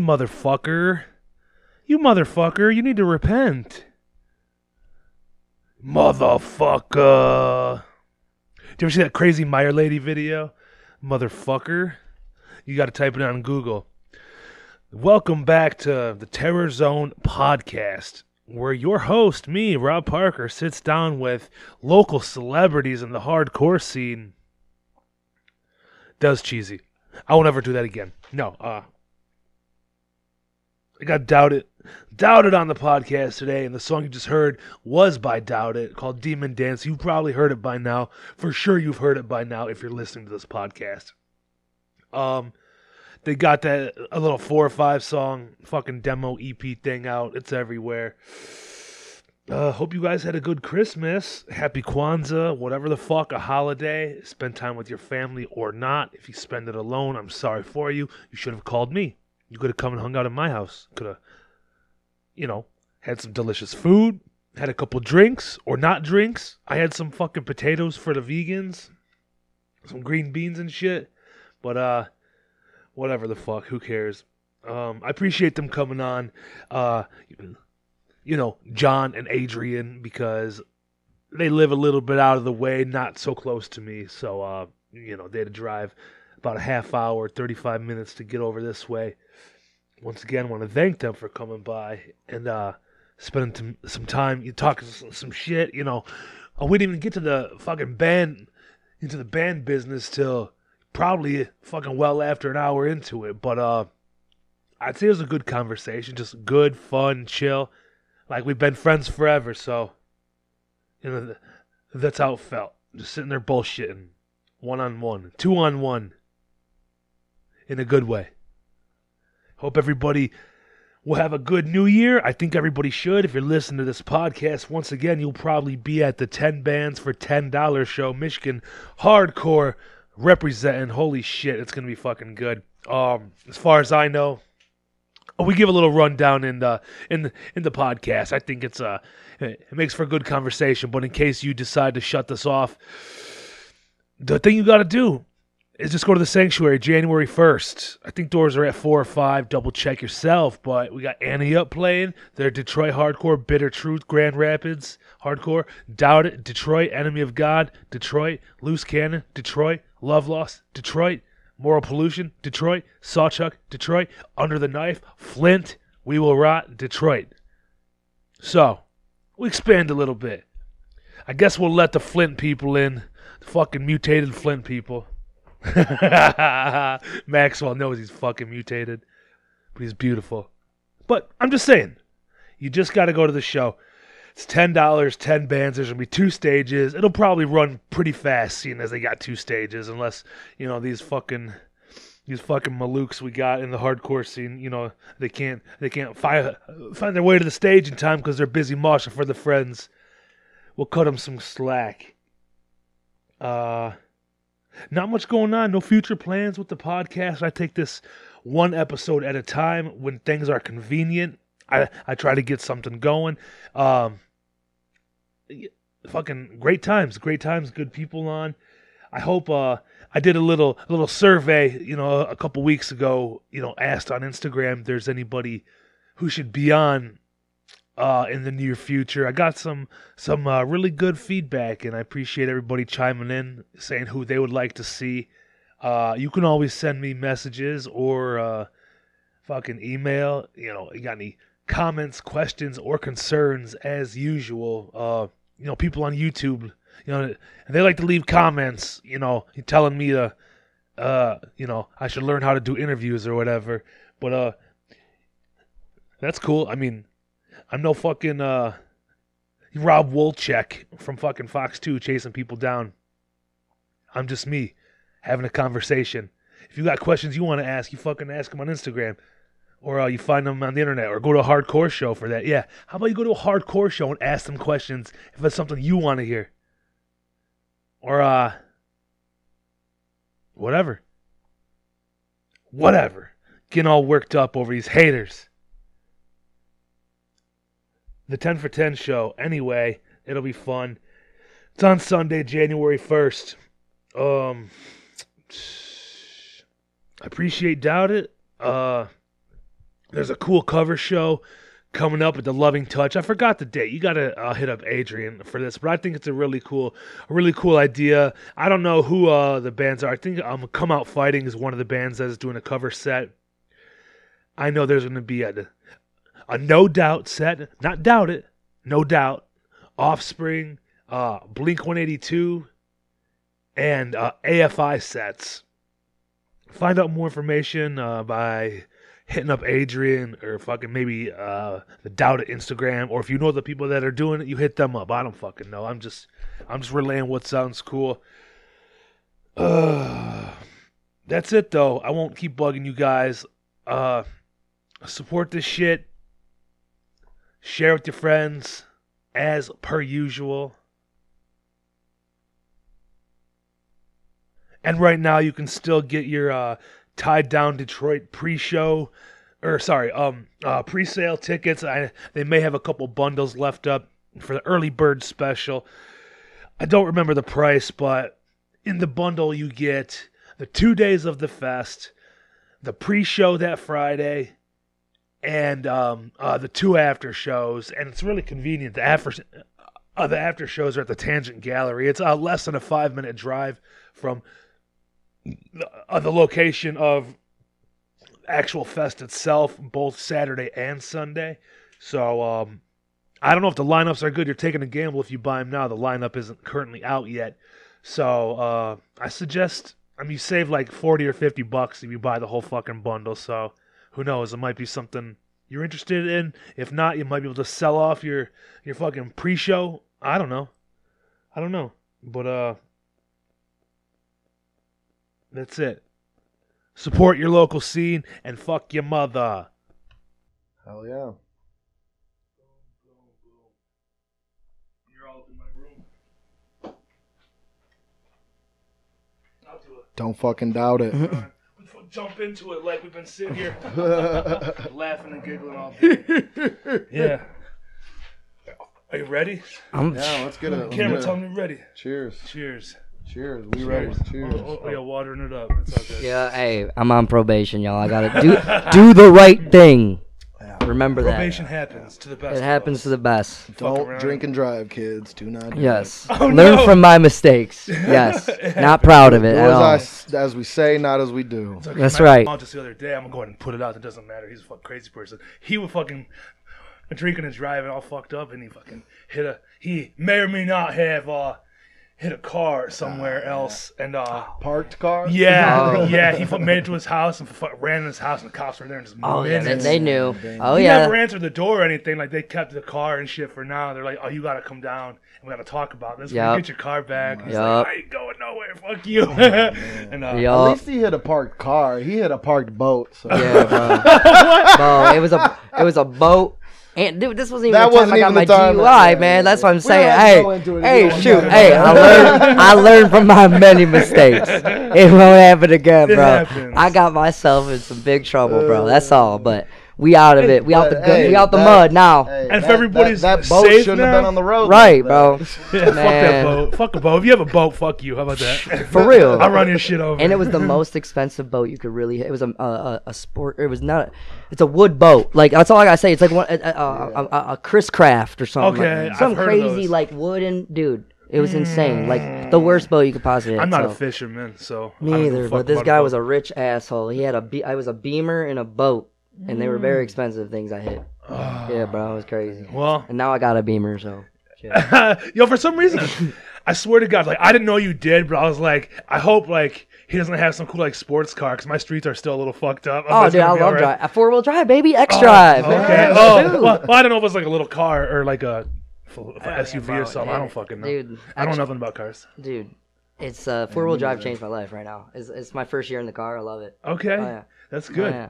motherfucker. You motherfucker, you need to repent. Motherfucker. Do you ever see that crazy Meyer lady video? Motherfucker. You got to type it on Google. Welcome back to the Terror Zone podcast, where your host, me, Rob Parker, sits down with local celebrities in the hardcore scene. Was cheesy. I won't ever do that again. No, uh, I got Doubt It. Doubt It on the podcast today, and the song you just heard was by Doubt It called Demon Dance. You've probably heard it by now. For sure, you've heard it by now if you're listening to this podcast. Um, they got that a little four or five song fucking demo EP thing out. It's everywhere. Uh, hope you guys had a good Christmas. Happy Kwanzaa, whatever the fuck, a holiday. Spend time with your family or not. If you spend it alone, I'm sorry for you. You should have called me. You could have come and hung out at my house. Could have, you know, had some delicious food, had a couple drinks or not drinks. I had some fucking potatoes for the vegans, some green beans and shit. But uh, whatever the fuck, who cares? Um, I appreciate them coming on. Uh, you know, John and Adrian because they live a little bit out of the way, not so close to me. So, uh, you know, they had to drive about a half hour, 35 minutes to get over this way. Once again, want to thank them for coming by and uh, spending some, time you talking some shit. You know, uh, we didn't even get to the fucking band into the band business till probably fucking well after an hour into it. But uh, I'd say it was a good conversation, just good, fun, chill. Like we've been friends forever, so you know that's how it felt. Just sitting there bullshitting, one on one, two on one, in a good way. Hope everybody will have a good new year. I think everybody should. If you're listening to this podcast, once again, you'll probably be at the 10 Bands for $10 show, Michigan Hardcore representing. Holy shit, it's going to be fucking good. Um, as far as I know, we give a little rundown in the in the in the podcast. I think it's uh it makes for a good conversation. But in case you decide to shut this off, the thing you got to do is just go to the sanctuary January 1st. I think doors are at 4 or 5. Double check yourself. But we got Ante Up playing. They're Detroit Hardcore, Bitter Truth, Grand Rapids Hardcore, Doubt It, Detroit, Enemy of God, Detroit, Loose Cannon, Detroit, Love Lost, Detroit, Moral Pollution, Detroit, Sawchuck, Detroit, Under the Knife, Flint, We Will Rot, Detroit. So, we expand a little bit. I guess we'll let the Flint people in. The fucking mutated Flint people. Maxwell knows he's fucking mutated, but he's beautiful. But I'm just saying, you just got to go to the show. It's ten dollars, ten bands. There's gonna be two stages. It'll probably run pretty fast, seeing as they got two stages. Unless you know these fucking these fucking malooks we got in the hardcore scene. You know they can't they can't find find their way to the stage in time because they're busy moshing for the friends. We'll cut them some slack. Uh not much going on, no future plans with the podcast. I take this one episode at a time when things are convenient. I, I try to get something going. Um, fucking great times, great times, good people on. I hope uh, I did a little a little survey, you know, a couple weeks ago. You know, asked on Instagram there's anybody who should be on uh, in the near future. I got some some uh, really good feedback, and I appreciate everybody chiming in, saying who they would like to see. Uh, you can always send me messages or uh, fucking email. You know, you got any comments, questions, or concerns? As usual, uh, you know, people on YouTube, you know, they like to leave comments. You know, telling me to, uh, you know, I should learn how to do interviews or whatever. But uh, that's cool. I mean, I'm no fucking uh Rob Wolchok from fucking Fox 2 chasing people down. I'm just me having a conversation. If you got questions you want to ask, you fucking ask them on Instagram. Or uh, you find them on the internet or go to a hardcore show for that. Yeah. How about you go to a hardcore show and ask them questions if it's something you want to hear? Or uh whatever. Whatever. Getting all worked up over these haters the 10 for 10 show. Anyway, it'll be fun. It's on Sunday, January 1st. Um, I appreciate Doubt It. Uh, there's a cool cover show coming up at the Loving Touch. I forgot the date. You gotta uh, hit up Adrian for this, but I think it's a really cool, a really cool idea. I don't know who uh, the bands are. I think um, Come Out Fighting is one of the bands that is doing a cover set. I know there's gonna be a, a No Doubt set. Not doubt it. No Doubt. Offspring. Uh, Blink 182. And uh, AFI sets. Find out more information uh, by hitting up Adrian or fucking maybe uh the Doubt It Instagram, or if you know the people that are doing it, you hit them up. I don't fucking know. I'm just I'm just relaying what sounds cool. Uh that's it though. I won't keep bugging you guys. Uh support this shit. Share with your friends as per usual. And right now you can still get your uh tied down Detroit pre-show or sorry, um uh pre-sale tickets. I they may have a couple bundles left up for the early bird special. I don't remember the price, but in the bundle you get the 2 days of the fest, the pre-show that Friday, and um uh the two after shows, and it's really convenient. The after uh, the after shows are at the Tangent Gallery. It's uh, less than a 5-minute drive from uh, the location of actual fest itself, both Saturday and Sunday. So um, I don't know if the lineups are good. You're taking a gamble if you buy them now. The lineup isn't currently out yet. So uh, I suggest. I mean, you save like forty or fifty bucks if you buy the whole fucking bundle. So who knows? It might be something you're interested in. If not, you might be able to sell off your your fucking pre-show. I don't know. I don't know. But uh that's it. Support your local scene and fuck your mother. Hell yeah. You're all in my room. I'll do it. Don't fucking doubt it. Jump into it like we've been sitting here laughing and giggling all day. Yeah. Are you ready? I'm yeah, let's get it. Camera, tell it. me you're ready. Cheers. Cheers. Cheers. We ready. Cheers. Oh, oh, oh yeah, watering it up. It's all good. yeah, hey, I'm on probation, y'all. I gotta do do the right thing. Remember that. Probation happens to the best. It of happens us. to the best. Don't around. drink and drive, kids. Do not. Do Yes. Oh, Learn no. from my mistakes. Yes. Not proud of It. it Do at as, I all. as we say, not as we do. It's okay, That's my right. mom just the other day. I'm gonna go ahead and put it out. It doesn't matter. He's a fucking crazy person. He was fucking drinking and driving, all fucked up, and he fucking hit a. He may or may not have uh hit a car somewhere else, and uh. Parked car. Yeah, Oh. yeah. He fu- made it to his house and fu- ran in his house, and the cops were there and just Oh yeah, they, they knew. Oh he yeah. never answered the door or anything. Like they kept the car and shit for now. They're like, "Oh, you gotta come down and we gotta talk about this. Yup. Get your car back." He's Yup. like, "I ain't going nowhere. Fuck you." and uh, At least he hit a parked car. He hit a parked boat. So. Yeah, bro. bro, it was a it was a boat. And dude, this wasn't even That the time wasn't I got even my the time that- DUI, man. yeah, That's what I'm We saying. don't have to Hey, go into it if you hey, shoot, hey, I learned, I learned from my many mistakes. It won't happen again, bro. I got myself in some big trouble, bro. That's all. But we out of it. We out the But, good. hey, we out the that- mud now. Hey, And if that- everybody's that, that boat safe shouldn't now- have been on the road. Right, bro. Uh, yeah, fuck that boat. Fuck a boat. If you have a boat, fuck you. How about that? For real. I'll run your shit over. and it was the most expensive boat you could really. It was a a, a, a sport. It was not. It's a wood boat. Like that's all I gotta say. It's like one a, a, a, a, a Chris Craft or something. Okay, like, I've some heard of crazy those. like wooden dude. It was insane. Like the mm. worst boat you could possibly. Have, I'm not so. a fisherman, so I Me don't give a either. But this guy was a rich asshole. He had a. Be- I was a beamer and a boat, and they were very expensive things I hit. yeah, bro, it was crazy. well. And now I got a beamer, so. shit. Yo, for some reason, I swear to God, like I didn't know you did, but I was like, I hope like he doesn't have some cool like sports car because my streets are still a little fucked up. Oh, That's dude, I gonna be love alright. drive. A four wheel drive, baby, X drive. Okay. Oh, well, well, I don't know if it's like a little car or like a, SUV or something. I don't fucking know. Dude, I don't know nothing about cars. Dude, it's uh, four wheel drive changed my life right now. It's, it's my first year in the car. I love it. Okay, Oh, yeah. that's Oh, good. yeah.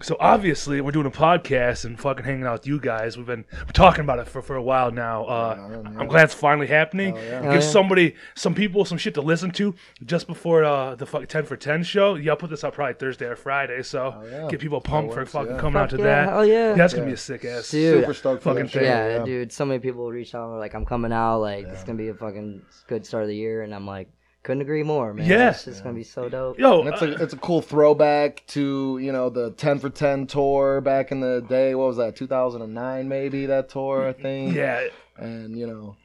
So obviously, we're doing a podcast and fucking hanging out with you guys. We've been we're talking about it for, for a while now. Uh, I'm glad it's finally happening. yeah. Give Oh, yeah. somebody, some people, some shit to listen to just before uh, the fuck 10 for 10 show. Yeah, I'll put this out probably Thursday or Friday. So yeah. get people pumped for fucking yeah. coming out to yeah, that. Oh yeah. that's gonna Yeah. be a sick ass. Dude, Super stoked fucking thing. Yeah, yeah. dude. So many people reach out and were like, "I'm coming out. Like, it's gonna be a fucking good start of the year." And I'm like, Couldn't agree more, man. Yeah. It's gonna be so dope. Yo, And it's uh, a it's a cool throwback to you know the ten for ten tour back in the day. What was that? Two thousand and nine, maybe that tour. I think. yeah. And you know,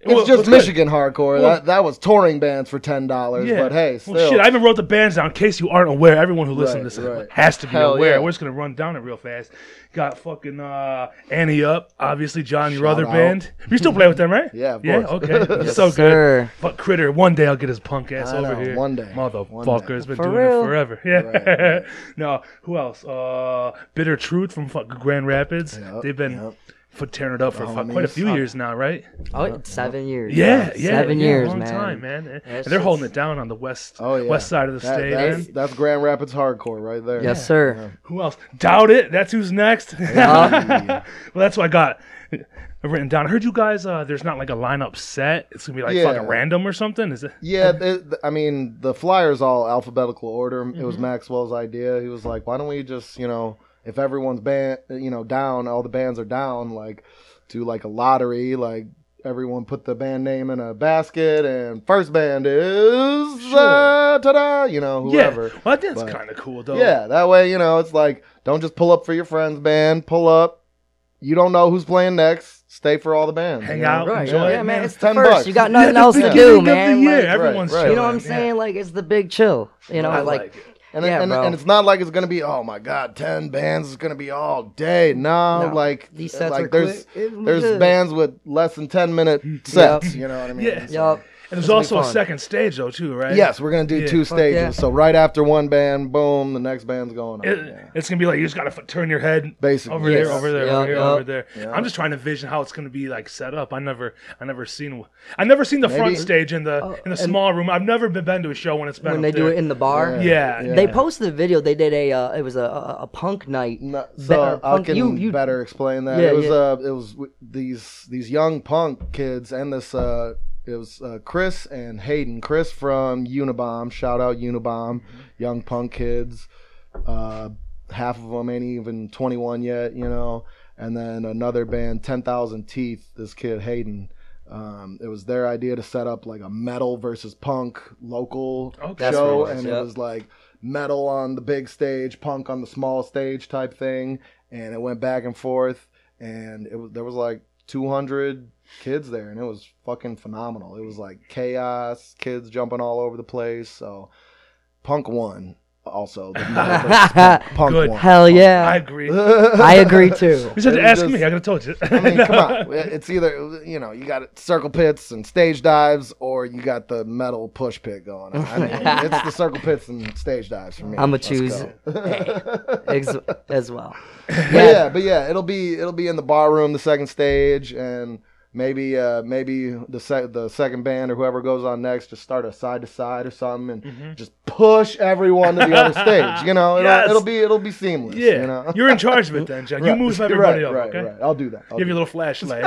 it's Well, just what's good- Michigan hardcore. Well- that that was touring bands for ten dollars. Yeah. But hey, still. Well, shit, I even wrote the bands down in case you aren't aware. Everyone who listens Right, to this right. has to be Hell aware. yeah. We're just gonna run down it real fast. Got fucking uh, Ante Up, obviously John, your Shout other out. band. You still play with them, right? Yeah, of Yeah, course. okay. Yes, so good. sir. Fuck Critter. One day I'll get his punk ass I over know, here. one day. Motherfucker's been For doing real. it forever. Yeah. Right, no, who else? Uh, Bitter Truth from fucking Grand Rapids. Yep, They've been yep. For tearing it up for The fuck, quite a few years now, right? Oh, seven years. Yeah, bro. yeah, seven yeah, years, long man. time, man. And they're holding it down on the west Oh yeah, west side of the That- state, That's, that's Grand Rapids hardcore right there. Yes, sir. Who else? Doubt it. That's who's next. well, that's what I got written down. I heard you guys. Uh, there's not like a lineup set. It's gonna be like Yeah. fucking random or something. Is it? Yeah, th- th- I mean the flyers all alphabetical order. It Mm-hmm. was Maxwell's idea. He was like, "Why don't we just, you know, if everyone's band, you know, down, all the bands are down, like, do like a lottery, like." Everyone put the band name in a basket, and first band is uh, ta-da, you know, whoever. Yeah. Well, I that's kind of cool though. Yeah, that way, you know, it's like don't just pull up for your friend's band. Pull up. You don't know who's playing next. Stay for all the bands. Hang you know? out, Right. enjoy yeah, it, man. man. It's the 10 first. bucks. You got nothing the else to beginning do, man. The year, Like, everyone's right. chilling. you know what I'm yeah. saying? Like it's the big chill. You know, I like, like it. And, Yeah, and, and it's not like it's gonna be oh my god, ten bands is gonna be all day. No, No. like These sets like are there's quick. There's good. bands with less than ten minute sets. You know what I mean? Yeah. So- yup. And there's This will be also a second stage though too, right? Yes, we're gonna do Yeah. two stages. yeah. So right after one band, boom, the next band's going on. It, yeah. It's gonna be like you just gotta f- turn your head Basically, over yes. there, over there, Yeah, over here, yeah. over there. Yeah. I'm just trying to envision how it's gonna be like set up. I never, I never seen, I never seen the front stage in the in the small room. I've never been, been to a show when it's been when up they do it in the bar. Yeah, Yeah. They posted a video. They did a. Uh, it was a, a, a punk night. No, Be- so I can you- you- better explain that. Yeah, it was yeah. uh, it was w- these these young punk kids and this uh, it was uh, Chris and Hayden. Chris from Unibomb, shout out Unibomb, Mm-hmm. young punk kids. Uh, half of them ain't even 21 yet, you know. And then another band, 10,000 Teeth. This kid Hayden. Um, it was their idea to set up like a metal versus punk local Okay. Show, was, and yep. it was like metal on the big stage, punk on the small stage type thing, and it went back and forth, and it was there was like 200 kids there, and it was fucking phenomenal. It was like chaos, kids jumping all over the place. So, punk won. Also, the punk, punk Good. won. Hell yeah. I agree. I agree too. You just had to It ask just- me. I could have told you. I mean, come on. It's either you know you got circle pits and stage dives, or you got the metal push pit going on. I mean, it's the circle pits and stage dives for me. I'ma Let's choose go. As well. But yeah, but yeah, it'll be it'll be in the bar room, the second stage, and maybe uh maybe the sec- the second band or whoever goes on next just start a side to side or something and just push everyone to the other stage. You know, it'll, Yes. it'll be it'll be seamless. yeah, you know? you're in charge of it then, John. You Right, move everybody right, up, right, okay? Right. I'll do that. I'll Give do you a little flashlight.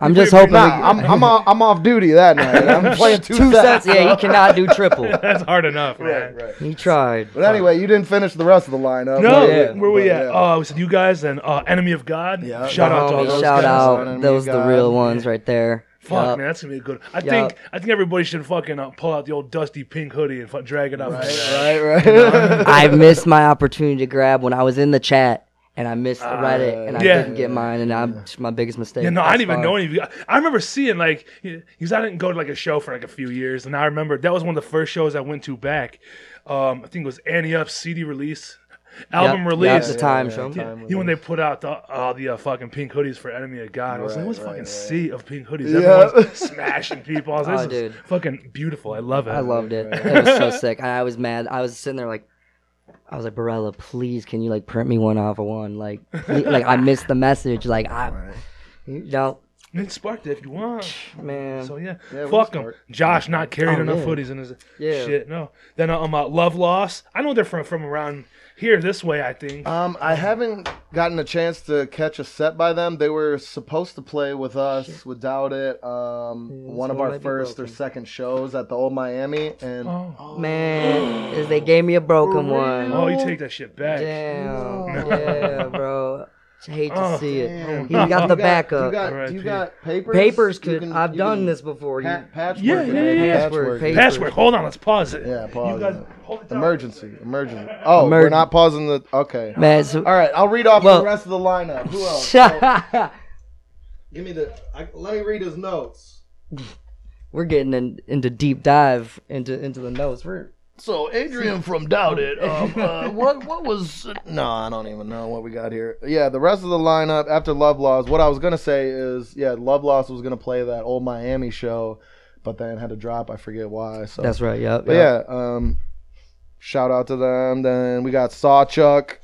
I'm just hoping. Nah, I'm I'm off, I'm off duty that night. I'm playing two, two sets. Yeah, you cannot do triple. That's hard enough, man. Right, right. He tried. But anyway, you didn't finish the rest of the lineup. No, but yeah. where we but at? yeah. Oh, we said you guys and uh, Enemy of God. Yeah. Shout out to all Homie, those shout out. Enemy Those the real ones right there. Fuck Yup. man, that's gonna be good. I Yup. think I think everybody should fucking uh, pull out the old dusty pink hoodie and drag it out. right, right. I missed my opportunity to grab when I was in the chat and I missed Reddit and I yeah. didn't get mine and I'm my biggest mistake. Yeah, no, I didn't even know any of you. I remember seeing like because I didn't go to like a show for like a few years, and I remember that was one of the first shows I went to back. Um, I think it was Ante Up CD release, album Yep, release. yep, the time yeah, show. time. You know, when they put out the, all the uh, fucking pink hoodies for Enemy of God, I was like, "What's right, fucking right. sea of pink hoodies? Yeah. Everyone's smashing people." I was like, Oh, "This is dude. fucking beautiful. I love it." I loved it. It was so sick. And I was mad. I was sitting there like, I was like, Barella, please, can you like print me one off of one? Like, please- like I missed the message. Like I, you know, And sparked it if you want. man. So yeah, Yeah, fuck him. Josh not carrying Oh, enough yeah. hoodies in his Yeah. shit. No. Then uh, um, uh, Love Lost. I know they're from from around here this way. I think. Um, I haven't gotten a chance to catch a set by them. They were supposed to play with us, without it. Um, one of our might be first or second shows at the Old Miami, and oh. Man, is they gave me a broken one. oh, you take that shit back. Damn. Yeah, bro. Hate to Oh, see it. Damn. He got the You backup. You got, Alright, you got papers. Papers could. can- I've done this before. You, pa- patchwork. Yeah, yeah, yeah, yeah. Patchwork, Patchwork. Patchwork. Hold on, let's pause it. Yeah, pause You guys, it. hold it down. Emergency. Emergency. Oh, we're not pausing the. Okay. man, so, All right, I'll read off Well- the rest of the lineup. Who else? So, oh. give me the. I, let me read his notes. we're getting in, into deep dive into into the notes. We're So Adrian from Doubt It, um, uh, what what was? No, I don't even know what we got here. Yeah, the rest of the lineup after Love Lost. What I was gonna say is, yeah, Love Lost was gonna play that old Miami show, but then had to drop. I forget why. So that's right. Yep. But yeah, um, shout out to them. Then we got Sawchuck,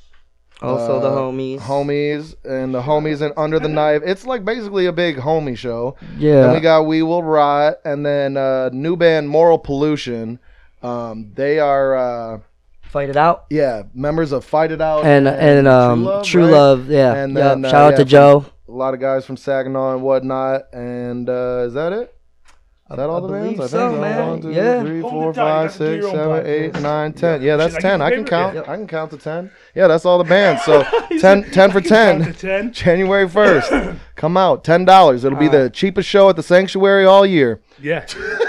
Also the uh, homies. homies, and the homies and Under the Knife. It's like basically a big homie show. Yeah. Then we got We Will Rot, and then uh, new band Moral Pollution. Um, they are uh, Fight it out. yeah members of Fight It Out And and um True Love. right? yeah. And then, uh, Shout out yeah, to from- Joe. A lot of guys from Saginaw and whatnot. And uh, is that it? Is that all I the bands? so, think man. One, two, Yeah. three, Hold four, it down. You five, got to do six, seven, podcast. eight, nine, ten. Yeah, that's Should ten. get I can count. Yep. I can count to ten. Yeah, that's all the bands. So 10, 10 for Count to ten. ten. January first, come out. Ten dollars. It'll be the cheapest show at the Sanctuary all year. Yeah,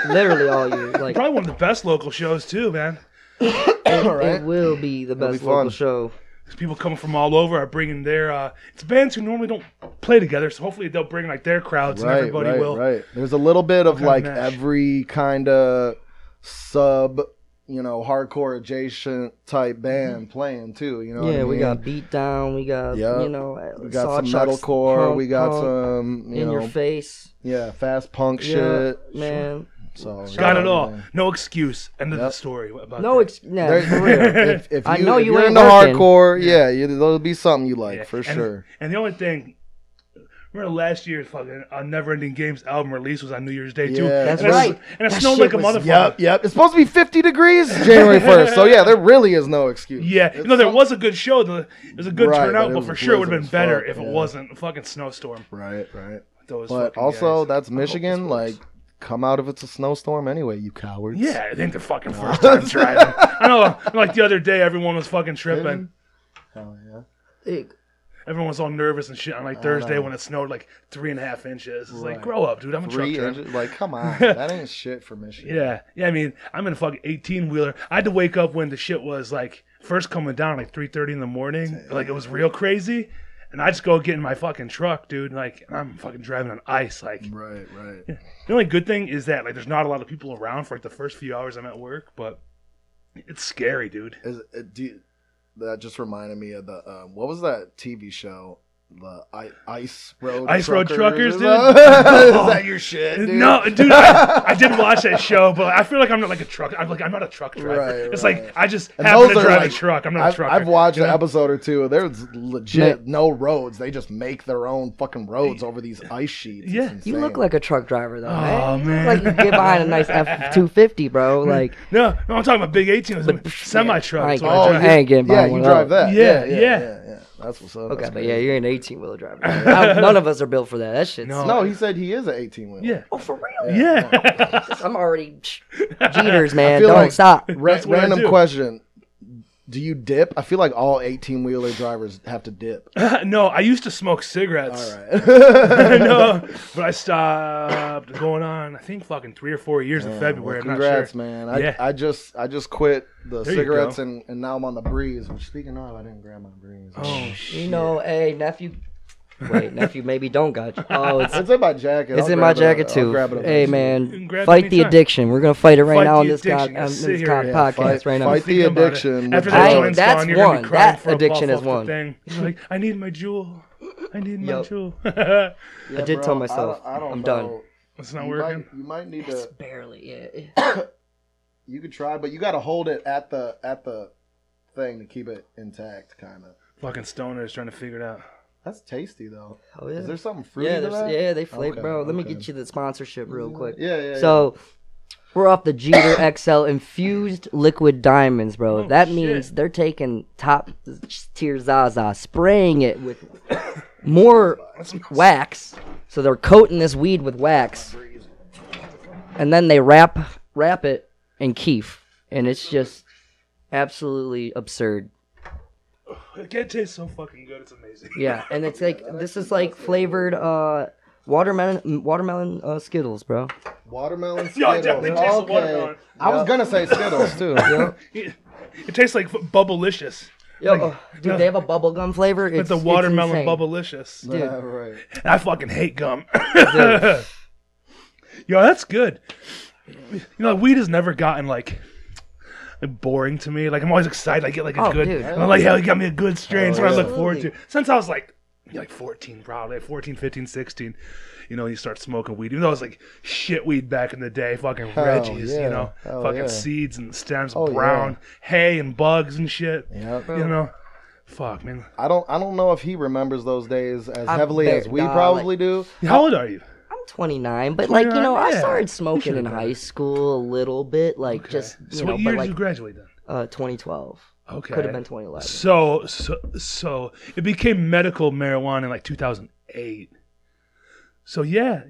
Literally all you like. probably one of the best local shows too, man. It, Alright. it will be the It'll best be fun. local show. 'Cause people coming from all over are bringing their. uh It's bands who normally don't play together, so hopefully they'll bring like their crowds and everybody right, will. right. There's a little bit of kind of like mash? every kind of sub, you know, hardcore adjacent type band playing too. You know, what Yeah, I we got beat down. We got Yep. you know we got some Chuck's metalcore. punk, we got punk some, you in know, your face. yeah, fast punk Yeah, shit. man. So Got it all. man. No excuse. End of the Yep. story. What about No, that? ex- yeah, There- for real. if, if I you, know if you you're ain't into working. hardcore, yeah, you, there'll be something you like Yeah, for and- sure. And the only thing, remember last year's fucking uh, Never Ending Game's album release was on New Year's Day too. Yeah. That's and it- right. And it That snowed shit like a was- motherfucker. Yep, yep. It's supposed to be 50 degrees January 1st. So yeah, there really is no excuse. Yeah, It's no, there some- was a good show. The, it was a good Right, turnout, but it but was for sure it would have blizzard been as better fuck, if it yeah. wasn't a fucking snowstorm. Right, right. Those But fucking also, guys. that's Michigan. Like, works. Come out if it's a snowstorm anyway, you cowards. yeah, I think the fucking first time driving. I know, like the other day, everyone was fucking tripping. Hell yeah. It- Everyone was all nervous and shit on like Thursday know. when it snowed like three and a half inches. It's like, grow up, dude. I'm a Three truck driver. inches. Like, come on. that ain't shit for Michigan. Yeah, yeah. I mean, I'm in a fucking 18 wheeler. I had to wake up when the shit was like first coming down, like 3:30 in the morning. Like it was real crazy, and I just go get in my fucking truck, dude. Like and I'm fucking driving on ice. Like Right, right. the only good thing is that like there's not a lot of people around for like the first few hours I'm at work, but it's scary, dude. Is do you- that just reminded me of the um, what was that TV show? The I, Ice Road Ice Road Truckers, dude? is that your shit, dude? No, dude, I, I did watch that show, but I feel like I'm not like a truck. I'm like I'm not a truck driver. Right, it's right. like I just And happen those to drive like- a truck. I'm not a I've, trucker. I've watched an know? episode or two. There's legit no roads. They just make their own fucking roads over these ice sheets. Yeah. you look like a truck driver though. Oh, man. man. Like you get behind a nice F two fifty, bro. Mm. Like No, no, I'm talking about big 18. It semi truck. I ain't, Oh, I ain't getting yeah, behind you one drive of those. that. Yeah, Yeah, yeah, yeah. yeah, yeah. That's what's up. Okay, That's but great. yeah, you're an eighteen wheeler driver. I- None of us are built for that. That shit's No. No, he said he is an 18 wheeler. Yeah. Oh, for real? Yeah. I'm already Jeters, man. feel Don't like- stop. Ra- That's what I random do. question. Do you dip? I feel like all 18 wheeler drivers have to dip. no, I used to smoke cigarettes. All right. no, but I stopped going on. I think fucking three or four years in February. Well, I'm congrats, not sure. man. I, Yeah. I just I just quit the There cigarettes and, and now I'm on the breeze. Which speaking of, I didn't grab my breeze. Oh You shit. know, hey nephew. Wait, nephew, maybe don't got you. Oh, it's it's in my jacket. it's I'll in my jacket I'll too. Hey You eventually. can man, fight the anytime. addiction. We're gonna fight it right Fight now the on this god, on this sit here, god yeah, podcast fight- right now. fight the Think about it. addiction. After with that I- joint's that's gone, you're one. be That addiction is one. Thing. You're like, I need my Juul. I need my Juul. Yeah, I did bro, tell myself, I don't, I don't I'm know. done. it's not You working. might, you might need It's to. barely. Yeah. You could try, but you got to hold it at the at the thing to keep it intact, kind of. Fucking stoners trying to figure it out. That's tasty though. Oh yeah. Is there something fruity yeah, to that? yeah, they flavor, Okay, bro. Let me get you the sponsorship real quick. Yeah, yeah. yeah. So we're off the Jeeter XL infused liquid diamonds, bro. Oh, that shit. means they're taking top tier Zaza, spraying it with more wax. So they're coating this weed with wax, and then they wrap wrap it in kief, and it's just absolutely absurd. It tastes so fucking good. It's amazing. Yeah, and it's like this is like flavored uh watermelon watermelon uh, Skittles, bro. Watermelon Yeah, it Skittles. definitely tastes okay. watermelon. I was gonna say Skittles too. It, it tastes like bubblicious. Yo, uh, dude, they have a bubblegum flavor. It's It's the watermelon insane. bubblicious. Dude. Yeah, right. I fucking hate gum. Yo, that's good. You know, weed has never gotten like boring to me. Like I'm always excited. I get like a Oh, good. dude. I'm like, hell, you got me a good strain. Oh, so I look forward to. Since I was like, like 14, probably 14, 15, 16. You know, you start smoking weed. Even though it was like shit weed back in the day, fucking Hell Reggie's. yeah. You know, Hell fucking yeah. seeds and stems, Oh, brown yeah. hay and bugs and shit. Yep. You know, fuck man. I don't. I don't know if he remembers those days as I'm heavily as we nah, probably do. How old are you? I'm 29, but like you know, 29, I yeah. started smoking in high school a little bit, like just you So know, what year but did you graduate then? uh 2012. Okay. Could have been 2011. So, so, so it became medical marijuana in like 2008. So yeah,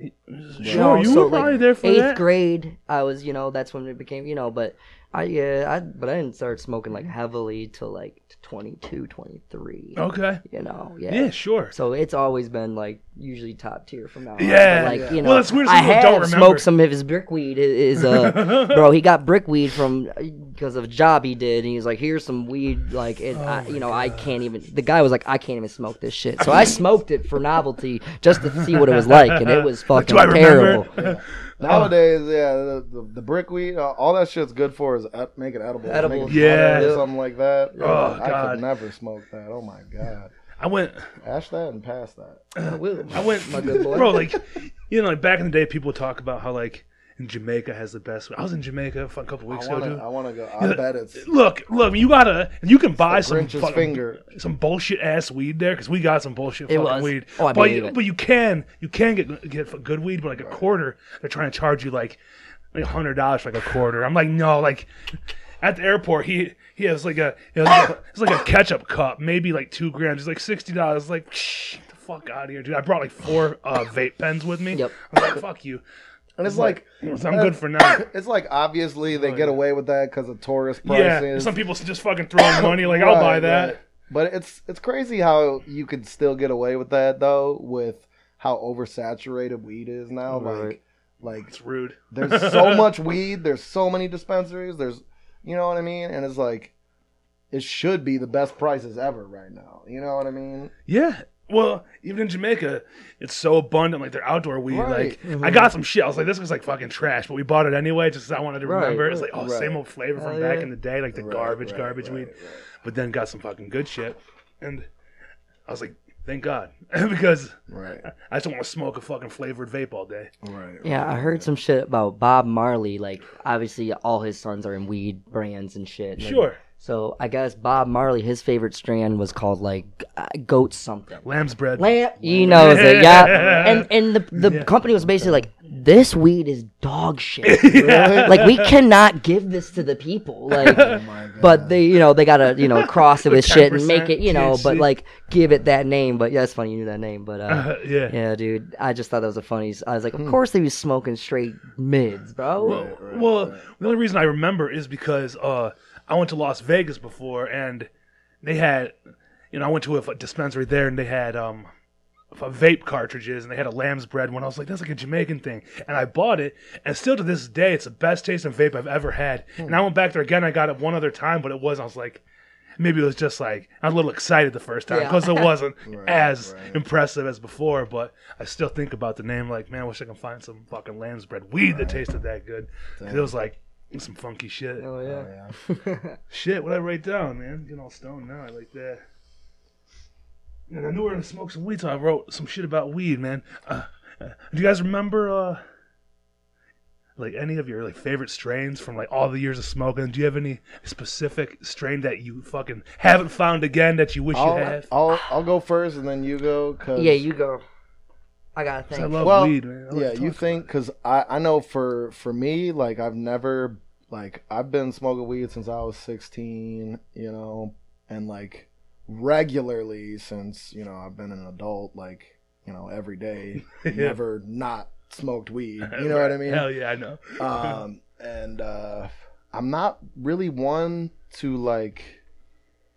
sure, you so, were probably like, there for eighth that. grade. I was, you know, that's when it became, you know, but I yeah, I but I didn't start smoking like heavily till like 22, 23. Okay. You know, yeah. Yeah, sure. So it's always been like usually top tier from now on. Yeah. But, like you know, Well, weird I have don't remember. smoked some of his brickweed. Is uh, bro, he got brickweed from because of a job he did, and he's like, "Here's some weed." Like, it, Oh I, you know, I can't even. The guy was like, "I can't even smoke this shit." So I smoked it for novelty, just to see what it was like, and it was fucking Do I remember? terrible. Nowadays, yeah, the, the, the brickweed, uh, all that shit's good for is uh, make it edible. Edible. Make it Yeah. butter or something like that. Oh, I God. could never smoke that. Oh my god. I went, Ash that and pass that. I will. I went, My good boy. bro. Like, you know, like back in the day, people talk about how like in Jamaica has the best. I was in Jamaica a couple weeks I ago, wanna, dude. I wanna go. I bet it's Look, look, you gotta, you can buy some fucking- finger. some bullshit ass weed there because we got some bullshit It fucking was. weed. Oh, I but, you, it. but you can, you can get get good weed, but like a quarter, they're trying to charge you like like hundred dollars for like a quarter. I'm like, no, like at the airport, he he has like a it was like a, it's like a ketchup cup, maybe like two grams. It's like sixty dollars. Like, shh, the fuck out of here, dude. I brought like four uh, vape pens with me. Yep. I'm like, fuck you. And it's like I'm good for now. it's like obviously they oh, get away with that because of tourist Oh, Yeah, some people just fucking throwing money. Like, I'll buy that. right. But it's it's crazy how you could still get away with that though, with how oversaturated weed is now. Right. Like like It's rude. there's so much weed, there's so many dispensaries, there's you know what I mean? And it's like it should be the best prices ever right now. You know what I mean? Yeah. Well, even in Jamaica, it's so abundant. Like their outdoor weed. Right. Like I got some shit. I was like, this was like fucking trash, but we bought it anyway, just 'cause I wanted to Right, remember. It's like, oh, right. same old flavor from Hell back yeah. in the day, like the Right, garbage, right, garbage right, weed. right. But then got some fucking good shit, and I was like, thank God, because Right. I just don't want to smoke a fucking flavored vape all day. Right. Yeah, I heard some shit about Bob Marley. Like, obviously, all his sons are in weed brands and shit. Like, Sure, So I guess Bob Marley, his favorite strand was called like uh, goat something. lamb's bread. Lamp, he knows it, yeah. And and the the Yeah. company was basically like, this weed is dog shit. like we cannot give this to the people. Like, Oh but they you know they gotta you know cross it with shit and make it you know, but like give it that name. But yeah, it's funny you knew that name. But uh, Uh, yeah. yeah, dude, I just thought that was a funny. I was like, of course they was smoking straight mids, bro. Well, well, the only reason I remember is because uh, I went to Las Vegas before, and they had, you know, I went to a dispensary there, and they had um, vape cartridges, and they had a lamb's bread one. I was like, that's like a Jamaican thing, and I bought it, and still to this day, it's the best tasting vape I've ever had. And I went back there again. I got it one other time, but it was. I was like. Maybe it was just like I was a little excited the first time Yeah. because it wasn't Right, as right. impressive as before. But I still think about the name. Like, man, I wish I could find some fucking lamb's bread weed that tasted that good. it was like some funky shit. Oh Oh, yeah. yeah. Shit, what I write down, man? Getting all stoned now. I like that. And I knew we were gonna smoke some weed, so I wrote some shit about weed, man. Uh, uh, do you guys remember, uh, like any of your like favorite strains from like all the years of smoking? Do you have any specific strain that you fucking haven't found again that you wish I'll, you had? I'll I'll go first and then you go. Cause, Yeah, you go. I gotta 'Cause I think. love Well, weed, man. I like yeah, you think because I I know for for me like I've never like I've been smoking weed since I was 16, you know, and like regularly since you know I've been an adult, like you know every day, Yeah. never not smoked weed. You know what I mean? Hell yeah, I know. um, and uh, I'm not really one to like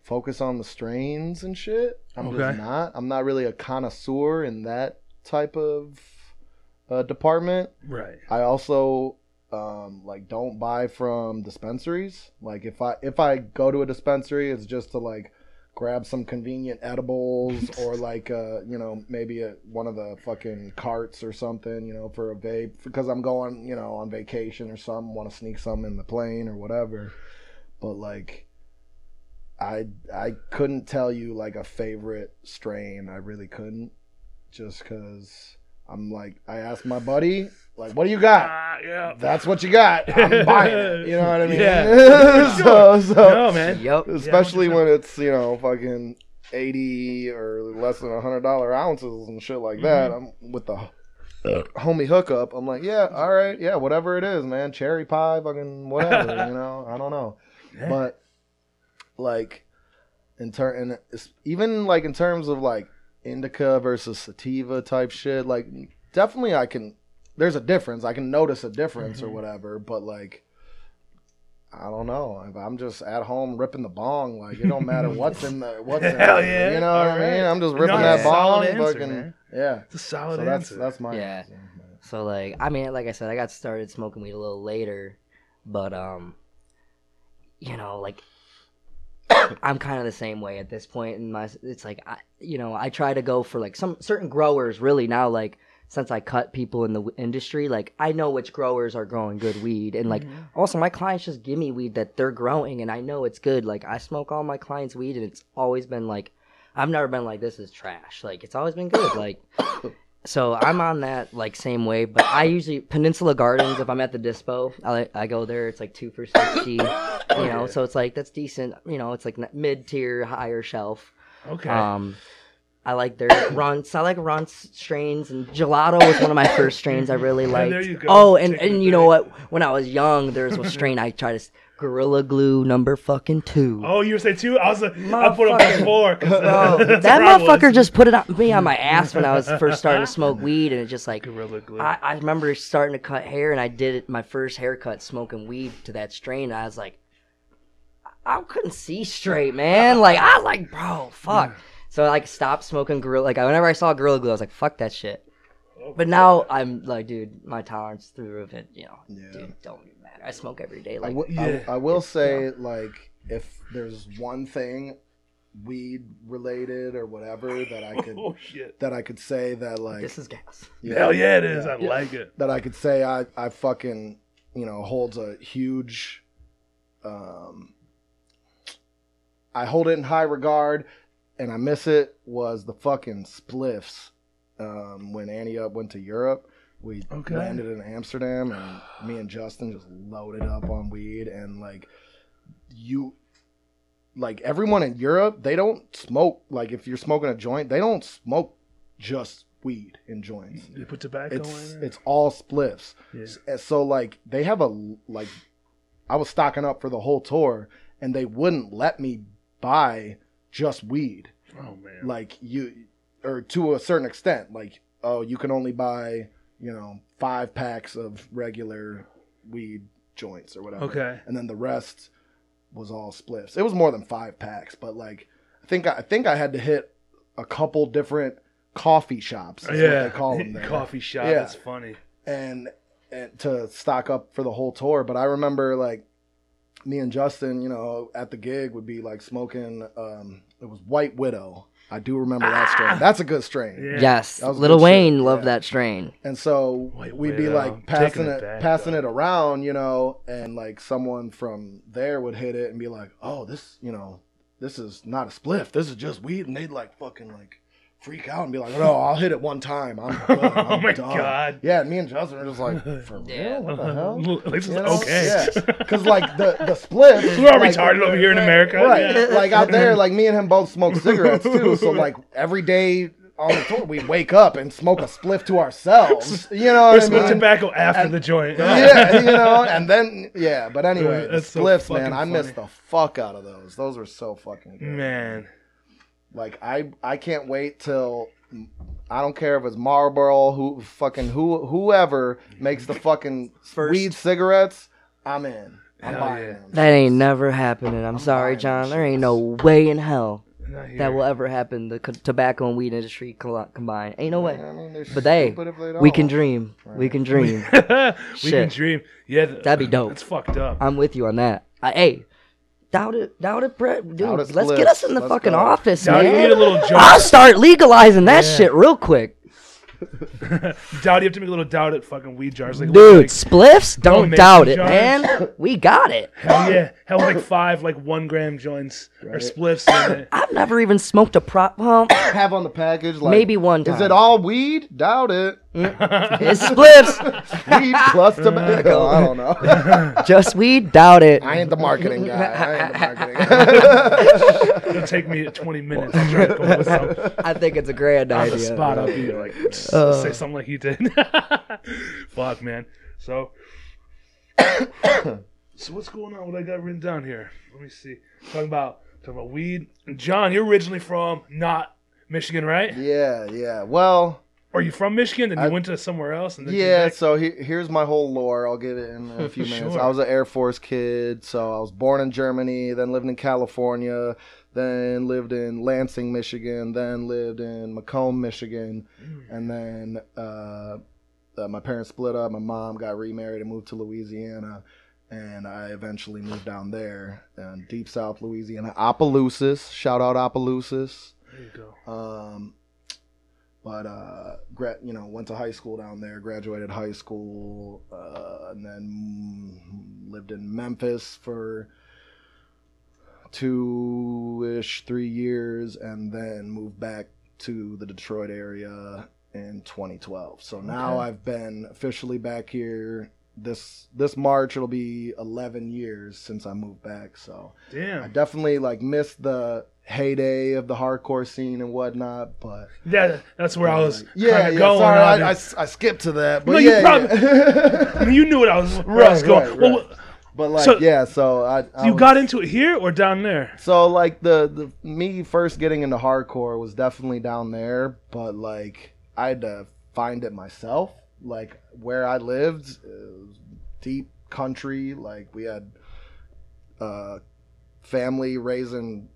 focus on the strains and shit. I'm Okay. just not. I'm not really a connoisseur in that type of uh, department. Right. I also um, like don't buy from dispensaries. Like if I if I go to a dispensary, it's just to like grab some convenient edibles or like uh you know maybe a, one of the fucking carts or something you know for a vape because I'm going you know on vacation or something want to sneak some in the plane or whatever. But like I I couldn't tell you like a favorite strain. I really couldn't just because I'm like I asked my buddy like what do you got Ah, yeah. that's what you got. I'm buying it. You know what I mean? Yeah. so, so No, man. Yup. especially 100%. when it's you know fucking eighty or less than a hundred dollar ounces and shit like that. Mm-hmm. I'm with the homie hookup. I'm like, yeah, all right, yeah, whatever it is, man. Cherry pie, fucking whatever. you know, I don't know, Yeah. but like in turn, and even like in terms of like indica versus sativa type shit, like definitely I can. There's a difference. I can notice a difference or Mhm. whatever, but like. I don't know. If I'm just at home ripping the bong, like it don't matter what's in the what's in Hell there. yeah. You know what I mean? I'm just ripping that's that a bong, solid answer, fucking man. yeah. It's a solid So that's answer. that's my Yeah. answer. So like, I mean, like I said, I got started smoking weed a little later, but um, you know, like I'm kind of the same way at this point in my. It's like I, you know, I try to go for like some certain growers. Really now, like since I cut people in the w- industry, like I know which growers are growing good weed, and like mm-hmm. also my clients just give me weed that they're growing, and I know it's good. Like I smoke all my clients' weed, and it's always been like. I've never been like this is trash. Like it's always been good. Like so I'm on that like same way, but I usually Peninsula Gardens. If I'm at the dispo, I I go there. It's like two for sixty, you know. So it's like that's decent. You know, it's like mid tier, higher shelf. Okay. Um, I like their runts. I like runts strains, and gelato was one of my first strains I really liked. there you go. Oh, and Taking and you know what? When I was young, there was a strain I tried to Gorilla Glue number fucking two. oh, you say two? I was. I put up Motherfucker. at Bro, uh, that where was. motherfucker just put it on me on my ass when I was first starting to smoke weed, and it just like Gorilla glue. I, I remember starting to cut hair, and I did it my first haircut smoking weed to that strain. And I was like, I I couldn't see straight, man. Like I was like, bro, fuck. So I like stopped smoking gorilla. Like whenever I saw gorilla glue, I was like, fuck that shit. But now I'm like, dude, my tolerance through the roof. It, you know, Yeah. dude, don't even matter. I smoke every day. Like, wi- Yeah. I, I will say, like, if there's one thing weed related or whatever that I could oh shit. that I could say that like this is gas. yeah, Hell yeah, it is. Yeah. I like it. that I could say I I fucking you know holds a huge um I hold it in high regard and I miss it was the fucking spliffs um when Ante Up went to Europe we Okay. landed in Amsterdam and me and Justin just loaded up on weed and like you like everyone in Europe they don't smoke like if you're smoking a joint they don't smoke just weed in joints You put tobacco it's in it. it's all spliffs. Yeah. S- and So like they have a like I was stocking up for the whole tour and they wouldn't let me buy just weed. Oh man. Like you or to a certain extent like oh you can only buy, you know, 5 packs of regular weed joints or whatever. Okay. And then the rest was all spliffs. It was more than 5 packs, but like I think I think I had to hit a couple different coffee shops. yeah. they call them there Coffee shop. Yeah. That's funny. and, and to stock up for the whole tour. But I remember like me and Justin, you know, at the gig would be like smoking. Um, it was White Widow. I do remember that strain. Ah! That's a good strain. Yeah. Yes, Little good shit, Wayne loved yeah. that strain. And so White we'd be Widow. like passing it it, back, passing though. it around, you know, and like someone from there would hit it and be like, "Oh, this, you know, this is not a spliff. This is just weed." And they'd like fucking like freak out and be like, "No, I'll hit it one time. I'm good. Oh I'm my done." God. Yeah, me and Justin are just like, "For real? Yeah. What the hell?" At least You it's know? okay. Yeah, because like the the split. We're all retarded over here in America. right? Yeah. Like out there, like me and him both smoke cigarettes too. So like every day on the tour, we wake up and smoke a spliff to ourselves. You know Or what I smoke mean? tobacco after And- the joint. yeah, you know, and then yeah, but uh, anyway, Yeah, the that's so spliffs, man, fucking I missed the fuck out of those. Those were so fucking good. Man. Like I, I can't wait till I don't care if it's Marlboro, who fucking who whoever makes the fucking First. weed cigarettes. I'm in. I'm Hell buying yeah. them. That ain't never happening. I'm, sorry, buying John. There ain't no way in hell that will ever happen. The co- tobacco and weed industry col- combined. Ain't no way. I mean, they're But they, stupid if they we can don't. dream. We can dream. we can dream. Yeah, th- That'd be dope. It's fucked up. I'm with you on that. I, hey, doubt it, doubt it, Brett. Dude, Doubt it let's splits. get us in the Let's fucking go. office, Doubt you man. need a little jar. I'll start legalizing that Yeah. shit real quick, doubt you have to make a little doubt at fucking weed jars. Like, dude. like, spliffs, don't make doubt it, jars. man. We got it. hell yeah, hell like five like one gram joints or spliffs in it. I've never even smoked a prop. Well, have on the package like Maybe one Is time. it all weed? Doubt it. it's spliffs, Weed plus tobacco. I don't know. just weed. Doubt it. I ain't the marketing guy. I ain't the marketing. guy. It'll take me 20 minutes to try to come up I think it's a grand on idea. the spot. I'll be like, Uh. say something like he did. Fuck, man. So, so what's going on? What I got written down here? Let me see. Talking about talking about weed. John, you're originally from not Michigan, right? yeah, yeah. Well, Or you from Michigan? Then you I- went to somewhere else? And then yeah. So he, here's my whole lore. I'll get it in a few minutes. Sure. I was an Air Force kid. So I was born in Germany, then lived in California, then lived in Lansing, Michigan, then lived in Macomb, Michigan, and then uh, uh, my parents split up. My mom got remarried and moved to Louisiana. And I eventually moved down there in deep South Louisiana, Opelousas. Shout out Opelousas. There you go. Um, but uh, gra- you know, went to high school down there, graduated high school, uh, and then lived in Memphis for two ish, three years, and then moved back to the Detroit area in 2012. So now Okay. I've been officially back here. This this March it'll be 11 years since I moved back. So damn, I definitely like missed the heyday of the hardcore scene and whatnot, but Yeah, that's where I was yeah, yeah. going. sorry, I, I. I skipped to that, but No, you yeah, probably- yeah. I mean, you knew what I was, where I was going. right, Well, right. but like So- yeah, so I, I you was- got into it here or down there? so like the the me first getting into hardcore was definitely down there, but like I had to find it myself. Like where I lived, was deep country. Like we had uh, family raising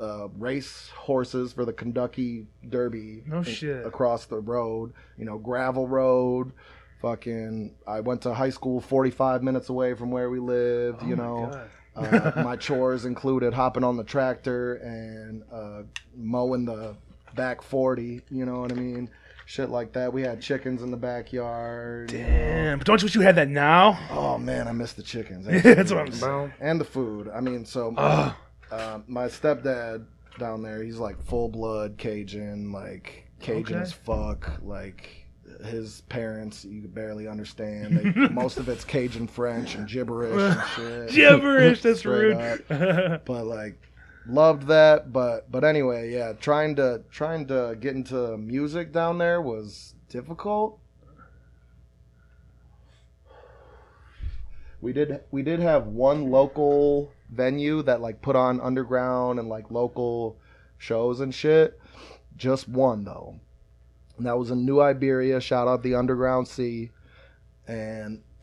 uh, race horses for the Kentucky Derby. No shit. Across the road, you know, gravel road. Fucking, I went to high school 45 minutes away from where we lived. Oh you my know, God. uh, my chores included hopping on the tractor and uh, mowing the back 40. You know what I mean? Shit like that. We had chickens in the backyard. you know. Damn, don't you wish you had that now? Oh man, I miss the chickens. That's what I'm saying. And the food. I mean, so Ugh. um, my stepdad down there, he's like full blood Cajun, like Cajun Okay. as fuck. Like his parents, you could barely understand. They, most of it's Cajun French and gibberish and shit. Gibberish, that's rude. up. But like, loved that. But but anyway, yeah, trying to trying to get into music down there was difficult. We did we did have one local venue that like put on underground and like local shows and shit. Just one though. And that was in New Iberia. Shout out the Underground Sea. And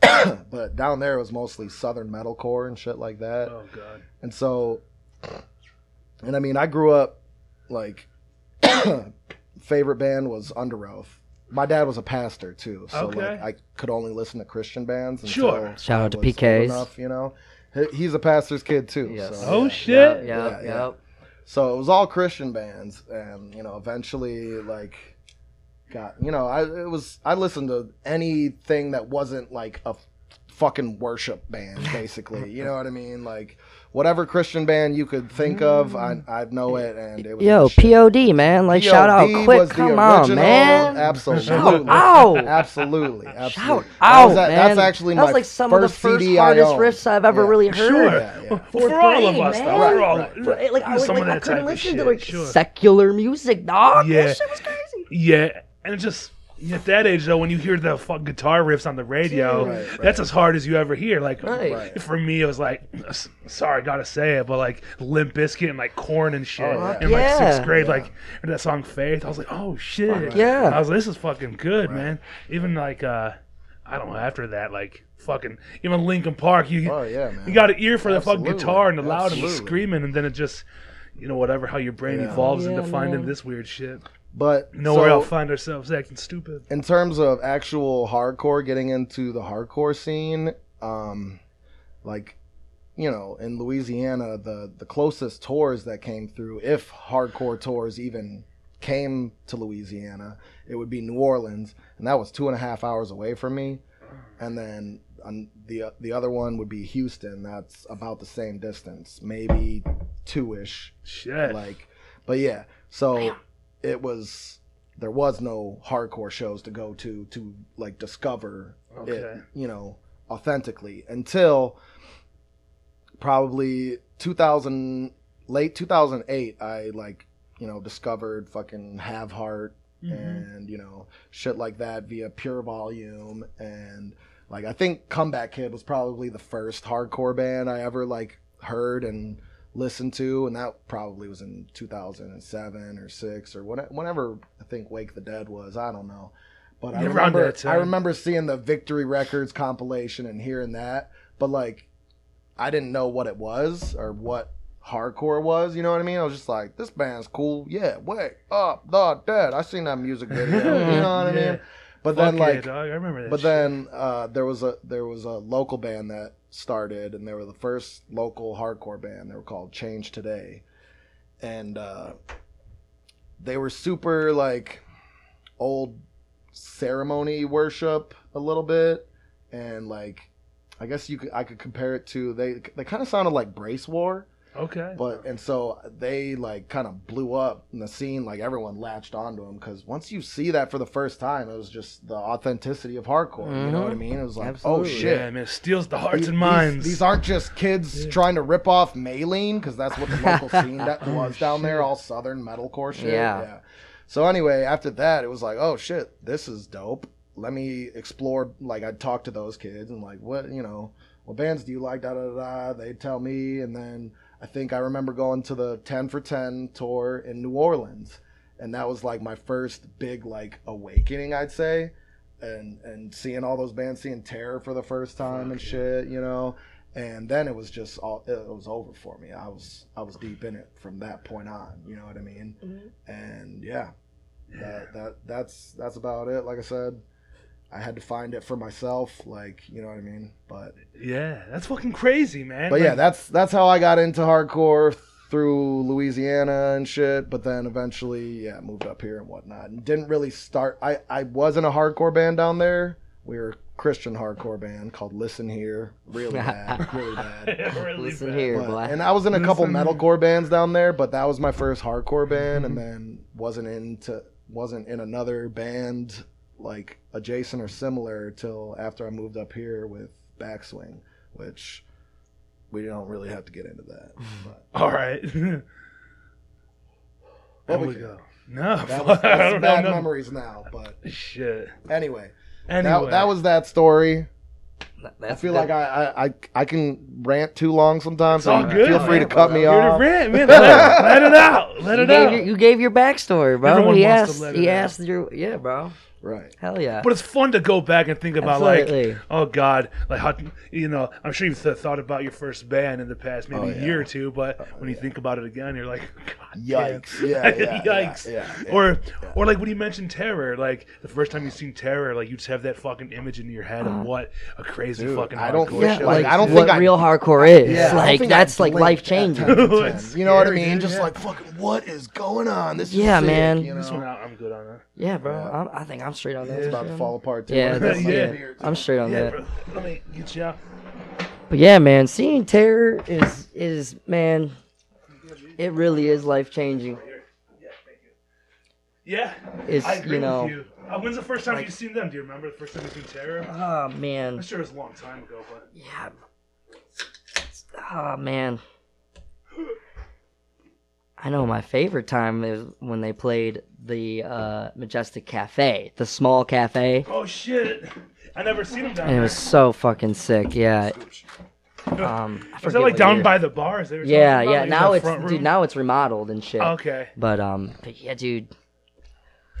but down there it was mostly southern metalcore and shit like that. oh god. And so, and I mean, I grew up like favorite band was Underoath. My dad was a pastor too, so Okay. like I could only listen to Christian bands. Until Sure. Shout I out to was old PKs. Enough, you know, He- he's a pastor's kid too. Yes. So, Oh yeah. shit. Yep, Yeah, yep, yeah. yep. So it was all Christian bands, and you know, eventually, like, got you know, I it was I listened to anything that wasn't like a fucking worship band, basically. you know what I mean? Like whatever Christian band you could think of, I mm. I know it, and it was Yo. POD, man. Like, shout out quick. was the Come on, man. Absolutely. Shout out. Absolutely. Absolutely. Shout That out, was- that- man. That's actually That was my like some of the first first CD hardest riffs I've ever Yeah. really heard. Sure. Yeah, yeah. Well, Fourth for all of grade, us, though. man. For all, Right, But, like, I, was, like, I that couldn't type of listen shit. to like sure. secular music, dog. Yeah. That shit was crazy. Yeah, and it just at that age though, when you hear the fuck guitar riffs on the radio, Right, right. that's as hard as you ever hear. Like Right. Right. for me, it was like, sorry, gotta say it, but like Limp Bizkit and like Korn and shit Oh, yeah. in like sixth grade, Yeah. like that song Faith. I was like, oh shit, yeah. I was like, this is fucking good, man. Even like uh, I don't know. After that, like fucking even Linkin Park, you Oh yeah, man. you got an ear for the fucking guitar and the loud and the screaming, and then it just you know whatever how your brain Yeah. evolves Yeah, into finding man. this weird shit. But Nowhere so, else find ourselves acting stupid. in terms of actual hardcore, getting into the hardcore scene, um, like you know, in Louisiana, the the closest tours that came through, if hardcore tours even came to Louisiana, it would be New Orleans, and that was two and a half hours away from me. And then um, the the other one would be Houston. That's about the same distance, maybe two ish Shit. like but yeah so it was there was no hardcore shows to go to to like discover it you know authentically until probably 2000 late 2008 i like you know discovered fucking have heart Mm-hmm. and you know shit like that via pure volume and like i think comeback kid was probably the first hardcore band i ever like heard and listened to and that probably was in 2007 or 6 or what- whenever i think wake the dead was i don't know but i remember i remember seeing the victory records compilation and hearing that but like i didn't know what it was or what hardcore was you know what i mean i was just like this band's cool yeah wake up the dead i seen that music video you know what i Yeah. mean but Fuck then like. I remember that. but shit. then uh, there was a there was a local band that started, and they were the first local hardcore band. They were called Change Today, and uh, they were super like old ceremony worship a little bit, and like I guess you could I could compare it to they they kind of sounded like Bracewar, okay. but and so they like kind of blew up in the scene. Like everyone latched onto them because once you see that for the first time, it was just the authenticity of hardcore. You know what I mm-hmm. mean? It was like, Absolutely. oh shit. Yeah, man, it steals the hearts These- and minds. These, these aren't just kids Yeah. trying to rip off Maylene because that's what the local scene that Oh, was down there, all southern metalcore shit. Yeah. So anyway, after that, it was like, oh shit, this is dope. Let me explore. Like I'd talk to those kids and like, what you know, what bands do you like? Da da da. da. They'd tell me, and then I think I remember going to the Ten for Ten tour in New Orleans, and that was like my first big like awakening, I'd say, and and seeing all those bands, seeing Terror for the first time and Fuck yeah. shit, you know. And then it was just all it was over for me. I was I was deep in it from that point on. You know what I mean? Mm-hmm. And yeah, that that that's that's about it. Like I said, I had to find it for myself. Like you know what I mean. But yeah, that's fucking crazy, man. but yeah, that's that's how I got into hardcore through Louisiana and shit. But then eventually, yeah, moved up here and whatnot. And didn't really start. I I was in a hardcore band down there. We were a Christian hardcore band called Listen Here. Really bad, really bad. really Listen bad. here, But- and I was in a couple Listen. metalcore bands down there, but that was my first hardcore band, and Mhm. then wasn't into wasn't in another band like adjacent or similar till after I moved up here with Backswing, which we don't really have to get into that. But All right. there Well, we we go. No, that was, I that's don't know. bad no- memories now. But Shit. anyway, Anyway, that, that was that story. That's I feel good. like I, I I I can rant too long sometimes. It's all so good, Feel free to man. cut me You're off. rant, man. Let, let it out. Let you it gave, out. your, you gave your backstory, bro. Everyone he wants to asked. let He out. asked your. Yeah, bro. Right. Hell yeah. But it's fun to go back and think about, like, Absolutely. oh God, like how you know. I'm sure you've th- thought about your first band in the past maybe Oh, a yeah. year or two, but oh, when you yeah. think about it again, you're like, God Yikes. damn. Yeah, yeah, Yikes. yeah, yeah, yeah. or or like when you mentioned terror, like the first time you seen terror, like you just have that fucking image in your head of uh-huh. what a crazy Dude, fucking I don't hardcore think- yeah, show like, is. I don't what think I- real hardcore is. Yeah, like that's like life changing. 10 to It's 10. You know what I mean? dude, Just yeah. like fucking, what is going on? This is Yeah, sick, man. You this one know? I'm good on that. Yeah, bro. Yeah. I'm, I think I'm straight on that. It's about to fall apart too. Yeah, that's, Yeah. yeah. I'm straight on Yeah, that. bro. Let me get you out. But yeah, man, seeing terror is is man, it really is life changing. Yeah, It's I agree you know, with you. Uh, when's the first time like- you seen them? Do you remember the first time you've seen Terror? oh man, I'm sure it was a long time ago, but yeah, oh man. I know my favorite time is when they played the uh, Majestic Cafe, the small cafe, oh shit, I never seen them down and it was so fucking sick. Yeah. Um, I was forget that like down year. by the bars? They were Yeah, yeah. Like, Now it's dude. room? Now it's remodeled and shit. okay. But um, but yeah, dude.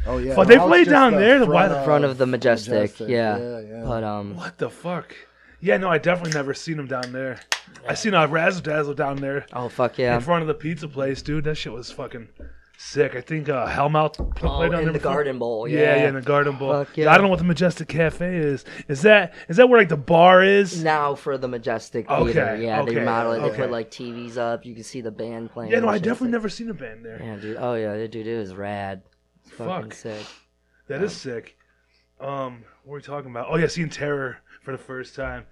Oh yeah. But they now it's play just down the there, the front wide- Front of the Majestic, Majestic, yeah. yeah, yeah. But um, What the fuck? Yeah, no, I definitely never seen him down there. I seen a Razzle Dazzle down there oh fuck yeah. in front of the pizza place, dude. That shit was fucking sick. I think uh, Hellmouth pl- Oh, played down in there the before. Garden Bowl, Yeah, yeah. yeah, in the Garden Bowl. Fuck yeah. I don't know what the Majestic Cafe is. Is that is that where like the bar is? Now for the Majestic Okay, Theater, yeah, okay, they remodel it. They okay. put like TVs up. You can see the band playing. Yeah, no, and I shit. definitely never seen a band there. like- Yeah, dude. Oh yeah, dude, it was rad. It's fucking Fuck. sick. That is sick. Um, what were we talking about? Oh yeah, seeing Terror for the first time.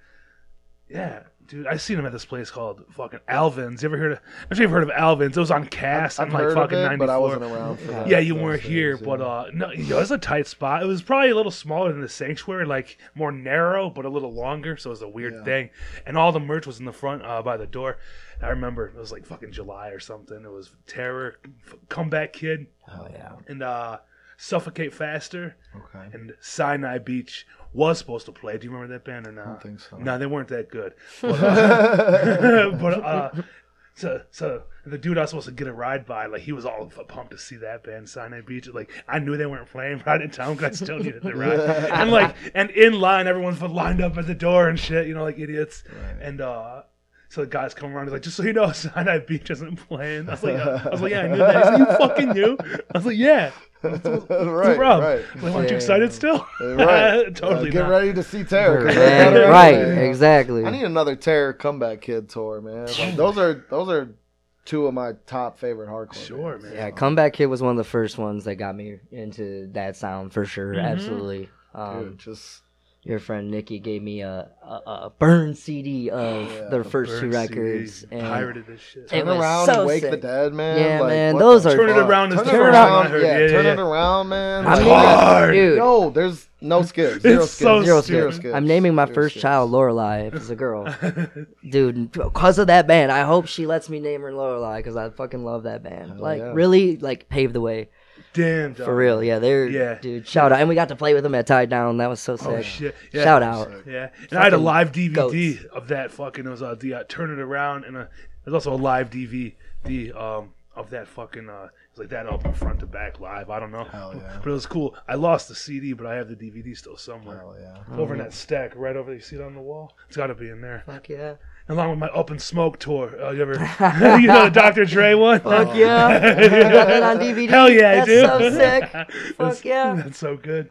Yeah, dude, I seen him at this place called fucking Alvin's. You ever heard of? I'm sure you've heard of Alvin's. It was on Cass I've in like heard fucking of it, '94. but I wasn't around for that. Yeah, you weren't days, here, yeah. but uh, no, you know, it was a tight spot. It was probably a little smaller than the sanctuary, like more narrow, but a little longer. So it was a weird Yeah. thing. And all the merch was in the front uh, by the door. I remember it was like fucking July or something. It was Terror, F- Comeback Kid, Oh yeah. and uh, Suffocate Faster, Okay. and Sinai Beach was supposed to play. Do you remember that band or not? I don't think so. No, they weren't that good. But, uh, but uh, so so the dude I was supposed to get a ride by, like he was all pumped to see that band, Sinai Beach. Like I knew they weren't playing, right in didn't tell him 'cause I still needed the ride. and like and in line, everyone's lined up at the door and shit, you know, like idiots. And uh. So the guys come around. He's like, "Just so you know, Sinai Beach isn't playing." I was like, uh, "I was like, yeah, I knew that." He's like, "You fucking knew?" I was like, "Yeah." What's the right, problem? right. Like, aren't you Yeah. excited still? right. totally Uh, get not. ready to see Terror. 'cause Man, right, anyway. exactly. I need another Terror comeback kid tour, man. Like, those are those are two of my top favorite hardcore. Sure, bands. man. Yeah, Comeback Kid was one of the first ones that got me into that sound for sure. Mm-hmm. Absolutely. Um, Dude, just your friend Nikki gave me a, a, a burn CD of Yeah, their the first two records, CD, and pirated this shit. Turn around so and wake sick. the dead, man. Yeah, Like, man, those the are- Turn it around Turn it first around, one I heard. Yeah, Yeah, turn yeah. it around, man. I'm Like, naming- hard. dude, No, there's no skips. Zero It's skips. so zero stupid. skips. I'm naming my Zero first skips. child Lorelai if it's a girl. Dude, because of that band, I hope she lets me name her Lorelai because I fucking love that band. like, yeah. really, like, paved the way. Damn, For real, yeah, they're Yeah. dude. Shout out, and we got to play with them at Tie Down. That was so sick. Oh shit! Yeah. Shout out. Yeah, and I had a live DVD goats. of that fucking. It was uh, the uh, Turn It Around, and uh, there's also a live DVD um of that fucking. Uh, it's like that album front to back live. I don't know, Hell yeah. but it was cool. I lost the CD, but I have the DVD still somewhere. Hell yeah. It's over in that stack right over there. You see it on the wall? It's got to be in there. Fuck yeah. Along with my Up in Smoke tour. Uh, you ever? you know the Dr. Dre one? Fuck yeah. You got that on DVD? Hell yeah, I That's do. so sick. That's- Fuck yeah. That's so good.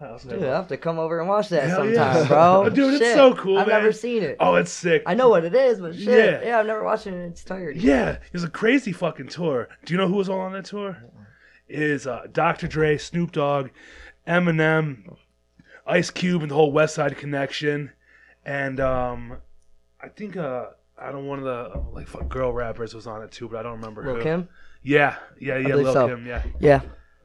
I also have Dude, I have to come over and watch that Hell sometime, yeah. bro. Dude, it's so cool, I've man. never seen it. Oh, it's sick. I know what it is, but shit. Yeah. Yeah, I've never watched it in its entirety. Yeah, it was a crazy fucking tour. Do you know who was all on that tour? Is uh, Dr. Dre, Snoop Dogg, Eminem, Ice Cube, and the whole Westside Connection, and um, I think uh, I don't one of the uh, like fuck girl rappers was on it too, but I don't remember Lil who. Kim? Yeah, yeah, yeah, Lil so. Kim. Yeah, Yeah.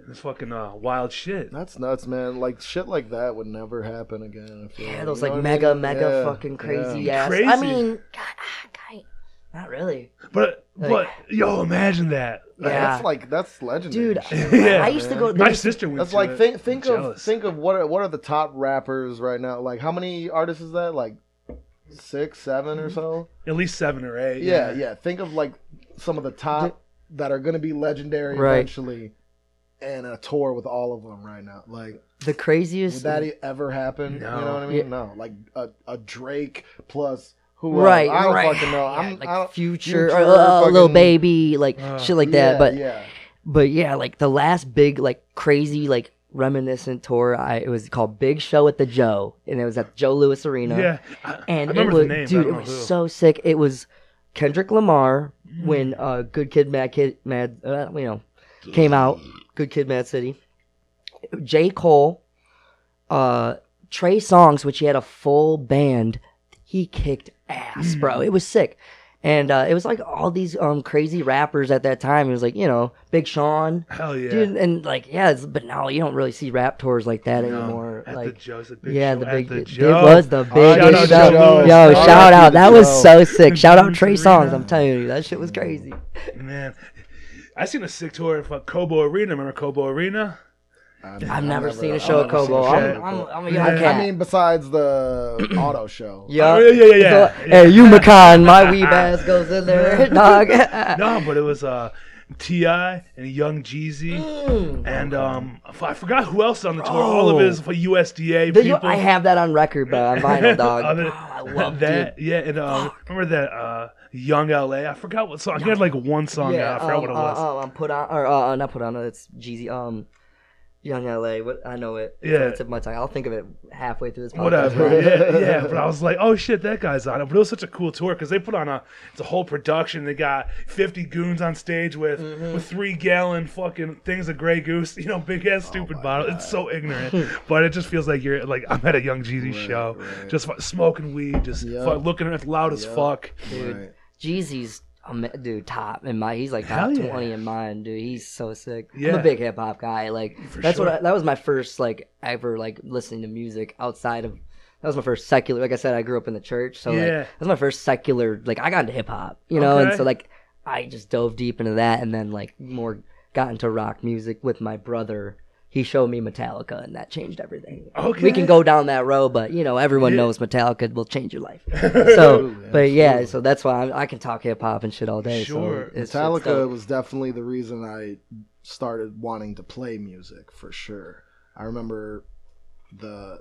it's fucking uh, wild shit. That's nuts, man. Like shit like that would never happen again. I Yeah, like. those You like what I mega, mean? mega Yeah, fucking crazy yeah. ass. Crazy. I mean, God, not really. But Like- but yo, imagine that. Yeah. That's like that's legendary. Dude, shit. Yeah, I used to go. My sister went. That's to like it. think think I'm of jealous. think of what are, what are the top rappers right now? Like how many artists is that? Like six, seven, or mm-hmm. so? at least seven or eight. Yeah, yeah. Think of like some of the top that are going to be legendary Right. eventually, and a tour with all of them right now. Like The craziest. would that e- ever happen? No. You know what I mean? Yeah. No. Like a, a Drake plus who? Right, else? I don't right. fucking know. Yeah, I'm like future, Future, or, uh, Lil Baby, like Uh, shit like yeah, that. But yeah. But yeah, like the last big, like crazy, like reminiscent tour, I it was called Big Show at the Joe, and it was at Joe Louis Arena. Yeah, I, and I it was. I dude, it was who. Mm. so sick. It was Kendrick Lamar when uh, Good Kid, Mad Kid, Mad, uh, you know, came out. Good Kid, Mad City. J Cole, uh, Trey Songz, which he had a full band. He kicked ass, bro. It was sick. And uh, it was like all these um crazy rappers at that time. It was like you know Big Sean, Hell yeah. dude, and like yeah, it's, but now you don't really see rap tours like that No, anymore. At like the Joe's, the big yeah, show the at big the it Joe. was the Shout biggest out show. Joe. Yo, Shout shout out That was Joe. so sick. Shout out Trey. Songz. I'm telling you, that shit was crazy. Man, I seen a sick tour for Cobo Arena. Remember Cobo Arena? I've never seen a I've show at never Cobo. a I'm. I'm, I'm a Yeah. cat. I mean, besides the auto show. yeah, Oh, yeah, yeah, yeah, yeah. Hey, Youmacon, my weeb ass goes in there, dog. No, but it was uh, T.I. and Young Jeezy, Mm. and um, I f- I forgot who else on the tour. All of his USDA The- people. I have that on record, but on vinyl, dog. Other- Oh, I love that. Yeah, and um, remember that uh, Yung L.A.? I forgot what song. He had like one song. Yeah, out. I forgot um, what it uh, was. uh, um, put on or uh, uh, not put on. uh, It's Jeezy. Um, Young LA. What I know it. It's on Yeah. the tip of my tongue. I'll think of it halfway through this. Podcast. Whatever. yeah, yeah. But I was like, oh shit, that guy's on it. But it was such a cool tour because they put on a it's a whole production. They got fifty goons on stage with Mm-hmm. with three gallon fucking things of Grey Goose. You know, big Oh ass stupid bottle. It's so ignorant, but it just feels like you're like I'm at a Young Jeezy show, right. just fu- smoking weed, just Yep. fu- looking at loud as fuck. dude. Right. Jeezy's um, dude top in my. He's like Hell top yeah. twenty in mine, dude. He's so sick. Yeah. I'm a big hip hop guy. Like For that's what I, that was my first like ever like listening to music outside of. That was my first secular. Like I said, I grew up in the church, so like Yeah. that was my first secular. Like I got into hip hop, you know, and so like I just dove deep into that, and then like more got into rock music with my brother. He showed me Metallica, and that changed everything. Okay. We can go down that road, but you know everyone Yeah. knows Metallica will change your life. So, Absolutely, but yeah, so that's why I'm, I can talk hip hop and shit all day. Sure. So it's, Metallica it's was definitely the reason I started wanting to play music for sure. I remember the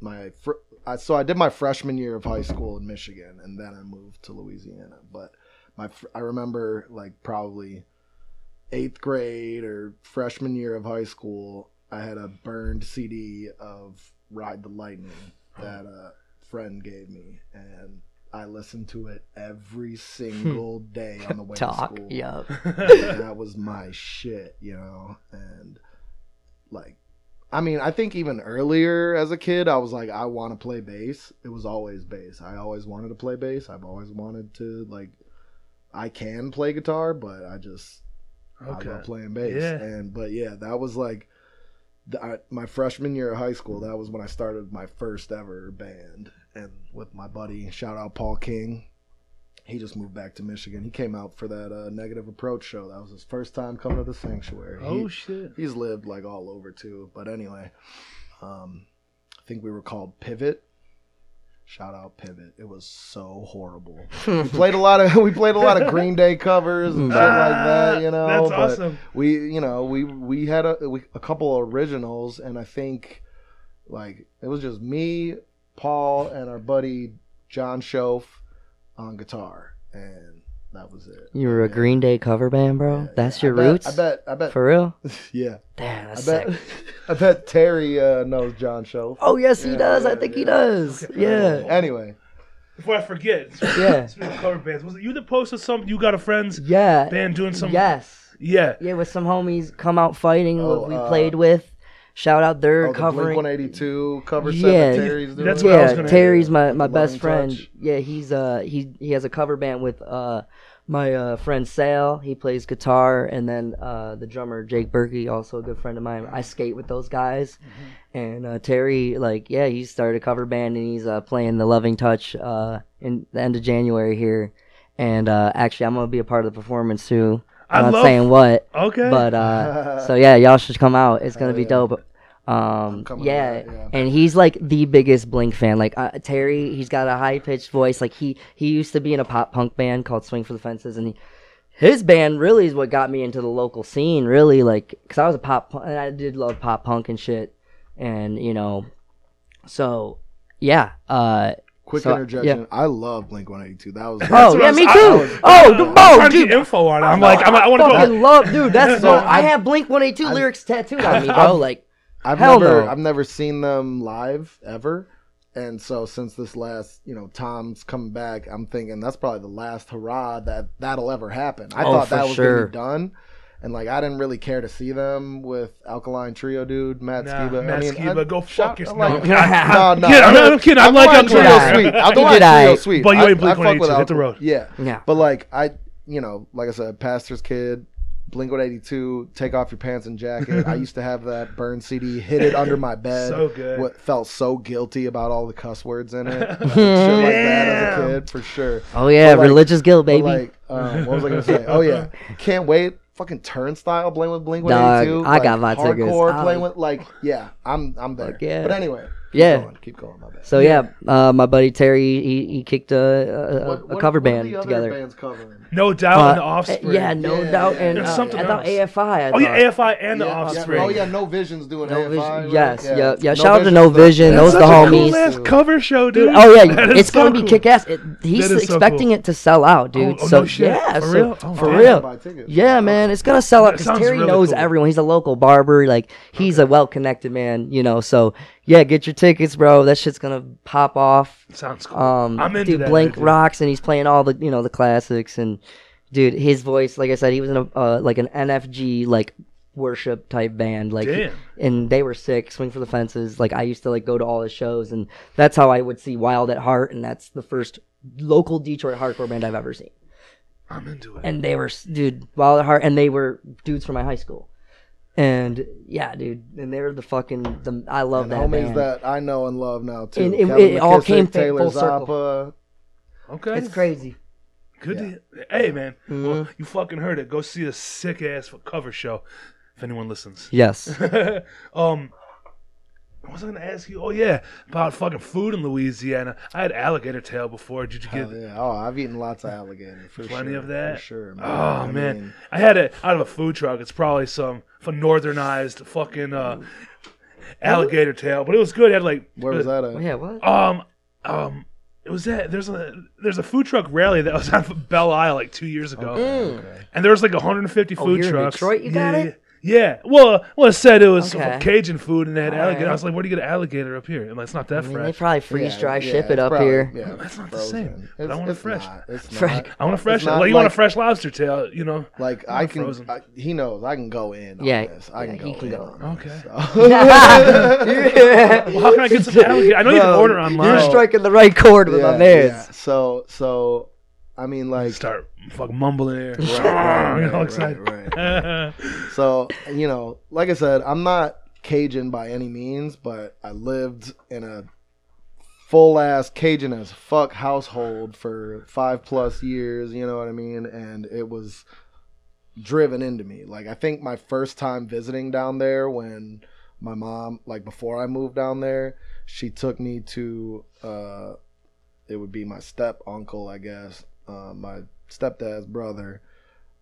my fr- I, so I did my freshman year of high school in Michigan, and then I moved to Louisiana. But my fr- I remember like probably eighth grade or freshman year of high school, I had a burned CD of Ride the Lightning that a friend gave me, and I listened to it every single hmm. day on the way talk. to school. And that was my shit, you know. And like, I mean, I think even earlier as a kid, I was like, I want to play bass. It was always bass. I always wanted to play bass. I've always wanted to like. I can play guitar, but I just I Okay. love playing bass. Yeah. And but yeah, that was like the, I, my freshman year of high school. That was when I started my first ever band, and with my buddy, shout out Paul King. He just moved back to Michigan. He came out for that uh, Negative Approach show. That was his first time coming to the Sanctuary. Oh He- shit. he's lived like all over too. But anyway, um, I think we were called Pivot. Shout out Pivot. It was so horrible. we played a lot of we played a lot of Green Day covers and shit like mm. that. You ah, know, That's but awesome. we you know we we had a we, a couple originals, and I think like it was just me, Paul, and our buddy John Schoaf on guitar, and that was it. You were a Green Day cover band, bro. Yeah, That's yeah. your I bet- roots. I bet. I bet. For real? yeah. Damn, I bet. sick. I bet Terry uh, knows John Schoaf. Oh yes, he Yeah, does. I yeah, think he does. Okay. Yeah. Anyway, Before I forget, Yeah. speaking of cover bands, was it you that posted some? You got a friend's Yeah. band doing some? Yes. Yeah. Yeah, with some homies come out fighting Oh, who we uh, played with. Shout out, they're oh, the Blink covering. 182 cover set Yeah. Terry's doing. That's what I was yeah, gonna- Terry's my, my Loving best friend. Touch. Yeah, he's uh he he has a cover band with uh my uh, friend Sal. He plays guitar, and then uh the drummer Jake Berkey, also a good friend of mine. I skate with those guys, and uh, Terry like yeah he started a cover band and he's uh playing the Loving Touch uh in the end of January here, and uh actually I'm gonna be a part of the performance too. I I'm not love- saying what, Okay. but uh so yeah y'all should come out. It's gonna Hell be yeah. dope. Um, yeah, that, yeah. and he's like the biggest Blink fan. Like uh, Terry, he's got a high pitched voice. Like he he used to be in a pop punk band called Swing for the Fences, and he, his band really is what got me into the local scene. Really, like because I was a pop punk, and I did love pop punk and shit, and you know, so yeah. Uh, Quick So, interjection. yeah. I love Blink 182. That was. oh yeah, was- me too. I was- oh, I'm dude, trying oh, to dude. get info on it. I'm like, I'm, I want to go. fucking love, dude. That's so. So I I've- Blink One Eight Two lyrics tattooed on me, bro. I've- Like, I've Hell never no. I've never seen them live ever. And so since this last, you know, Tom's coming back, I'm thinking that's probably the last hurrah that that'll ever happen. I Oh, thought that was sure. gonna be done. And like I didn't really care to see them with Alkaline Trio dude, Matt Nah, Skiba. Matt I mean, Skiba, I- go shout- fuck yourself. like- No, no, no. I'm kidding, I'm kidding, I like Alkaline Trio Alkaline. sweet. You Alkaline did Trio I- sweet. But you ain't I fuck with Blink-182, hit the road. Yeah. yeah. But like I, you know, like I said, pastor's kid, Blink 182, take off your pants and jacket. I used to have that burn CD, hid it under my bed. So good. What felt so guilty about all the cuss words in it, Shit like that as a kid for sure. Oh yeah, But, like- religious guilt, But baby. like, um, what was I gonna say? Oh yeah, can't wait. Fucking turnstile playing with Blink Dog, 182. I got my tickets. Hardcore I playing like- with like yeah, I'm I'm there. Yeah. But anyway, yeah. going, keep going. My bad. So yeah, uh, my buddy Terry, he, he kicked a, a, What- a what- cover what are band the other together. bands covering? No doubt, Uh, and the Offspring. Yeah, no Yeah, doubt. yeah, And There's uh, something I thought else. AFI. I Oh yeah. AFI and the Yeah, Offspring. Oh yeah, No Vision's doing No AFI. Vision- right? yes, yeah. yeah, yeah, No shout out to No Vision, those such the homies. Cool ass cover show, dude. Dude, oh yeah, That is it's gonna so be cool. kick ass. It, he's That is so expecting cool. it to sell out, dude. Oh, oh, so yeah, For real? Oh, for real. Yeah, man, it's gonna sell out because Terry knows everyone. He's a local barber. Like he's a well-connected man, you know. So yeah, get your tickets, bro. That shit's gonna pop off. Sounds cool. Um, I'm into dude, that. Blink idea. rocks, and he's playing all the you know the classics. And dude, his voice, like I said, he was in a uh, like an NFG like worship type band. Like, Damn. and they were sick. Swing for the fences. Like I used to like go to all his shows, and that's how I would see Wild at Heart, and that's the first local Detroit hardcore band I've ever seen. I'm into it. And they were, dude, Wild at Heart, and they were dudes from my high school. And yeah, dude, and they're the fucking the I love And that homies band. that I know and love now too. And it- Kevin it all McKissick, came full Taylor circle. Zappa. okay. it's crazy. Good. To, hey, man. Mm-hmm. Well, you fucking heard it. Go see a sick ass cover show. If anyone listens. Yes. um, what was gonna ask you? Oh yeah, about fucking food in Louisiana. I had alligator tail before. Did you get Hell yeah. Oh, I've eaten lots of alligator for plenty sure, of that? For sure. Man. Oh I man, mean, I had it out of a food truck. It's probably some northernized fucking uh, alligator tail, but it was good. It had like where was that at? yeah. What? Um, um, it was that there's a there's a food truck rally that was on Belle Isle like two years ago, Okay. and there was like 150 Oh, food here in trucks. Detroit you got yeah, it? Yeah. Well, well, it said it was Okay. Cajun food and they had All alligator. I was like, where do you get an alligator up here? And like, it's not that I mean, they fresh. probably freeze dry yeah, ship it it's up probably- here. Yeah, That's not the frozen. same, but I want it it's fresh. not. It's Fresh. I want a fresh. It's not Like you want a like- fresh lobster tail, you know? Like I can, frozen. I, he knows I can go in. Yeah, on this. I yeah, can he go can in go on in. Okay. so. Well, how can I get some alligator? I know you can Bro, order online. You're striking the right chord with my mans. yeah. So, so, I mean, like, Start fucking mumbling here. Right, right, all right, excited. right, so you know, like I said, I'm not Cajun by any means, but I lived in a full ass Cajun as fuck household for five plus years. You know what I mean? And it was driven into me. Like I think my first time visiting down there when my mom, like before I moved down there, she took me to. uh It would be my step uncle, I guess, uh, my stepdad's brother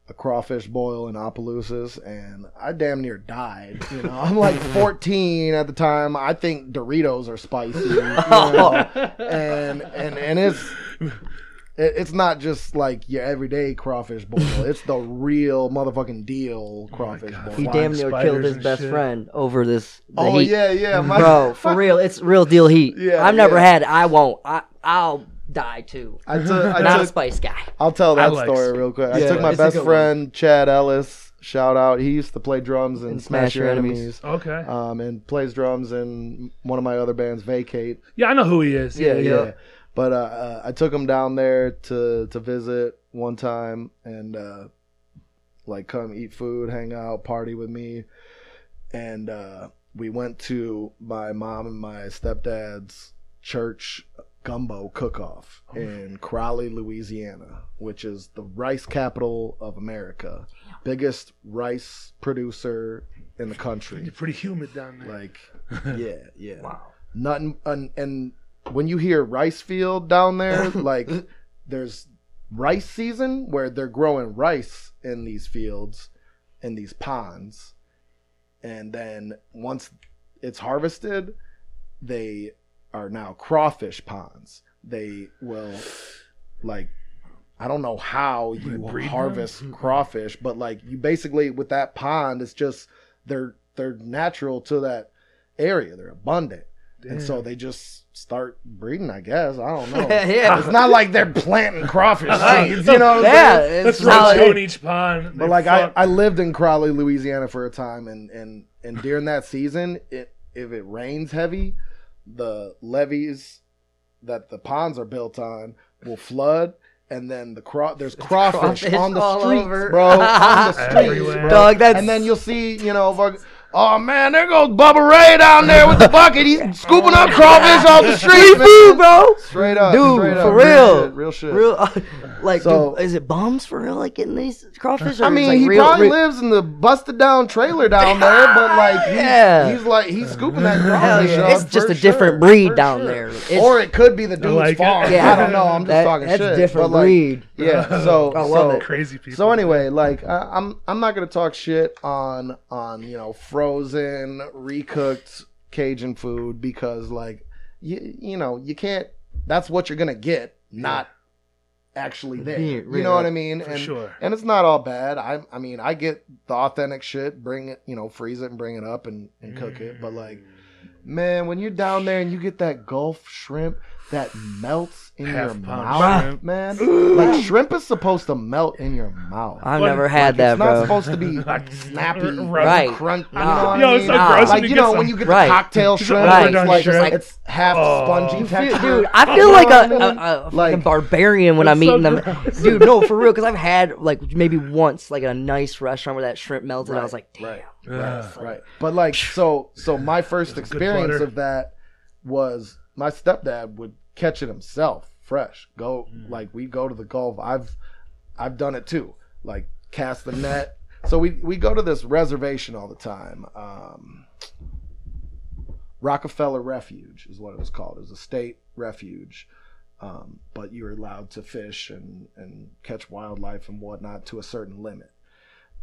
a crawfish boil in Opelousas, and I damn near died. You know, I'm like 14 at the time. I think Doritos are spicy, you know? and and and it's it, it's not just like your everyday crawfish boil. It's the real motherfucking deal crawfish God. boil. He Flying damn near killed his best shit. friend over this. the oh heat. yeah, yeah, my, bro, for real, it's real deal heat. Yeah, I've never yeah. had. it. I won't. I I'll die too. I took, I Not a took, spice guy. I'll tell I that like story sweet. real quick. I Yeah, took my it's a best good one. friend Chad Ellis. Shout out. He used to play drums in In Smash, Your Enemies. Okay. um, and plays drums in one of my other bands, Vacate. Yeah, I know who he is. Yeah, yeah. But uh, uh, I took him down there to to visit one time and uh, like come eat food, hang out, party with me, and uh, we went to my mom and my stepdad's church gumbo cook-off oh. in Crowley, Louisiana, which is the rice capital of America, biggest rice producer in the country. It's pretty humid down there. Like, yeah, yeah. wow. Nothing. And, and when you hear rice field down there, like there's rice season where they're growing rice in these fields, in these ponds, and then once it's harvested, they are now crawfish ponds. They will like. I don't know how you breed them? harvest crawfish, but like you basically with that pond, it's just they're they're natural to that area. They're abundant. And so they just start breeding, I guess. I don't know. Yeah. It's not like they're planting crawfish seeds, you know Yeah, it's throw how in each pond. But like I. I lived in Crowley, Louisiana for a time and, and, and during that season, it if it rains heavy, the levees that the ponds are built on will flood and then the craw there's crawfish, crawfish on the all streets, over. bro. On the streets, bro. Dog, that's- and then you'll see, you know, fuck- Oh man, there goes Bubba Ray down there with the bucket. He's scooping up crawfish off the street, man. Food, bro. Straight up, Dude, straight for up. real. shit, real shit. Real, uh, like, So- dude, is it bums for real? Like getting these crawfish? Or I mean, like, he real, probably real- lives in the busted down trailer down there, but like, he's, Yeah. he's like he's scooping that crawfish yeah. It's just a different sure, breed down sure. there. It's- or it could be the dude's like farm. Yeah. I don't know. I'm just That- talking that's shit. different but, like, breed. Yeah. So I love so it. Crazy people. so anyway, like I'm I'm not gonna talk shit on on you know frozen recooked Cajun food because like you you know you can't. That's what you're gonna get, not actually there. Yeah, You know what I mean? For and sure. and it's not all bad. I I mean I get the authentic shit. Bring it, you know, freeze it and bring it up and and cook it. But like, mm. man, when you're down there and you get that Gulf shrimp that melts in Half your pound mouth, shrimp. man. like shrimp is supposed to melt in your mouth. I've What- never had that, it's not bro. supposed to be snappy, Right. crunch. You Nah. know what Yo, I it's mean? so Nah. gross when Like you you get know some- when you get Right. the cocktail shrimp, Right. it's overdone like shrimp. it's half Oh. spongy texture. Dude, I feel like what a, I a, mean? a Like- fucking barbarian when I'm eating so them. gross. Dude, no, for real, because I've had like maybe once like a nice restaurant where that shrimp melted. I was like, damn. right. Ugh. Right. But like so so my first Good experience butter. of that was my stepdad would catch it himself fresh. Go Mm. like we go to the Gulf. I've I've done it too. Like cast the net. So we we go to this reservation all the time. Um Rockefeller Refuge is what it was called. It was a state refuge. Um, but you were allowed to fish and, and catch wildlife and whatnot to a certain limit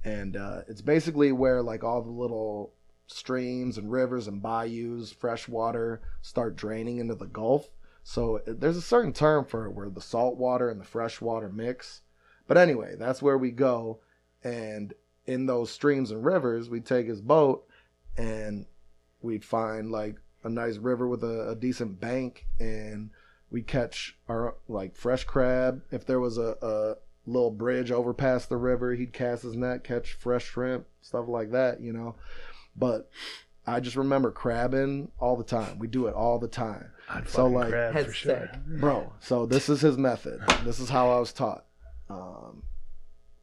and uh, it's basically where like all the little streams and rivers and bayous, fresh water, start draining into the Gulf. So there's a certain term for it where the salt water and the fresh water mix. But anyway, that's where we go, and in those streams and rivers, we take his boat, and we'd find like a nice river with a, a decent bank, and we catch our like fresh crab. If there was a, a little bridge over past the river. He'd cast his net, catch fresh shrimp, stuff like that, you know. But I just remember crabbing all the time. We do it all the time, I'd So, like- crab for sure. bro. So this is his method. This is how I was taught. Um,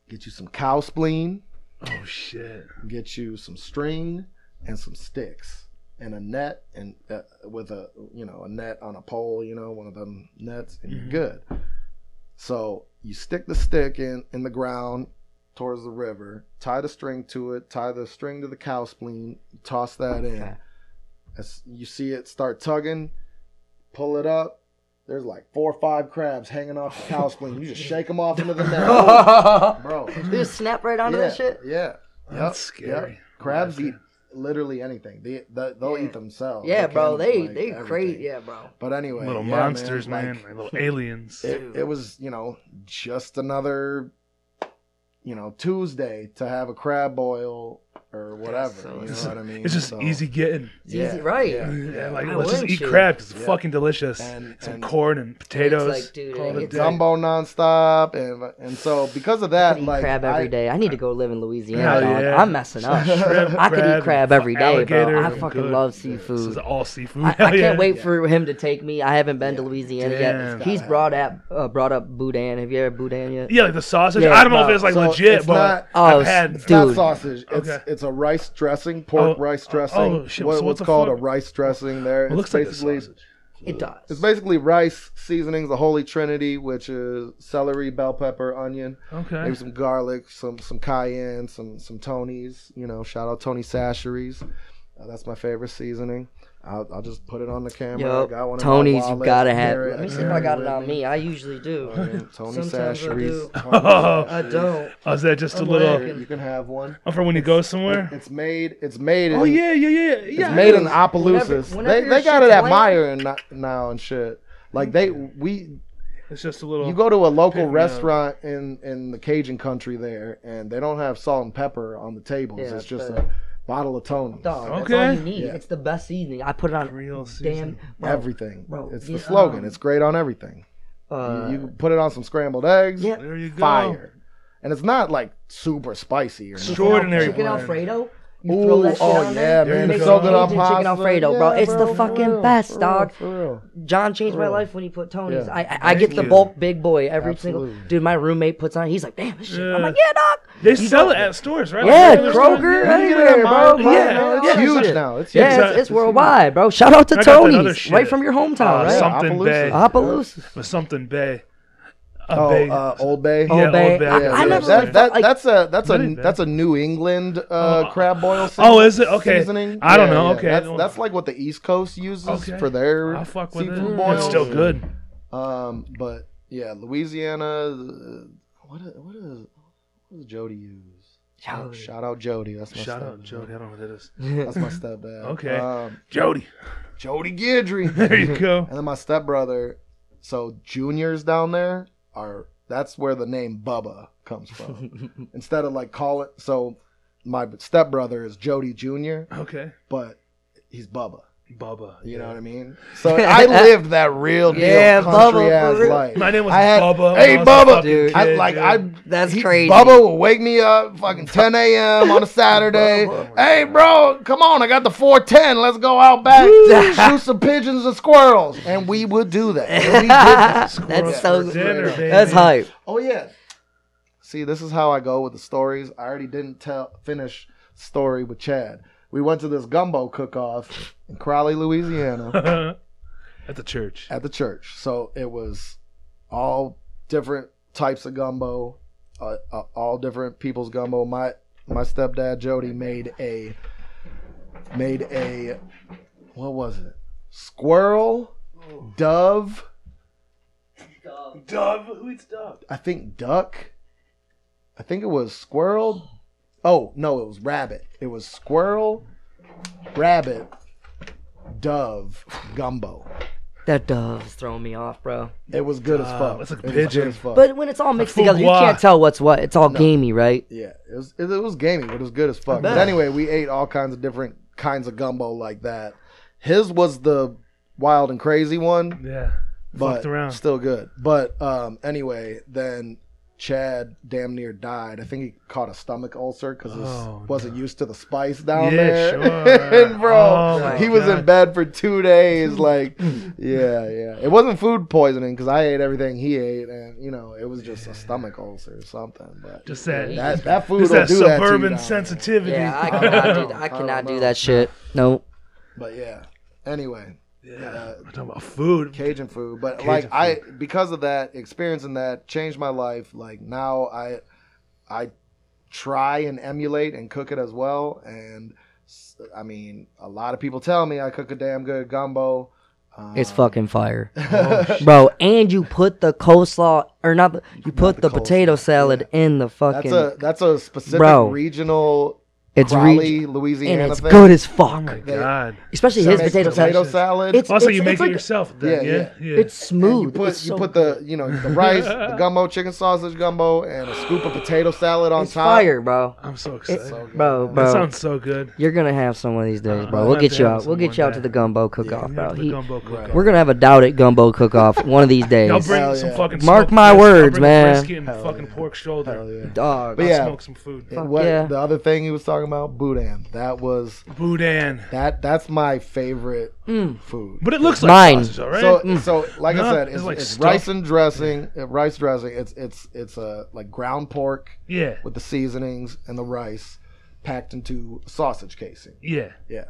get you some cow spleen, Oh shit. get you some string and some sticks and a net and uh, with a you know a net on a pole, you know, one of them nets, and Mhm. you're good. So you stick the stick in in the ground towards the river, tie the string to it, tie the string to the cow spleen, toss that in. As you see it start tugging, pull it up. There's like four or five crabs hanging off the cow spleen. You just shake them off into the net, bro. They just snap right onto yeah, that shit. Yeah, That's Yep, yep. scary. Crabs Yeah. eat literally anything. They, they they'll Yeah. eat themselves. Yeah, bro. can, They like, they everything. crazy. Yeah, bro. But anyway, Little yeah, monsters, man. like, Little aliens. it, it was you know just another you know Tuesday to have a crab boil or whatever. so you know what I mean? It's just So- easy getting. It's Yeah, easy, right? yeah. Yeah, like Why let's just eat you? crab 'cause it's Yeah. fucking delicious. And- Some and- corn and potatoes. like, dude, call it a it's nonstop, and and so because of that, I eat like crab I- every day. I need to go live in Louisiana. Hell dog. I'm messing up. Shrimp, I could eat crab every day, bro. I fucking good. love seafood. This is all seafood. I, I can't yeah. wait for him to take me. I haven't been to Louisiana yet. He's brought up uh, brought up boudin. Have you ever boudin yet? Yeah, like the sausage. I don't know if it's like legit, but Oh, I've had. It's not sausage. It's Okay. It's a rice dressing, pork Oh, rice oh, dressing. oh, shit, What- so what's called fuck? a rice dressing there. It it's looks like basically sausage. It does. it's basically rice seasonings, the holy trinity, which is celery, bell pepper, onion, Okay. maybe some garlic, some some cayenne, some some Tony's. You know, shout out Tony Chachere's. Uh, that's my favorite seasoning. I'll, I'll just put it on the camera. I Yo, got one in my Tony's, you wallet. gotta have. Carry Let me it- see if I got it on me. I usually do. Oh, All right, Tony Sometimes I Chachere's. do. Oh, I don't. Oh, is that just a I'm little? working. You can have one. Oh, for when you go somewhere. It's made. It's made. In, Oh in- yeah, yeah, yeah, It's yeah. made in Opelousas. whenever They they got it at bland- Meijer and not- now and shit. Like they we It's just a little. you go to a local Pick up. restaurant in in the Cajun country there, and they don't have salt and pepper on the tables. Yeah, it's just but- a bottle of Tony's. Dog, that's all Okay. you need. Yeah. It's the best seasoning. I put it on Real damn bro, Everything. bro, it's yeah, the slogan. um, it's great on everything. Uh, you, you put it on some scrambled eggs. Yeah. There you go. Fire. And it's not like super spicy or. Extraordinary chicken blend. Alfredo. You throw Ooh, that shit oh on yeah, there, There man, you make it's so good on Cajun pasta. chicken Alfredo, bro. Yeah, It's the for fucking real, best, for real, dog. For real. John changed my real. life when he put Tony's. Yeah. I I, I get Thank the you. bulk big boy every single. Dude, my roommate puts on. He's like, damn, this shit. I'm like, yeah, dog. They You sell don't- it at stores, right? Yeah, Like regular stores? Kroger, Yeah. anywhere, bro. Yeah, yeah, it's huge now. It's Yeah, it's, worldwide, bro. Shout out to I got that other Tony's, right from your hometown, Uh, right? something Bay. Opelousas. With something Bay. A Oh, Bay. uh, Old Bay. Old Yeah, Bay. Old Bay. I, Yeah, I yeah. never that, really that, like, that's a that's a ain't that's a New England uh, Oh. crab boil. Oh, is it? Okay. Seasoning. I don't Yeah, know. yeah. Okay. that's, that's like what the East Coast uses Okay. for their I'll fuck with seafood it. boils. It's still good. Um, but yeah, Louisiana. Uh, what is, what is what does Jody use? Jody. Shout out Jody. That's my Shout stepdad. out Jody. I don't know what that is. That's my stepdad. Okay. Um, Jody. Jody Guidry. There you go. And then my stepbrother. So juniors down there are. That's where the name Bubba comes from. Instead of like call it. So my stepbrother is Jody Junior, Okay. but he's Bubba. Bubba. You know what I mean? So I lived that real deal Yeah, country for ass real. life. My name was I had- Bubba. Hey, I was Bubba. fucking Dude. I like dude. I. That's he- crazy. Bubba will wake me up fucking 10 a.m. on a Saturday. hey, bro, come on! I got the 410. Let's go out back, shoot some pigeons and squirrels, and we would do that. And we did that. That's so for dinner, That's baby. That's hype. Oh yeah. See, this is how I go with the stories. I already didn't tell finish story with Chad. We went to this gumbo cook-off in Crowley, Louisiana. At the church. at the church. So it was all different types of gumbo, uh, uh, all different people's gumbo. My my stepdad Jody made a made a what was it? Squirrel, dove, Dove. Who eats dove? I think duck. I think it was squirrel. Oh no, it was rabbit. It was squirrel, rabbit, dove, gumbo. That dove dove's throwing me off, bro. It was good as fuck. It's like It was pigeon. good as fuck. But when it's all mixed together, you foie can't tell what's what. It's all gamey, right? Yeah, it was it, was gamey, but it was good as fuck. But bet. anyway, we ate all kinds of different kinds of gumbo like that. His was the wild and crazy one, Yeah. but Fucked around. still good. But um, anyway, then Chad damn near died. I think he caught a stomach ulcer because he Oh, wasn't used to the spice down Yeah, there. sure. and bro, Oh, he was in bed for two days. Like, yeah, yeah. It wasn't food poisoning because I ate everything he ate, and you know, it was just a stomach ulcer or something. But Just that. that that food just will that do that suburban down there. sensitivity. Yeah, I cannot do. I I cannot don't do that shit. Nope. But yeah. Anyway, Yeah. We're talking about food. Cajun food. But Cajun like I because of that, experiencing that changed my life. Like now I I try and emulate and cook it as well. And I mean, a lot of people tell me I cook a damn good gumbo. Um, It's fucking fire. Oh, Bro, and you put the coleslaw or not you put the the, potato coleslaw, salad in the That's fucking a that's a specific Bro. regional it's Crowley, reg- Louisiana and it's thing. good as fuck. Oh my They- god. Especially Some his potato potato salad. salad. It's- Also, you it's make it like- yourself. Then. Yeah, Yeah, yeah. yeah. It's smooth. you put It's you so put the you know the rice, the gumbo, chicken sausage gumbo, and a scoop of potato salad on top. it's top. fire, bro. I'm so excited. So good, Bro, bro. that sounds so good. You're gonna have some of these days, Uh, bro. I'll We'll get you out. We'll get you out to the gumbo cook-off, bro. the He- gumbo cook-off. we're gonna have a doubt it gumbo cook-off one of these days. I'll bring some fucking. Mark my words, man. Brisket and fucking pork shoulder. Dog. But yeah. smoke some food. And Fuck what yeah. the other thing he was talking about, boudin. That was Boudin. that. That's my favorite Mm. food. But it looks like Mine. sausage, all right? So, so like No, I said, it's it's, like it's rice and dressing. uh, rice dressing. It's it's it's a like ground pork yeah, with the seasonings and the rice packed into sausage casing. yeah. Yeah.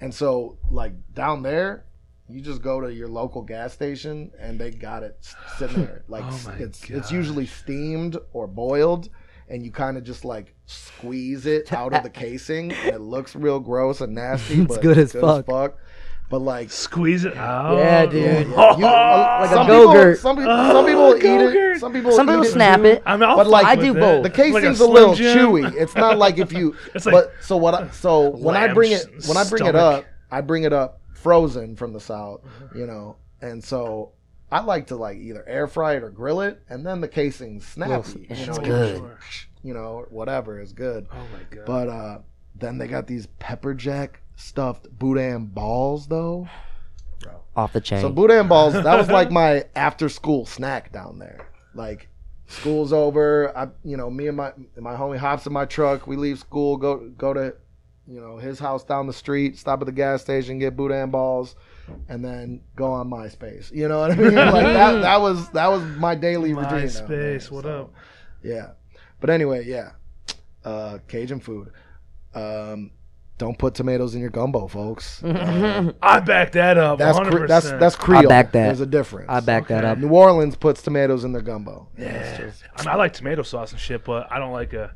And so like down there, you just go to your local gas station and they got it sitting there. Like Oh my it's it's usually steamed or boiled and you kind of just like squeeze it out of the casing and it looks real gross and nasty It's but good it's as fuck. But like Squeeze it out. Yeah, yeah, dude. yeah. You- Like a some Go-Gurt. People, some, people- Oh, some people eat Go-Gurt. it. Some people Some eat people it snap too. it. I mean, I'll But, like, I do both. The Like a casing's a, little Jim. chewy. It's not like if you. It's like but so what? I, so when I bring it, when I bring it up, I bring it up frozen from the south, you know, and so I like to like either air fry it or grill it, and then the casing's snappy. It's you know, good. You know, whatever is good. Oh my god. But uh then they got these pepper jack stuffed boudin balls though. Off the chain. So boudin balls, that was like my after school snack down there. Like school's over, I you know, me and my my homie hops in my truck, we leave school, go go to you know his house down the street, stop at the gas station, get boudin balls, and then go on MySpace. You know what I mean? like that. That was that was my daily routine. down there, MySpace, what so, up? Yeah, but anyway, yeah, uh, Cajun food. Um, don't put tomatoes in your gumbo, folks. I back that up. That's 100%. cre- that's that's Creole. back that. There's a difference. I back that up. New Orleans puts tomatoes in their gumbo. Yeah. I, mean, I like tomato sauce and shit, but I don't like a.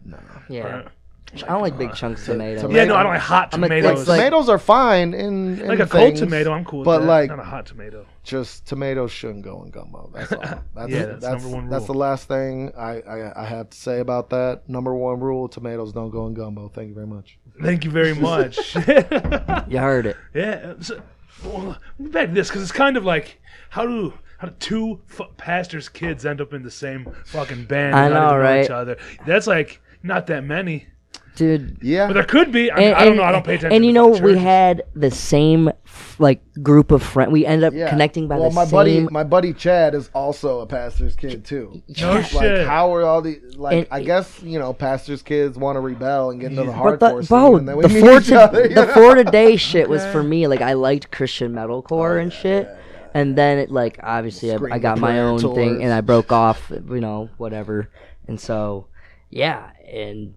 Yeah. I don't like big uh, chunks of tomato. tomato- Yeah, no, I don't like hot I'm a- tomatoes. It's like- tomatoes are fine in, in like a cold things, tomato, I'm cool with but that. like not a hot tomato. just tomatoes shouldn't go in gumbo. That's all. That's, Yeah, that's number one That's the rule. last thing I, I I have to say about that. Number one rule: tomatoes don't go in gumbo. Thank you very much. Thank you very much. You heard it. yeah. So, well, back to this because it's kind of like how do how do two f- pastors' kids end up in the same fucking band? I and not know, even right? Each other. That's like not that many, Dude. Yeah, but there could be. I, mean, And, I don't know. I don't pay attention. And to you know, fucking we had the same like group of friends. We ended up yeah. connecting by well, the my same. buddy, my buddy Chad is also a pastor's kid too. No Like, shit. how are all these? Like, And- I guess you know, pastors' kids want to rebel and get into the but hardcore the, scene, bro, and then we the meet four each to, other. the know? four today shit was for me. Like I liked Christian metalcore oh, and shit. And then it like obviously I, I got my prayer own thing and I broke off, you know, whatever. And so, yeah, and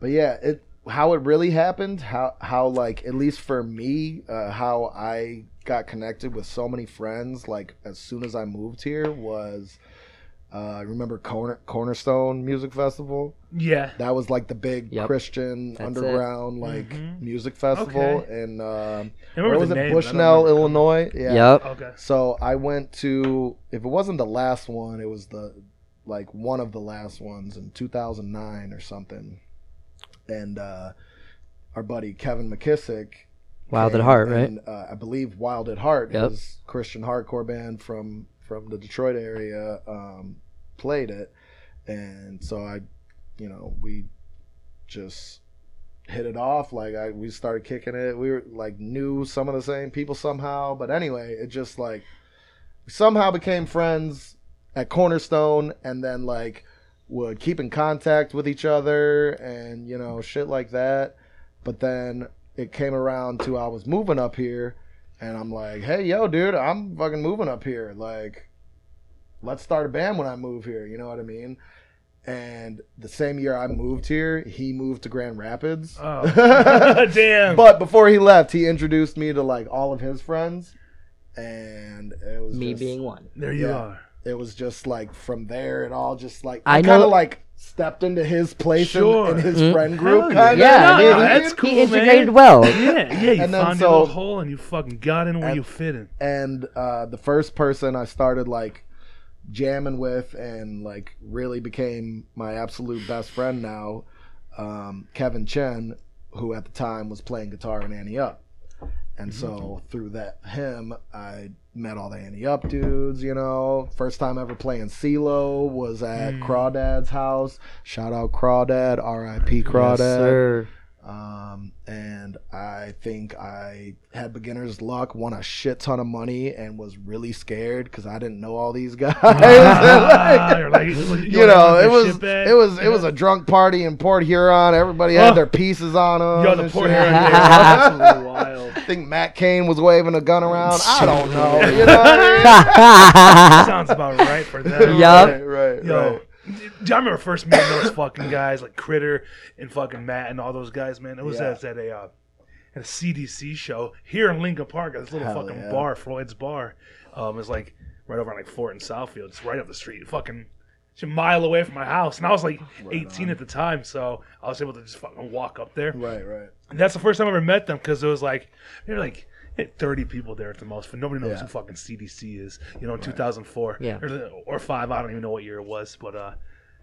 But yeah, it how it really happened, how how like at least for me, uh, how I got connected with so many friends like as soon as I moved here was uh, I remember Corner, Cornerstone Music Festival. Yeah. That was like the big Yep. Christian That's it. underground like Mhm. music festival Okay. in um, where was the it? name, but I don't Bushnell, remember. Illinois. Yeah. yep. Okay. So I went to if it wasn't the last one, it was the like one of the last ones in 2009 or something. And uh our buddy Kevin McKissick Wild at Heart, right? uh, I believe Wild at Heart, Yep. his Christian hardcore band from from the Detroit area, um, played it, and so I, you know, we just hit it off. Like I, we started kicking it. We were like knew some of the same people somehow, but anyway, it just like somehow became friends at Cornerstone, and then like would keep in contact with each other, and you know, shit like that. But then it came around to I was moving up here, and I'm like, hey, yo, dude, I'm fucking moving up here. Like, let's start a band when I move here. You know what I mean? And the same year I moved here, he moved to Grand Rapids. Oh. Damn. but before he left, he introduced me to like all of his friends, and it was Me just, being one. there you yeah. are. It was just like from there, it all just like I I kind of like stepped into his place in- Sure. in, his Mm. friend group. Hell Kind Yeah, No, dude, no, he- that's cool, he integrated man. well. Yeah, yeah. You And then found so- your little hole and you fucking got in where and- you fit in. and uh, the first person I started like jamming with and like really became my absolute best friend now, um, Kevin Chen, who at the time was playing guitar in Ante Up. And mm-hmm. so through that him, I met all the Ante Up dudes. You know, first time ever playing CeeLo was at mm. Crawdad's house. Shout out Crawdad, R.I.P. Crawdad. Yes, sir. Um, and I think I had beginner's luck, won a shit ton of money, and was really scared because I didn't know all these guys. You're like, you know, it was it was it was a drunk party in Port Huron. Everybody had Oh. their pieces on them. Yo, the Port shit. Huron absolutely wild. I think Matt Cain was waving a gun around. I don't know. You know what I Sounds about right for them. mean? Yup. Right, right, Yo, right. I remember first meeting those fucking guys like Critter and fucking Matt and all those guys, man? It was Yeah. at, at a uh, at a CDC show here in Lincoln Park at this little Hell fucking yeah. bar, Floyd's Bar. Um, it's like right over on like Fort and Southfield. It's right up the street, fucking it's a mile away from my house, and I was like 18 at the time, so I was able to just fucking walk up there. Right, right. And that's the first time I ever met them because it was like they were like 30 people there at the most, but nobody knows Yeah. who fucking CDC is. You know, in 2004 Yeah. or, or five, I don't even know what year it was, but uh,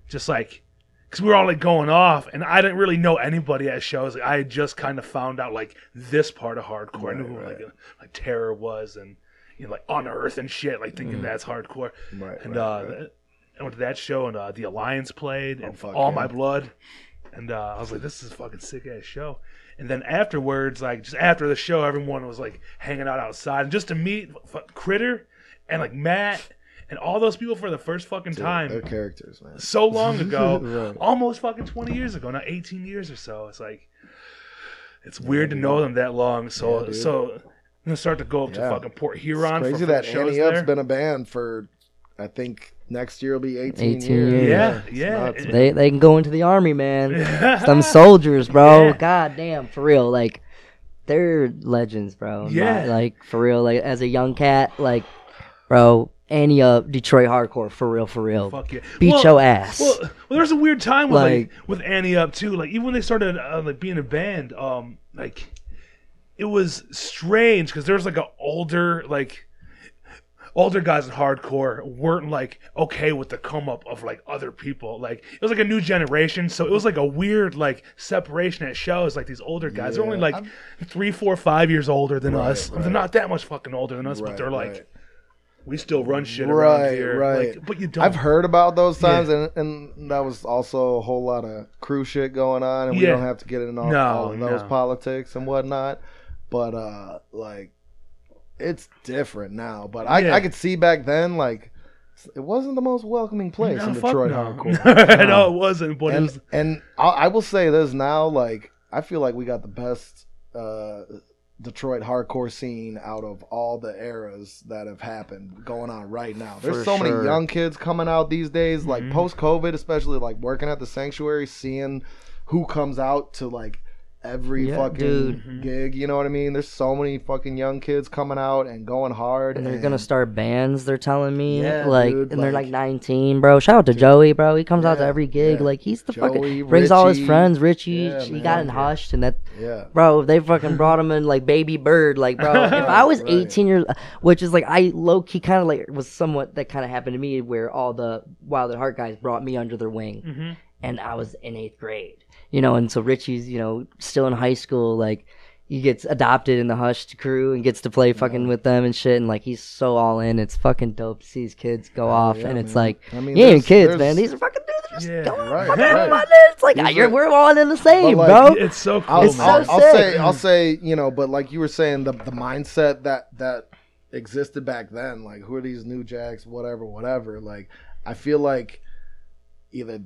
just like because we were all like going off, and I didn't really know anybody at shows. Like, I had just kind of found out like this part of hardcore. I knew who like like Terror was, and you know like Unearth and shit. Like thinking that's hardcore. Right, And right, uh, right. I went to that show, and uh, the Alliance played, and All yeah. My Blood, and uh, I was like, "This is a fucking sick ass show." And then afterwards, like just after the show, everyone was like hanging out outside, and just to meet f- Critter and like Matt and all those people for the first fucking time, They're characters, man. so long ago, Right. almost fucking twenty years ago, not eighteen years or so. It's like, It's weird to know them that long. So Yeah, so I'm gonna start to go up to fucking Port Huron. Crazy for, for that Ante Up's there. been a band for, I think next year will be 18, 18 years. years. Yeah, It's yeah. nuts, They they can go into the army, man. Some soldiers, bro. Yeah. God damn, for real. Like they're legends, bro. Yeah. Not- like for real. Like as a young cat, like, bro, Ante up, Detroit hardcore, for real, for real. Fuck yeah. Beat Well- your ass. Well, well, there's a weird time with like, Like- with Ante up too. Like even when they started uh, like being a band, um, like it was strange because there was like an older like older guys in hardcore weren't like okay with the come up of like other people. Like it was like a new generation, so it was like a weird like separation at shows. Like these older guys, they're only like three, four, five years older than Right, us. right. They're not that much fucking older than us, but Right, they're like. right. We still run shit around Right, here, right. Like, but you don't. I've heard about those times, and, and that was also a whole lot of crew shit going on, and we Yeah. don't have to get into all, No, all of those no. politics and whatnot. But uh, like, it's different now. But I, Yeah. I could see back then, like, it wasn't the most welcoming place No, in Detroit no. hardcore. no, it wasn't. But it and was, and I, I will say this now, like I feel like we got the best uh, Detroit hardcore scene out of all the eras that have happened going on right now. There's For so sure. many young kids coming out these days, like Mhm. post COVID, especially like working at the sanctuary, seeing who comes out to like every Yeah, fucking dude. Mhm. gig. You know what I mean? There's so many fucking young kids coming out and going hard, and they're gonna start bands. They're telling me, Yeah, like, dude, and they're like like- 19, 19, bro. Shout out to Joey, bro. He comes out to every gig. yeah. Like he's the Joey, fucking brings all his friends. Richie, Yeah, he man. got in hushed, and that Yeah. bro they fucking brought him in like baby bird like bro if i was Right. 18 years which is like i low key kind of like was somewhat that kind of happened to me where all the wild at heart guys brought me under their wing Mhm. and i was in eighth grade you know and so richie's you know still in high school like he gets adopted in the hushed crew and gets to play fucking with them and shit and like he's so all in it's fucking dope to see these kids go off yeah, and it's man. like I mean, you ain't kids there's- man these are fucking dudes that are just Yeah. going Right, fucking right. it's like we're all in the same like, bro It's so cool, I'll, It's man. I'll, so I'll say I'll say you know, but like you were saying, the the mindset that that existed back then, like who are these new jacks, whatever, whatever. Like I feel like either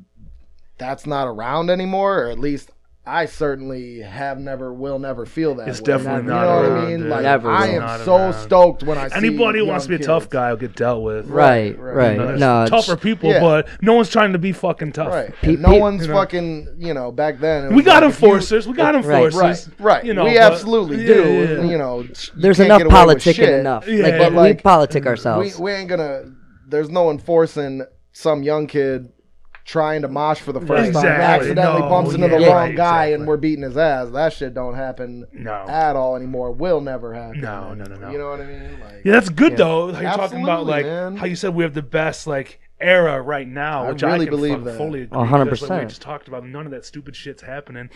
that's not around anymore, or at least I certainly have never, will never feel that. It's way. definitely you not You know what I mean? dude. Like Never I am so around. stoked when I see Anybody who wants to be young a tough guy will get dealt with. Right, right. right. You know, no, tougher people, yeah. but no one's trying to be fucking tough. Right. Pe- no pe- one's you know. fucking, you know, back then. We got like if you- enforcers. we got Right. enforcers. Right, right. You know, we absolutely yeah, do. yeah. You know, There's can't enough get away politicking enough. Yeah. Like, But, we like, politic We, ourselves. we ain't gonna. There's no enforcing some young kid trying to mosh for the first time, Exactly. accidentally No, bumps into the yeah, wrong guy, exactly. and we're beating his ass. That shit don't happen No. at all anymore. Will never happen. No, no, no, no. You know what I mean? Like, Yeah, that's good Yeah. though. How you're talking about like man. how you said we have the best like era right now, I which I, really can believe that. fully agree. A hundred because, like, we just talked about none of that stupid shit's happening.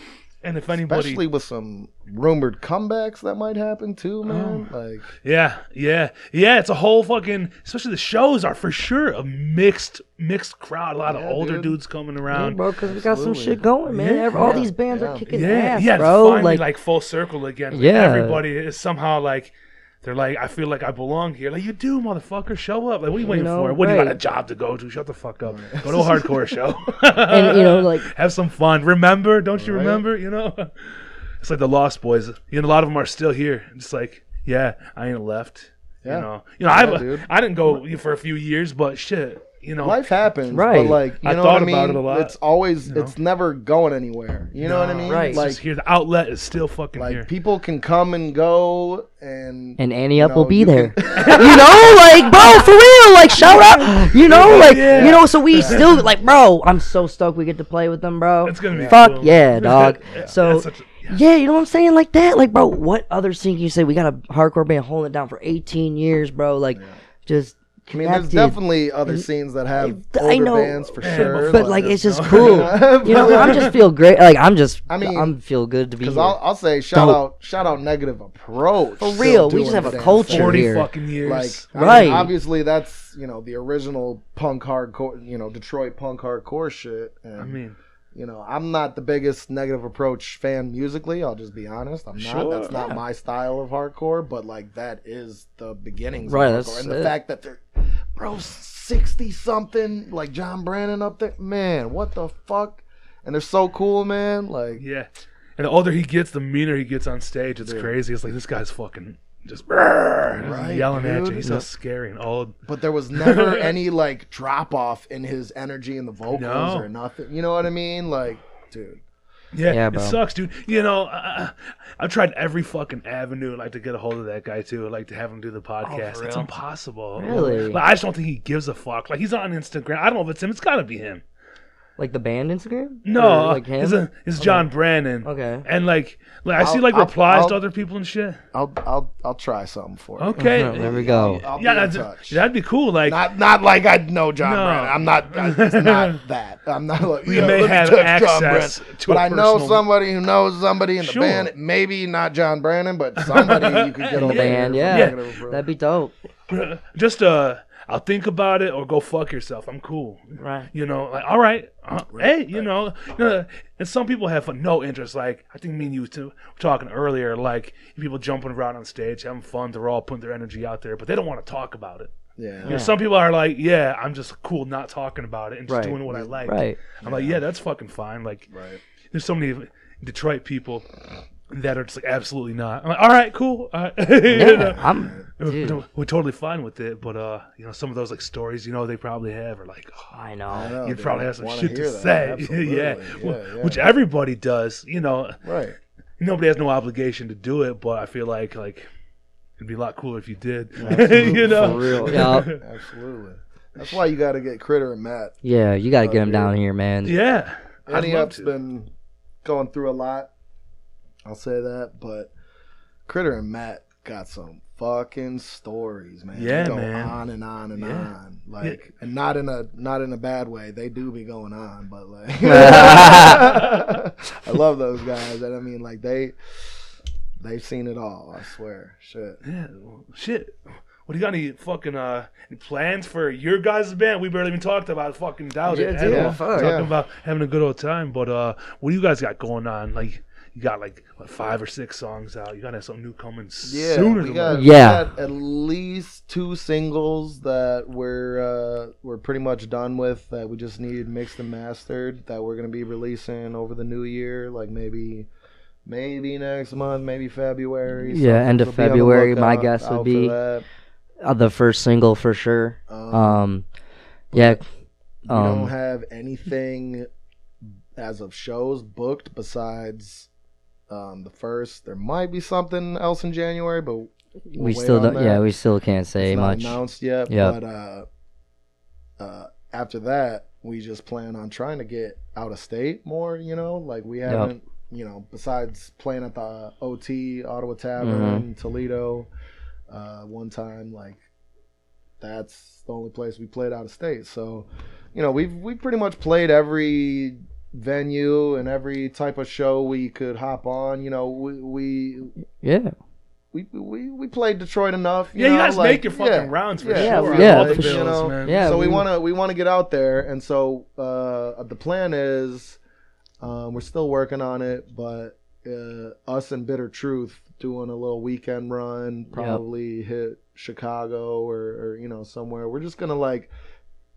And if anybody, especially with some rumored comebacks that might happen too, oh. man. Oh. Like, yeah, yeah, yeah, it's a whole fucking. Especially the shows are for sure a mixed mixed crowd. A lot of older dude. dudes coming Yeah, around. bro, because we got some shit going, man. Yeah. All these bands Yeah. are kicking yeah, ass, yeah, bro. finally Like, like, full circle again. Like, Yeah. everybody is somehow like. They're like, I feel like I belong here. Like, you do, motherfucker. Show up. Like, what are you waiting for? What do you got a job to go to? Shut the fuck up. Go to a hardcore show. And, you know, like- have some fun. Remember? Don't you Right. remember? You know, it's like the Lost Boys. You know, a lot of them are still here. Just like, yeah, I ain't left. Yeah. You know, you know, Yeah, I dude. I didn't go for a few years, but shit, you know, life happens, Right. But like, you I know thought what I mean? about it a lot, It's always, you know? it's never going anywhere. You know what I mean? Right. Like, just here. The outlet is still fucking like here. people can come and go, and and Ante Up know, will be you there. can- you know, like, bro, for real, like, shout out. You know, like, Yeah. you know, so we still, like, bro, I'm so stoked we get to play with them, bro. It's gonna be Fuck cool. yeah, dog. Yeah, So, that's such a- yeah. Yeah, you know what I'm saying? Like that. Like, bro, what other thing can you say? We got a hardcore band holding it down for 18 years, bro. Like, just. I mean, there's definitely other mm-hmm. scenes that have I older know. bands for sure. But like, it's just cool. You know, I'm just feel great. Like, I'm just. I I mean, mean, I'm feel good to be because. I'll, I'll say shout Dope. out, shout out, negative approach. For real, we just have a culture thing. Forty here. fucking years. Like, I mean, Right. obviously, that's you know the original punk hardcore, you know, Detroit punk hardcore shit. And, I mean, you know, I'm not the biggest negative approach fan musically. I'll just be honest. I'm not. Sure, that's not yeah. my style of hardcore. But like, that is the beginnings. Right, Of hardcore. and the it. fact that they're, bro, sixty something, like John Brandon up there. Man, what the fuck? And they're so cool, man. Like, yeah. And the older he gets, the meaner he gets on stage. It's crazy. It's like this guy's fucking just Right, yelling at you. dude. He's so scary and old. But there was never any like drop off in his energy in the vocals No. or nothing. You know what I mean? Like, dude. Yeah, Yeah, it bro. sucks, dude. You know, I, I've tried every fucking avenue like to get a hold of that guy too, like to have him do the oh, podcast. it's real? impossible. Really? Like, I just don't think he gives a fuck. Like he's on Instagram. I don't know if it's him. It's got to be him. Like the band Instagram? No, Or, uh, like him. it's, a, it's John Brandon. Okay. And like, like I see I'll- like I'll- replies to I'll- other people and shit. I'll I'll I'll try something for you. Okay, there we go. I'll be yeah, in that's, touch. that'd be cool. Like, Not not like I know John No. Brandon. I'm not. I- It's not that. I'm not like. We "Yeah, may let me have touch John access Brandon." to but a I know personal- somebody who knows somebody in the Sure. band. Maybe not John Brandon, but somebody you could get on The band, yeah. That'd be dope. just uh, I'll think about it or go fuck yourself. I'm cool. Right. You know, like all right, uh, hey, you know, you know, and some people have no interest. Like I think me and you too were talking earlier. Like people jumping around on stage, having fun. They're all putting their energy out there, but they don't want to talk about it. Yeah. You know, some people are like, yeah, I'm just cool not talking about it and just Right. doing what I like. Right. I'm like, yeah, that's fucking fine. Like, Right. there's so many Detroit people that are just like absolutely not. I'm like, all right, cool. Uh, you know, I'm. we're, Dude, we're totally fine with it, but uh, you know, some of those like stories, you know, they probably have are like, oh, I I know. know, you'd dude. probably have some Wanna shit to that. say. Yeah. yeah, Wh- yeah. which everybody does. You know, right. nobody has no obligation to do it, but I feel like like it'd be a lot cooler if you did. You know, For real. Yeah. Absolutely. That's why you got to get Critter and Matt. Yeah, you gotta get him dude. down here, man. yeah. I'd Eddie love Up's to. been going through a lot. I'll say that, but Critter and Matt got some fucking stories, man. Yeah, they go man. on and on and Yeah. on, like, and not in a not in a bad way. They do be going on, but like, I love those guys, and I mean, like they they've seen it all. I swear, shit. Yeah, well, shit. What do you got? Any fucking uh, any plans for your guys' band? We barely even talked about fucking doubt it. Yeah, at dude, fuck. Talking Yeah. about having a good old time, but uh, what do you guys got going on? Like, you got like what, five or six songs out. You gotta have something new coming Yeah, sooner we than got, later. we Yeah. got at least two singles that we're uh, we're pretty much done with. That we just need mixed and mastered. That we're gonna be releasing over the new year, like maybe maybe next month, maybe February. Yeah, something. end of So be on the February, my lookout guess would out for be. Uh, the first single for sure. Um, Um, yeah. we don't Um, have anything as of shows booked besides um, the first. There might be something else in January, but we'll we still don't. that. Yeah, we still can't say much. announced yet. Yep. But uh, uh, after that, we just plan on trying to get out of state more. You know, like we haven't. You know, besides playing at the OT Ottawa Tavern Mm-hmm. Toledo, uh, one time, like that's the only place we played out of state. So, you know, we've we pretty much played every venue and every type of show we could hop on. You know, we we Yeah. we we, we played Detroit enough. You Yeah, you know, guys like, make your fucking yeah, rounds for yeah, sure. yeah, on all for bills, sure. You know. Yeah, so we we- want to we want to get out there, and so uh, the plan is um, we're still working on it, but uh, us and Bitter Truth doing a little weekend run, probably hit Chicago or, or you know somewhere. We're just gonna like.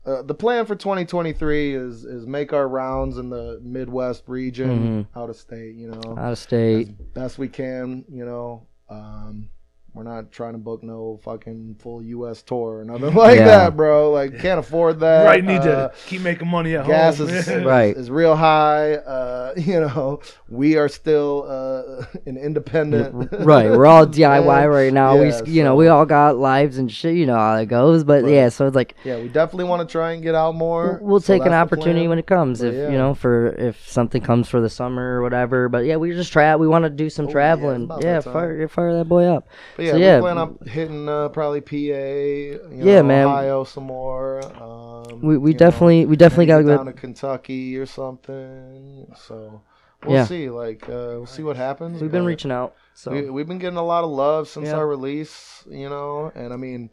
Uh, the plan for 2023 is is make our rounds in the Midwest region, out of state. You know, Out of as state. best we can. You know, um, we're not trying to book no fucking full U.S. tour or nothing like Yeah. that, bro. Like, can't afford that. Right, need Uh, to keep making money at Gas home. is, Right. is real high. Uh, you know, we are still uh, an independent. right, we're all DIY Yeah, right now. we, yeah, you know, we all got lives and shit. You know how it goes. But Right. yeah, so it's like yeah, we definitely want to try and get out more. we'll, we'll So take an opportunity when it comes. But If yeah. you know, for if something comes for the summer or whatever. But yeah, we just try. We want to do some Oh, traveling. about Yeah, fire, fire that boy up. But yeah, So, we yeah, plan on hitting uh, probably PA. You know, Yeah, man. Ohio some more. Um, We we you know, definitely we definitely got to down go. to Kentucky or something. So we'll Yeah. see. Like uh, we'll see what happens. We've been reaching out. So We, we've been getting a lot of love since Yeah. our release. You know, and I mean,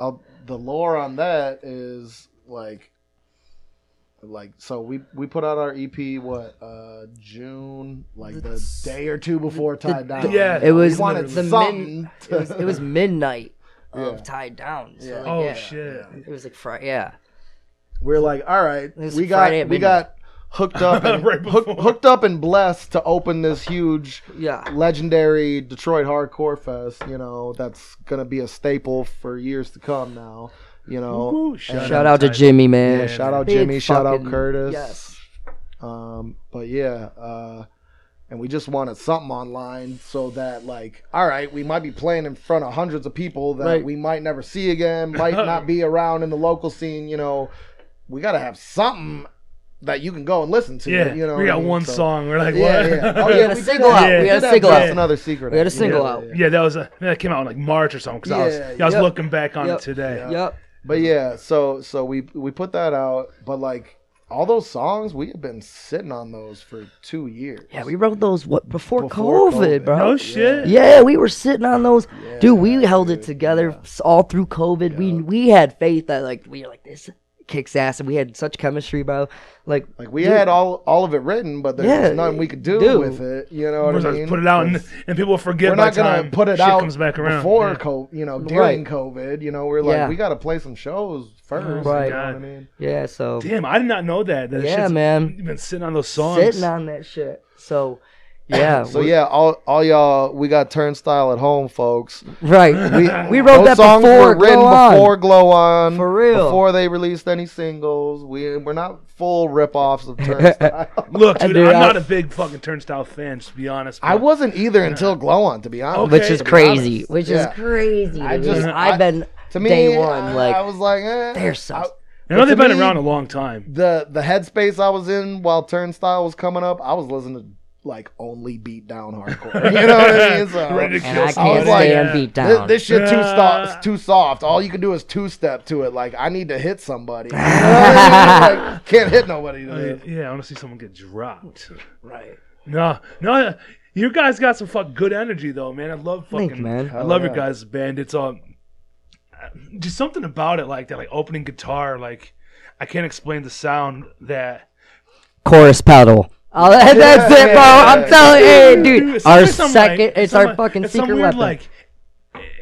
I'll, the lore on that is like. Like so, we we put out our EP what uh June like the day or two before Tied Down. yeah, it was we wanted the something. min, it, was, it was midnight Yeah. of tied down. So Yeah. like, Oh yeah, shit. It was like Friday. Yeah. we're like, all right, we got Friday we got hooked up and Right hook, hooked up and blessed to open this huge Yeah. legendary Detroit Hardcore Fest. You know that's gonna be a staple for years to come. Now, you know. Woo, shout, Shout out to Jimmy, man. Yeah, shout out Big Jimmy, shout out Curtis. Yes. Um, but yeah, uh, and we just wanted something online so that like, all right, we might be playing in front of hundreds of people that Right. we might never see again, might not be around in the local scene. You know, we got to have something that you can go and listen to. Yeah, you know, we what I got mean? one So- song. We're like, Yeah, what? yeah. Oh We yeah, had a single out. have- We had a single out. Another secret. We had a single Yeah, out. yeah. Yeah, that was a, that came out in like March or something. Cause I was, Yeah, yeah, I was yep. looking back on Yep. it today. Yep. But yeah, so so we we put that out, but like all those songs, we have been sitting on those for two years. Yeah, we wrote those what before, Before COVID, COVID. bro. No shit. Yeah, we were sitting on those. dude, we held it together yeah. all through COVID. We we had faith that like we were like this kicks ass, and we had such chemistry, bro. Like Like we dude, had all all of it written, but there's Yeah, nothing we could do dude. with it. You know what We're I supposed mean? put it out and, and people forget we're not gonna time put it shit out comes back around. before Yeah. COVID. You know, during Right. COVID. You know, we're like Yeah. we got to play some shows first. Oh, you Right. know what I mean? yeah, so Damn, I did not know that. that Yeah, man. You've been sitting on those songs. sitting on that shit. So yeah, So yeah, all all y'all, we got Turnstile at home, folks. right. We we wrote Those that songs before were written Glow On. before Glow On, For real. before they released any singles. We we're not full rip-offs of Turnstile. Look, dude, Dude, I'm I- not a big fucking Turnstile fan, just to be honest. I but- wasn't either until Glow On, to be honest. Okay. which is to be crazy. honest. Which Yeah. is crazy. I to me. just- I've been to me, day one. I, like I was like, eh, they're so- I- I know but they've to been me- around a long time. the the headspace I was in while Turnstile was coming up, I was listening to like only beat down hardcore. You know what I mean? So, Ready to and kill I I can't was like, stand yeah. beat down. this shit too Yeah. soft. Too soft. All you can do is two step to it. Like I need to hit somebody. You know what I mean? Like, can't hit nobody. to Uh, this. yeah, I want to see someone get dropped. right. No, no, you guys got some fuck good energy though, man. I love fucking, Thank you, man. I Hell love your guys' band. It's um, just something about it, like that, like opening guitar. Like I can't explain the sound that. Chorus pedal. Oh, that, that's Yeah, it, bro. yeah, I'm yeah. telling you, hey, Dude, dude. it's Our second, like- it's some, our fucking it's secret weird, weapon. Like,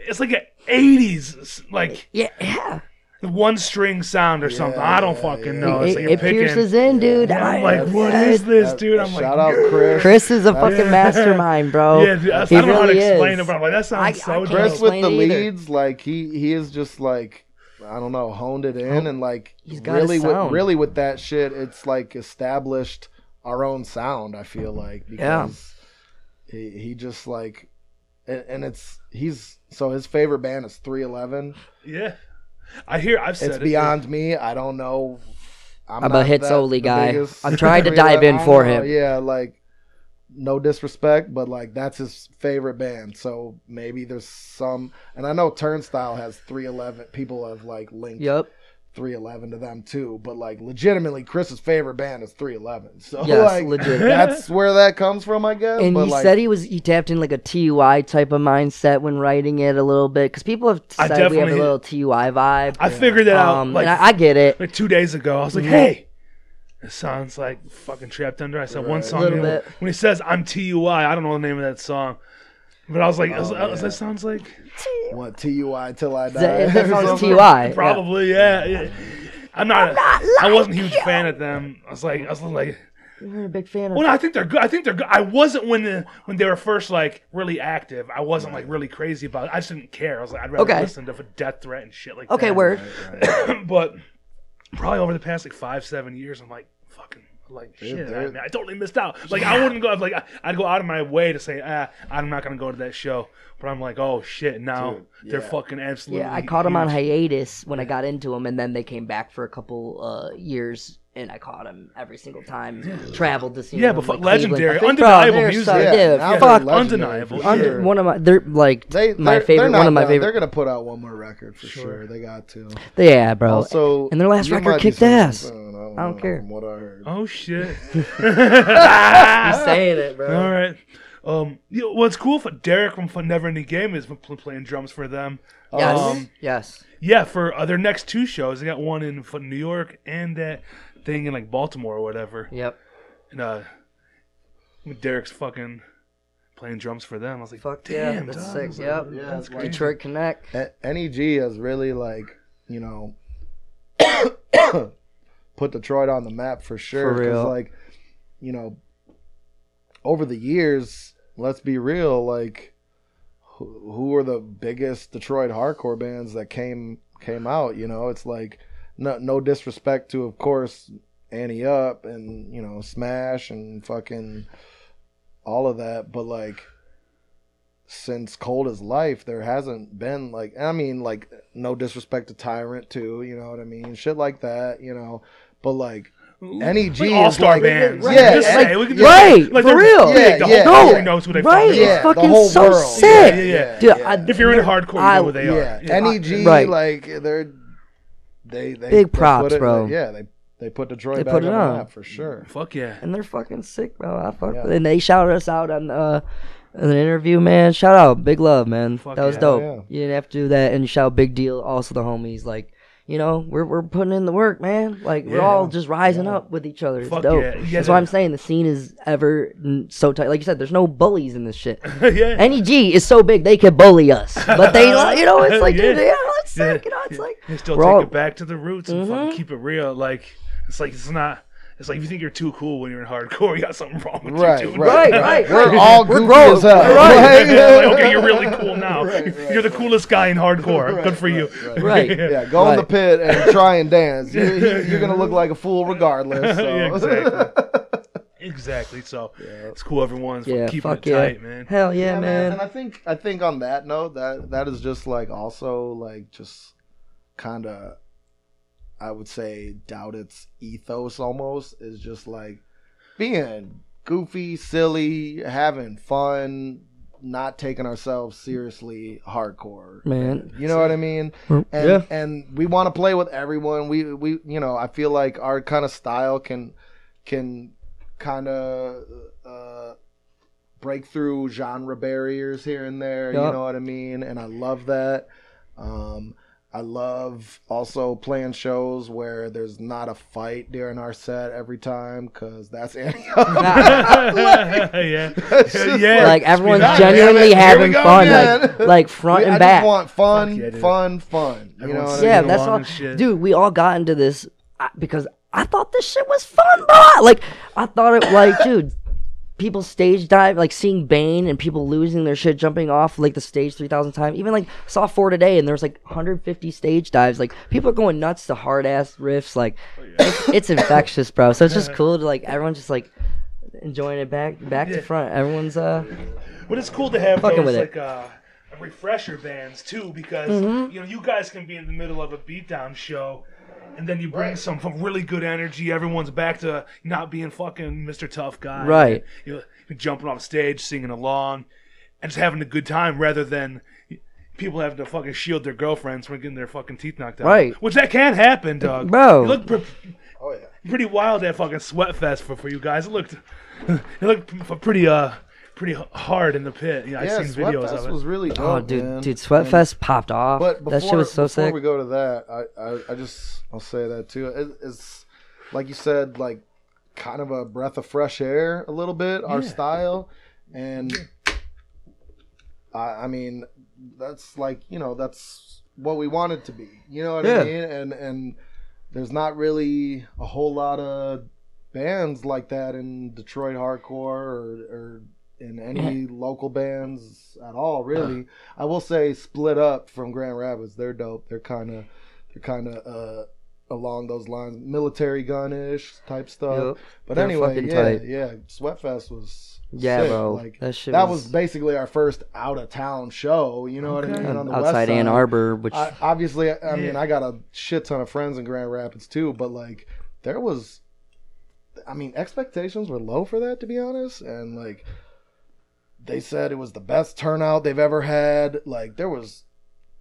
it's like an '80s like yeah, yeah. one string sound or something. I don't fucking know. it It's like it picking. pierces in, dude. And I'm like, what is this, dude? I'm shout like, out Chris. Chris is a fucking mastermind, bro. yeah, dude, I, he I don't know how to really explain is. it, but I'm like, that sounds I- I so can't. Chris with the it either. leads, like he he is just like I don't know, honed it in and like He's got a really with sound. really with that shit, it's like established our own sound. I feel like Yeah. because he he just like and, and it's he's so his favorite band is 311. Yeah, I hear. I've said It's it. beyond me. I don't know. I'm, I'm a not hits that- only guy. I'm trying to dive in for I don't know, him. Yeah, like no disrespect, but like that's his favorite band. So maybe there's some, and I know Turnstile has 311. People have like linked Yep. 311 to them too, but like legitimately, Chris's favorite band is 311. So Yes, like legit. that's where that comes from, I guess. And but he like, said he was he tapped in like a TUI type of mindset when writing it a little bit because people have I said we have a little TUI vibe. I figured that out Um, like, and I, I get it. like two days ago. I was like, hey. It sounds like fucking trapped under. I said one Right. song. Little bit. When he says "I'm TUI," I don't know the name of that song, but I was like, I was- yeah. that sounds like what TUI till I die. That, that sounds. TUI. probably yeah. yeah. I'm not. a- I wasn't a huge fan of them. I was like, I was like, You're a big fan of. well, no, I think they're good. I think they're good. I wasn't when the when they were first like really active. I wasn't like really crazy about it. I just didn't care. I was like, I'd rather Okay. listen to a death threat and shit like that. okay, that. word. but probably over the past like five, seven years, I'm like, fucking, like shit. they're- I, I totally missed out. Like I wouldn't go. Like I, I'd go out of my way to say, ah, I'm not gonna go to that show. But I'm like, oh shit, now Dude, they're fucking absolutely. Yeah, I caught him on hiatus when I got into them, and then they came back for a couple uh, years, and I caught him every single time. Traveled to see him. Yeah, them, but fuck, like Cleveland. legendary, I think, undeniable they're music. So, Yeah, yeah, now fuck, legendary undeniable. for Under- sure. one of my, they're like They, my they're- favorite, they're one of my done. favorite. They're gonna put out one more record for sure. They got to. Yeah, bro. Also, and their last you record might be kicked saying ass. something, I don't, I don't know, care. From what I heard. Oh shit. He's saying it, bro. All right. Um, you know, what's cool for Derek from Fun Never Ending Game is pl- playing drums for them. Yes, Um, yes. Yeah, for uh, their next two shows, they got one in fucking New York and that thing in like Baltimore or whatever. Yep. And uh, Derek's fucking playing drums for them. I was like, Fuck yeah, damn, that's dog. sick. Yep. Yeah, That's crazy. Detroit Connect. A- NEG has really like you know put Detroit on the map for sure. For 'cause, real. Like you know, over the years, let's be real, like who, who are the biggest Detroit hardcore bands that came came out? You know, it's like no no disrespect to, of course, Ante Up and you know Smash and fucking all of that, but like since Cold as Life, there hasn't been like I mean like no disrespect to Tyrant too, you know what I mean, shit like that, you know, but like NEG Like all-star like bands. yeah, We can just and- say, just Right, like for real. big, Yeah, the yeah, whole yeah. country knows who they Right, fucking it's are. Yeah, the fucking whole so world. sick. Yeah, yeah, yeah. Dude, Yeah. I, If you're into hardcore, you I- know who they yeah, are. NEG Right. like they're they they Big they props, put it- bro. Yeah, they they put Detroit They back put it on on. the map for sure. Fuck yeah. and they're fucking sick, bro. I fuck Yeah. And they shouted us out on uh in an interview, man. Shout out, big love, man. Fuck that was yeah. dope. Yeah. You didn't have to do that, and shout big deal. Also, the homies, like you know, we're we're putting in the work, man. Like we're all just rising up with each other. It's Fuck dope. yeah. Yeah, That's why I'm saying the scene is ever so tight. Like you said, there's no bullies in this shit. yeah. NEG is so big they could bully us, but they, you know, it's like, Yeah. dude, yeah, it's Yeah. sick. You know, it's like They still take all- it back to the roots and fucking Mhm. keep it real. Like it's like it's not. It's like if you think you're too cool when you're in hardcore, you got something wrong with Right, you, dude. right, Right, right, We're right. all We're grown. as hell. Right. like, okay, you're really cool now. Right, right, you're the coolest guy in hardcore. Right, Good for you. right, Right. Yeah, go in the pit and try and dance. You, you, you're gonna look like a fool regardless. So. Yeah, exactly. Exactly. So it's cool. Everyone's yeah, keeping fuck it yeah, tight, man. hell yeah, Yeah, man. And I think I think on that note, that that is just like also like just kind of I would say doubt its ethos almost is just like being goofy, silly, having fun, not taking ourselves seriously, hardcore. Man. you know what I mean? And yeah. and we want to play with everyone. We we you know I feel like our kind of style can can kind of uh, break through genre barriers here and there. You know what I mean? And I love that. Um, I love also playing shows where there's not a fight during our set every time because that's Annie. yeah. Yeah. like everyone's God genuinely it, having go fun, again. like like front I and just back. want fun, yeah, fun, fun. You know Everyone's what I yeah, mean? that's all, shit. dude. We all got into this uh, because I thought this shit was fun, bro. Like I thought it, like, dude. People stage dive, like seeing Bane and people losing their shit, jumping off like the stage three thousand times. Even like saw four today, and there's like 150 stage dives. Like people are going nuts to hard ass riffs. Like Oh, it's, it's infectious, bro. So it's just cool to like everyone's just like enjoying it back back Yeah. to front. Everyone's uh But it's cool to have Fucking those with it. like uh, refresher bands too, because Mm-hmm. you know you guys can be in the middle of a beatdown show, and then you bring some really good energy. Everyone's back to not being fucking Mr. Tough Guy, Right. You know, jumping off stage, singing along, and just having a good time, rather than people having to fucking shield their girlfriends from getting their fucking teeth knocked out. Right. Which that can happen, dog. Bro. You look pre- Oh yeah. pretty wild at fucking Sweatfest for, for you guys. It looked, it looked p- pretty uh pretty hard in the pit. Yeah, Yeah, I've seen videos Sweatfest of it. was really oh, dope. oh dude man. dude Sweatfest popped off. But before, that shit was so sick. before sick. we go to that, I, I, I just I'll say that too. It, it's like you said, like kind of a breath of fresh air, a little bit. Our Yeah. style, and I, I mean, that's like you know that's what we want it to be. You know what Yeah. I mean? And and there's not really a whole lot of bands like that in Detroit hardcore or, or in any local bands at all. Really, I will say split up from Grand Rapids. They're dope. They're kind of they're kind of uh, along those lines, Militarie Gun-ish type stuff. Yep. But They're anyway, yeah, tight. yeah. Sweatfest was Yeah, sick. bro. Like that that was basically our first out of town show. You know what I mean? On the outside Ann. Arbor, which I, obviously, I, I mean, I got a shit ton of friends in Grand Rapids too, but like, there was, I mean, expectations were low for that to be honest, and like, they said it was the best turnout they've ever had. Like, there was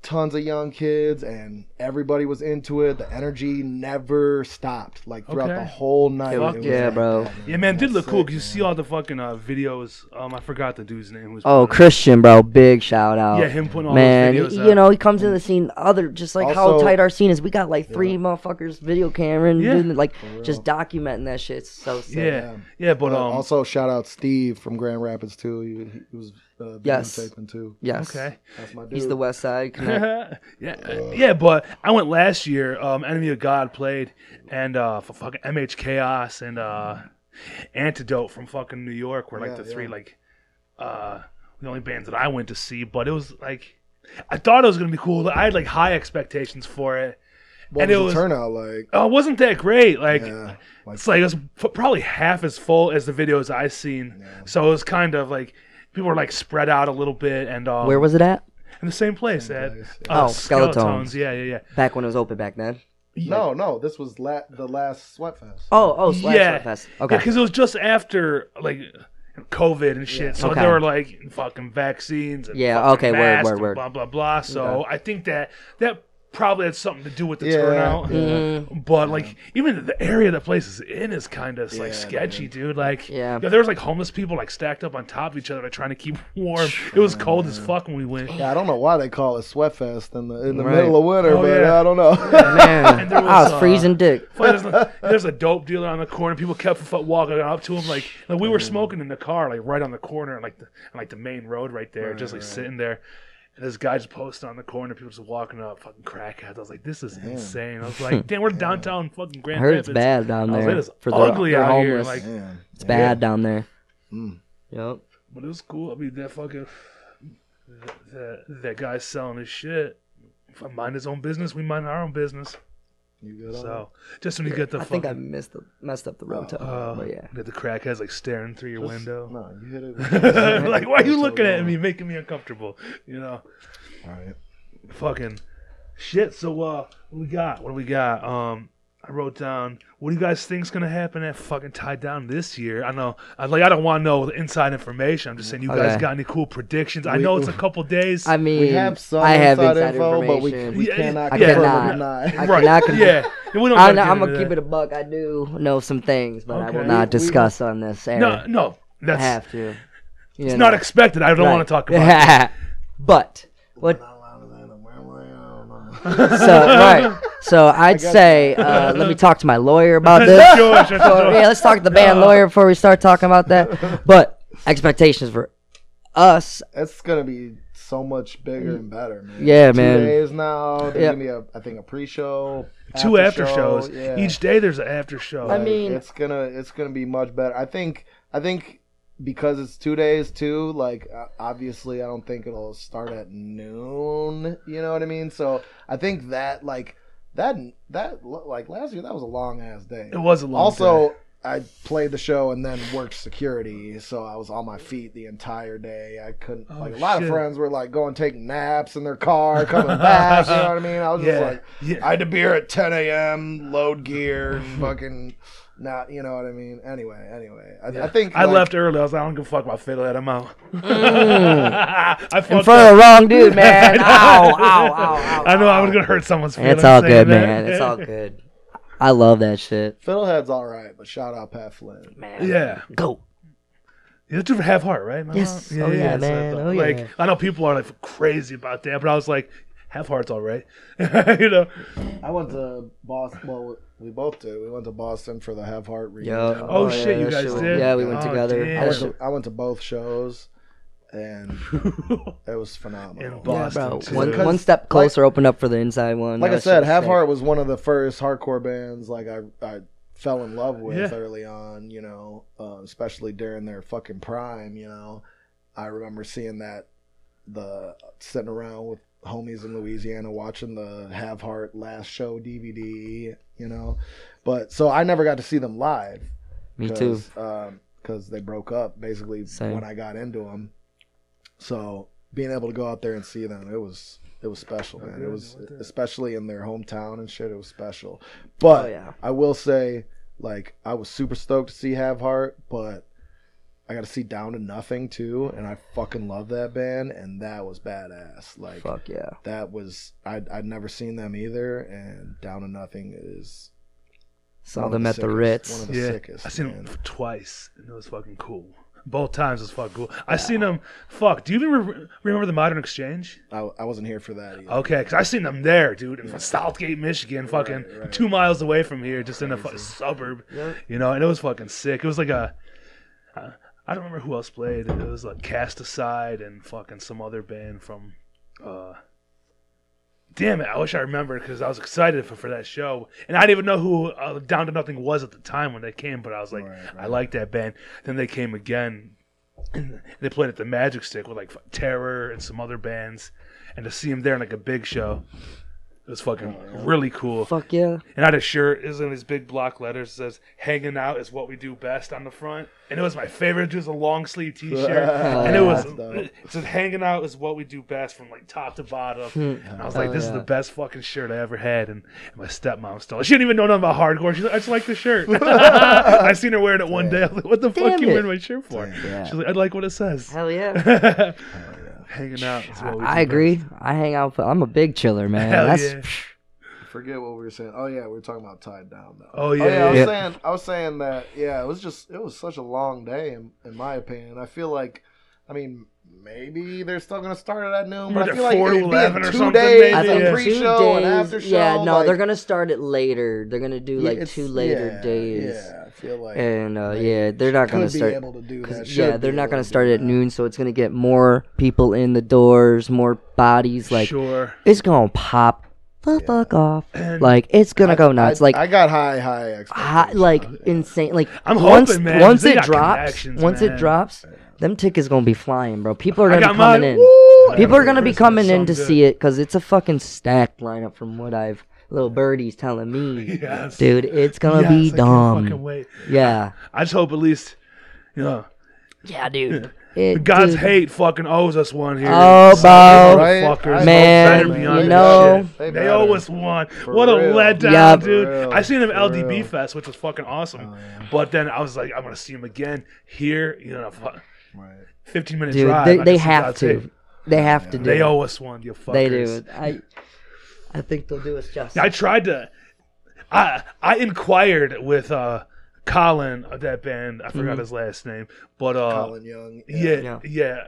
tons of young kids, and everybody was into it. The energy never stopped, like throughout Okay. the whole night. Fuck It was yeah, like bro. that, man. Yeah, man, it did That's look cool sick, because you see man. all the fucking uh, videos. Um, I forgot the dude's name. Who was oh putting- Christian, bro, big shout out. yeah, him putting all Man, those videos. he- out. you know he comes in the scene. Other just like how Also- tight our scene is. We got like three motherfuckers video camera and Yeah. doing, like For just documenting that shit. It's so sick. yeah, Yeah. yeah, but Uh, um, also, shout out Steve from Grand Rapids too. He, he was uh, Yes. videotaping too. Yes, okay. That's my dude. he's the West Side Connect. yeah, uh, yeah, but I went last year. Um, Enemy of God played, and uh, for fucking MH Chaos, and uh, Antidote from fucking New York were like Yeah, the three yeah. like uh the only bands that I went to see. But it was like I thought it was gonna be cool. I had like high expectations for it. What And was it the was- turnout like? Oh, it wasn't that great. Like Yeah, like it's like it was probably half as full as the videos I seen. Yeah. So it was kind of like people were like spread out a little bit and um, Where was it at? in the same place Same at place, uh, Oh, Skelletones. Skelletones. Yeah, yeah, yeah. Back when it was open back then. no, no. This was la- the last Sweatfest. Oh, oh, Slash Yeah. Fest. Okay. because it was just after like COVID and shit. So Okay. there were like fucking vaccines. And Yeah, fucking okay, word, masks word, and word. Blah blah blah. So I think that that probably had something to do with the Yeah, turnout. yeah. Mhm. But like even the area the place is in is kind of like Yeah, sketchy, dude. Like Yeah. there was like homeless people like stacked up on top of each other, like trying to keep warm. It was cold as fuck when we went. Yeah, I don't know why they call it Sweatfest in the in the Right. middle of winter, Oh, but yeah. I don't know. Man, And there I was was, uh, freezing dick. There's, a, there's a dope dealer on the corner. People kept f- walking up to him like like we were smoking in the car like right on the corner like the on, like the main road right there, just like sitting there. And this guy just posted on the corner. People just walking up, fucking crackheads. I was like, this is insane. I was like, damn, we're downtown fucking I Grand heard it's Rapids. bad down I was there. like, it's for the, ugly they're out here. homeless. Like, Man. it's bad down there. Mm. Yep. but it was cool. I mean, that fucking that, that guy's selling his shit. If I mind his own business, we mind our own business. You good? on So just when you get the I think I missed the, messed up the road uh, but yeah. get the crackheads like staring through your that? window. No, you hit it. like, why are you looking at me, making me uncomfortable? You know, All right. fucking shit. So, uh, what we got? What do we got? Um, I wrote down. What do you guys think's gonna happen at fucking tie down this year? I know, I like, I don't want to know the inside information. I'm just saying, you guys Okay. got any cool predictions? I We- know it's a couple days. I mean, We have some I have inside, inside info, but we, information. we Yeah, cannot I confirm cannot. or deny. I right? cannot con- yeah, we don't. I, gotta get I'm gonna into keep that. it a buck. I do know some things, but I will not We- we- discuss on this air. No, no, I that's have to. it's not expected. I don't want to talk about. it. but what? Not allowed in that. So right. So I'd say uh, let me talk to my lawyer about this. Sure, sure, So, sure. yeah, let's talk to the band lawyer before we start talking about that. But expectations for us, It's gonna be so much bigger and better, man. Yeah, Two man. days now. There's Yeah. gonna be a, I think, a pre-show, Two after show, shows. Yeah. Each day there's an after show. I Like, mean- it's gonna it's gonna be much better. I think I think because it's two days too. Like obviously, I don't think it'll start at noon. You know what I mean? So I think that like that that like last year that was a long ass day. it was a long also. day. I played the show and then worked security, so I was on my feet the entire day. I couldn't Oh, like a lot shit. of friends were like going taking naps in their car, coming back. you know what I mean? I was Yeah, just like, yeah. I had to be here at 10 a.m., load gear, and fucking not, you know what I mean? Anyway, anyway, I, I think I like, left early. I was like, I don't give a fuck about Fiddlehead. I'm out. I in fucked front up. of the wrong dude, man. ow, ow, ow, ow. I know I ow. was gonna hurt someone's feelings. It's all saying good, that. man. It's all good. I love that shit, Fiddlehead's all right, but shout out Pat Flynn. man. Yeah, Go. you do have heart, right? man? Yes. Oh, yeah, so man. I thought- Oh, like yeah. I know people are like crazy about that, but I was like, have heart's all right. you know? I went to Boston. Well, we both did. We went to Boston for the Have Heart reunion. Yo. Oh, shit, you that guys shit did? Yeah, we went Oh, together. damn. I went, to, I went to both shows, and it was phenomenal. In Yeah, Boston, bro. too. One, Because, one step closer, opened up for the inside one. like I That said, shit was Have sick. Heart was one of the first hardcore bands like I I fell in love with Yeah. early on. You know, uh, especially during their fucking prime. You know, I remember seeing that the sitting around with homies in Louisiana watching the Have Heart last show DVD. You know, but so I never got to see them live. Me too. Because um, they broke up basically Same. when I got into them. So being able to go out there and see them, it was it was special, man. It was especially in their hometown and shit. It was special. But Oh, yeah. I will say, like, I was super stoked to see Have Heart, but I got to see Down to Nothing too, and I fucking love that band, and that was badass. Like, Fuck yeah. that was I'd I'd never seen them either, and Down to Nothing is Saw one of them at the Ritz. One of the yeah, sickest. I seen man. them twice, and it was fucking cool. Both times was fucking cool. I seen them. Fuck. Do you even re- remember the Modern Exchange? I, I wasn't here for that either. Okay, because I seen them there, dude, in Southgate, Michigan, fucking Right, right. two miles away from here, just in a fu- suburb, you know, and it was fucking sick. It was like a, uh, I don't remember who else played. It was like Cast Aside and fucking some other band from, uh, damn it, I wish I remembered because I was excited for, for that show, and I didn't even know who uh, Down to Nothing was at the time when they came. But I was like, Right, I like that band. Then they came again, and they played at the Magic Stick with like Terror and some other bands, and to see them there in like a big show, was fucking oh, really cool. Fuck yeah. And I had a shirt, is in these big block letters, it says "Hanging out is what we do best" on the front, and it was my favorite. It was a long sleeve T-shirt, and it was That's dope. it said "Hanging out is what we do best" from like top to bottom. Hmm. And I was like, "This is yeah. the best fucking shirt I ever had." And, and my stepmom stole. it. She didn't even know nothing about hardcore. She's like, "I just like the shirt." I seen her wearing it one day. I was like, "What the Damn fuck you it. wearing my shirt for?" Yeah. She's like, "I like what it says." Hell yeah. Hanging out is what we I agree. best. I hang out. I'm a big chiller, man. Hell That's yeah. Forget what we were saying. Oh yeah, we were talking about tied down though. Oh yeah, Oh, yeah, I was yeah. saying, I was saying that. Yeah, it was just, it was such a long day, in, in my opinion. I feel like, I mean, maybe they're still gonna start it at noon, but I feel like it'd be 11 or two something, days, maybe, think yeah. two pre-show and days. after show. yeah, no, like, they're gonna start it later. They're gonna do like two later yeah, days. Yeah, I feel like. And uh, they yeah, they're not gonna could be start. able to do that. 'cause, should yeah, they're not gonna to start do at noon, so it's gonna get more people in the doors, more bodies. Like sure. it's gonna pop the fuck off. And Like it's gonna I- go nuts. I, like I got high, high expectations. hot, like insane. Like I'm once hoping, man, once 'cause they it got drops, connections, once man. it drops, them tickets gonna be flying, bro. People are I gonna got be coming mine. in. Woo! People are gonna be Christmas, coming in to something see it because it's a fucking stacked lineup from what I've little birdies telling me. Yes. Dude, it's gonna Yes, be I can't dumb. fucking wait. Yeah, I just hope at least, you know, yeah, dude. It, God's dude, hate fucking owes us one here. Oh, Son bro. of Right? motherfuckers. I Man, Better be on you this know- shit. They They, better. owe us one. For what a real. letdown, Yup. dude. For real. I seen him at For LDB real. Fest, which was fucking awesome. Oh, yeah. But then I was like, I'm gonna see him again here. You know, fu- Right. 15 minute dude, drive. they, they have to. hate. They have to do. They it. owe us one. You fuckers. They do. I, I think they'll do us justice. I tried to. I I inquired with uh Colin of that band. I forgot Mhm. his last name, but uh, Colin Young. yeah, Yeah. yeah,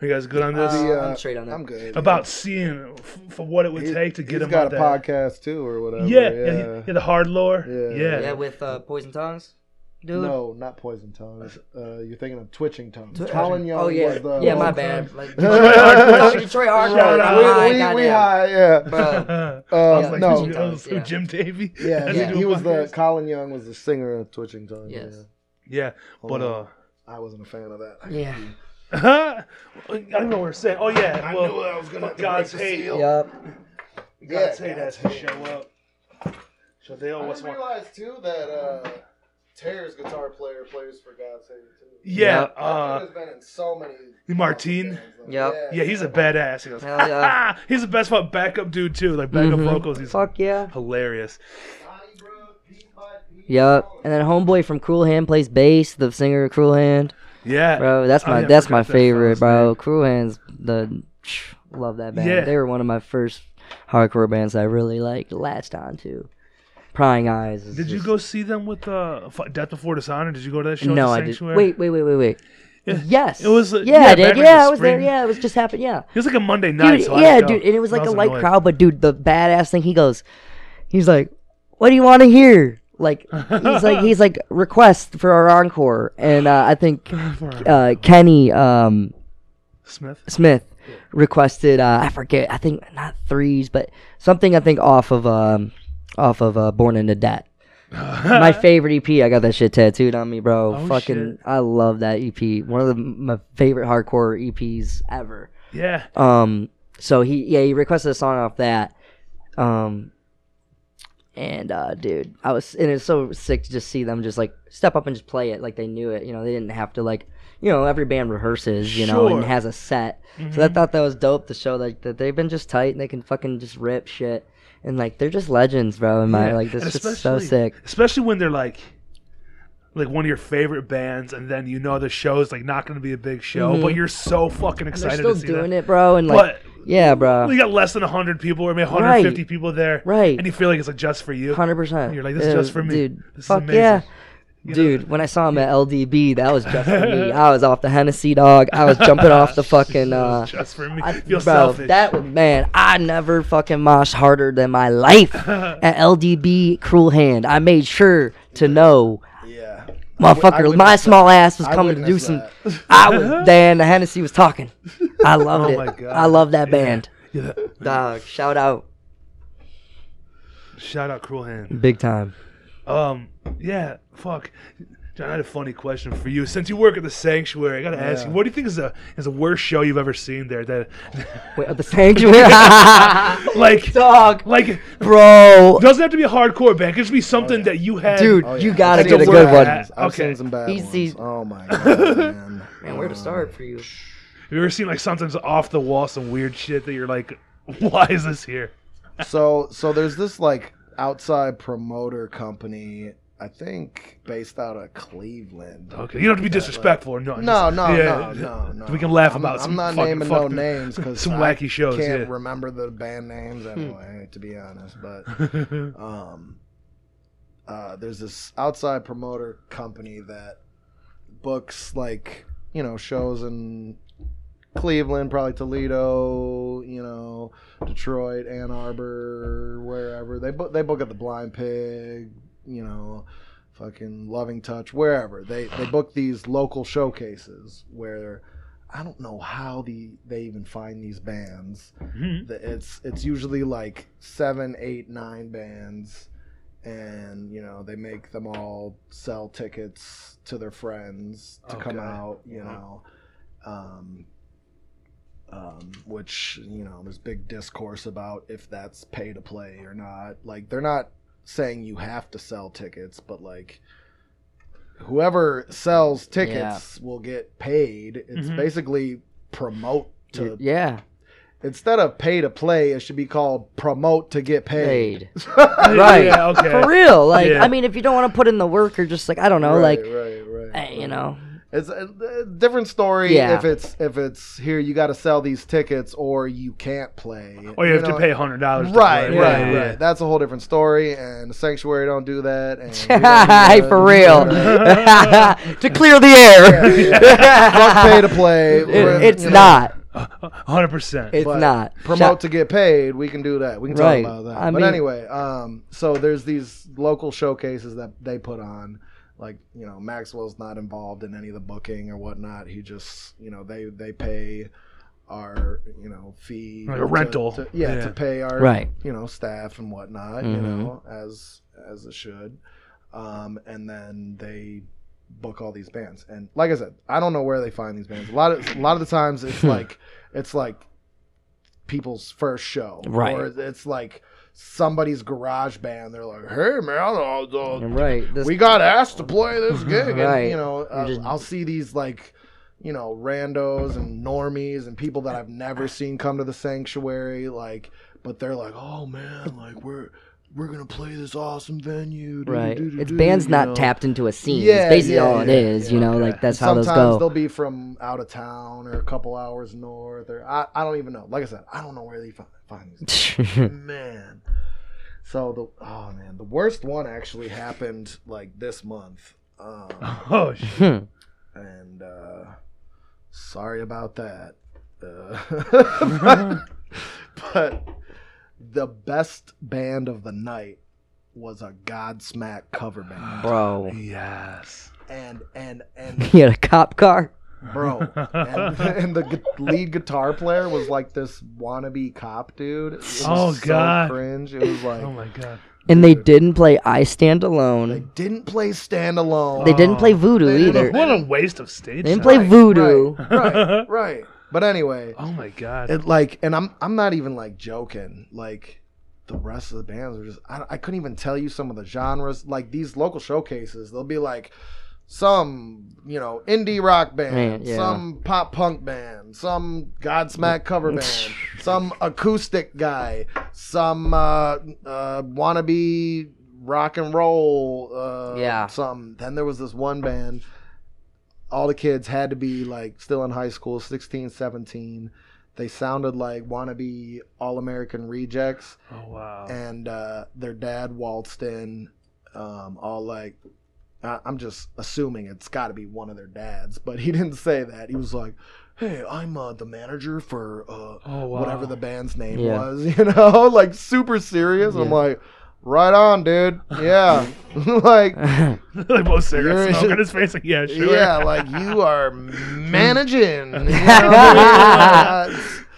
You guys good on this? Uh, uh, I'm straight on that. I'm good. About seeing f- for what it would He- take to get he's him got a that. podcast too, or whatever. Yeah, yeah. yeah, yeah, the hard lore. Yeah. Yeah, yeah, with uh, Poison Tongues, dude. No, not Poison Tongues. Uh, you're thinking of Twitching Tongues. Twi- Colin Young oh yeah, was the yeah, my bad. Like, Detroit Hardcore. Detroit Hardcore. Shout out. I'm high, we, we, we high, yeah. Bro, I Uh, was like, no, who- Tongues, who- yeah. Jim Davey. yeah, Does he, he was the? Colin Young was the singer of Twitching Tongues. Yes. Yeah, but Hold uh. I wasn't a fan of that. yeah. I don't know what we're saying. Oh yeah, I well, knew I was gonna have to God's break the hate. seal. Yup. God's Yeah, hate has God's to show up. So they I owe us didn't one. realize too that uh, Terror's guitar player plays for God's Hate too. Yeah, Yep. That uh, dude has been in so many. Martine? bands. Yep. yeah, he's a badass. He goes, Hell yeah. he's the best fucking backup dude too. Like backup Mhm. vocals, he's Fuck yeah. hilarious. Yep. And then homeboy from Cruel Hand plays bass. The singer of Cruel Hand, Yeah, bro. That's Oh, my yeah, that's my that favorite, fella's bro. name. Cruel Hand's the love that band. Yeah. They were one of my first hardcore bands I really like latched onto. Prying Eyes. Did you go see them with uh, Death Before Dishonor? Did you go to that show? No, I did. Wait, wait, wait, wait, wait. Yeah. Yes. It was, uh, yeah, yeah, I did. Yeah, I was there. Yeah, it was just happened. Yeah. It was like a Monday night. Dude, so yeah, dude, and it was like I a was light annoyed. crowd, but dude, the badass thing he goes, he's like, "What do you want to hear?" Like he's like he's like request for our encore, and uh, I think uh, Kenny um, Smith. Smith requested uh, I forget I think not threes, but something I think off of um, off of uh, Born into Debt. my favorite EP. I got that shit tattooed on me, bro. Oh, Fucking, shit. I love that EP. One of the, my favorite hardcore EPs ever. Yeah, Um, so he, yeah, he requested a song off that. Um, and uh, dude, I was, and it's so sick to just see them just like step up and just play it like they knew it. You know, they didn't have to like, you know, every band rehearses, you know, and Sure. Mm-hmm. has a set. So I thought that was dope to show like that they've been just tight and they can fucking just rip shit. And like they're just legends, bro. In my Yeah, like, this and is so sick. especially when they're like like one of your favorite bands and then you know the show's like not going to be a big show mm-hmm. but you're so fucking And they're excited still to see doing that. it, bro. And like, but yeah, bro. we got less than 100 people or maybe 150 Right. people there Right. and you feel like it's like just for you Hundred percent. You're like, this is just for me. dude. This is fuck amazing. yeah, You know? dude. When I saw him at LDB, that was just for me. I was off the Hennessy dog. I was jumping off the fucking. Uh, just for me I, feel bro, selfish that was man. I never fucking moshed harder than my life at LDB Cruel Hand. I made sure to know, Yeah. motherfucker, my small ass was coming to do some. that. I was Dan. The Hennessy was talking. I loved Oh it. my God. I love that Yeah. band. Yeah. Dog, shout out. Shout out Cruel Hand. Big time. Um, yeah, fuck. John, I had a funny question for you. Since you work at the sanctuary, I gotta ask you, what do you think is the is the worst show you've ever seen there? That Wait, at the sanctuary? like Dog. like Bro. doesn't have to be a hardcore band. It could just be something oh, that you had. Dude, Oh, you gotta get a good some one. I've Okay. seen some bad Easy. ones. Oh my god, man. Man, where to start for you? Have you ever seen like something's off the wall, some weird shit that you're like, why is this here? so so there's this like outside promoter company i think based out of cleveland Okay, you don't have to be disrespectful or no. no yeah, no no no We can laugh I'm, about i'm not fucking naming no names because some wacky shows, can't yeah. Hmm. remember the band names anyway to be honest but um uh there's this outside promoter company that books like you know shows in Cleveland, probably Toledo, you know, Detroit, Ann Arbor, wherever. They book they book at the Blind Pig, you know, fucking Loving Touch, wherever. They they book these local showcases where I don't know how the they even find these bands. Mhm. It's it's usually like seven, eight, nine bands, and you know they make them all sell tickets to their friends to come out. You Uh-huh. know, um, um, which you know there's big discourse about if that's pay to play or not. Like they're not saying you have to sell tickets, but like whoever sells tickets will get paid. It's Mhm. basically promote to Yeah, instead of pay to play, it should be called promote to get paid. paid. Right. Yeah, okay. For real. Like, Yeah. I mean, if you don't want to put in the work or just like, I don't know, right, like, right, right, eh, you know. It's a, a different story Yeah. if it's if it's here you got to sell these tickets or you can't play. Or you have know? to pay hundred dollars. Right, play. right, Yeah, yeah, right. That's a whole different story, and the sanctuary don't do that. And don't do that. for real. to clear the air. Fuck pay to play. It- it's you know, not. Hundred percent. It's but not. promote Shout- to get paid. We can do that. We can talk about that. I but mean- anyway, um, so there's these local showcases that they put on. Like you know, Maxwell's not involved in any of the booking or whatnot. He just you know they they pay our you know fee Like a to- rental. to- yeah, Yeah. to pay our Right. you know staff and whatnot. You Mhm. know as as it should, um, and then they book all these bands. And like I said, I don't know where they find these bands. A lot of a lot of the times it's like it's like people's first show, Right. Or it's like somebody's garage band. They're like, "Hey man, uh, Right. This, we got asked to play this gig," Right. and you know, uh, just- I'll see these like. You know, randos and normies and people that I've never seen come to the sanctuary, like, but they're like, "Oh man, like we're we're gonna play this awesome venue." right. do-do-do-do," It's bands not know. tapped into a scene. Yeah, it's basically yeah, all it yeah, is, you know, okay. like that's And how those sometimes go. they'll be from out of town or a couple hours north, or I, I don't even know. Like I said, I don't know where they find, find these. man. So the oh man, the worst one actually happened like this month, um, Oh shit. and uh, sorry about that. Uh, but, but the best band of the night was a Godsmack cover band, Bro. yes, and and and He had a cop car. bro. And, and the gu- lead guitar player was like this wannabe cop dude. It was Oh, so God. cringe. It was like Oh my god. And they didn't play I Stand alone. they Alone. didn't play standalone. They didn't play oh. Voodoo They didn't- either. What a waste of stage. They didn't time. play Voodoo. Right, right, right. But anyway, Oh my god. it like, and I'm I'm not even like joking. Like the rest of the bands are just I, I couldn't even tell you some of the genres. Like these local showcases, they'll be like some you know indie rock band, Man, yeah. some pop punk band, some Godsmack cover band, some acoustic guy, some uh, uh, wannabe rock and roll. Uh, Yeah. Some. Then there was this one band. All the kids had to be like still in high school, 16, 17. They sounded like wannabe all American rejects oh wow. and uh, their dad waltzed in, um, all like, I- I'm just assuming it's got to be one of their dads, but he didn't say that. He was like, "Hey, I'm uh, the manager for uh, Oh wow. whatever the band's name Yeah. was," you know, like super serious. I'm like, "Right on, dude. Yeah, like." like both cigarettes smoke on his face. Like yeah, sure. Yeah, like you are managing. You know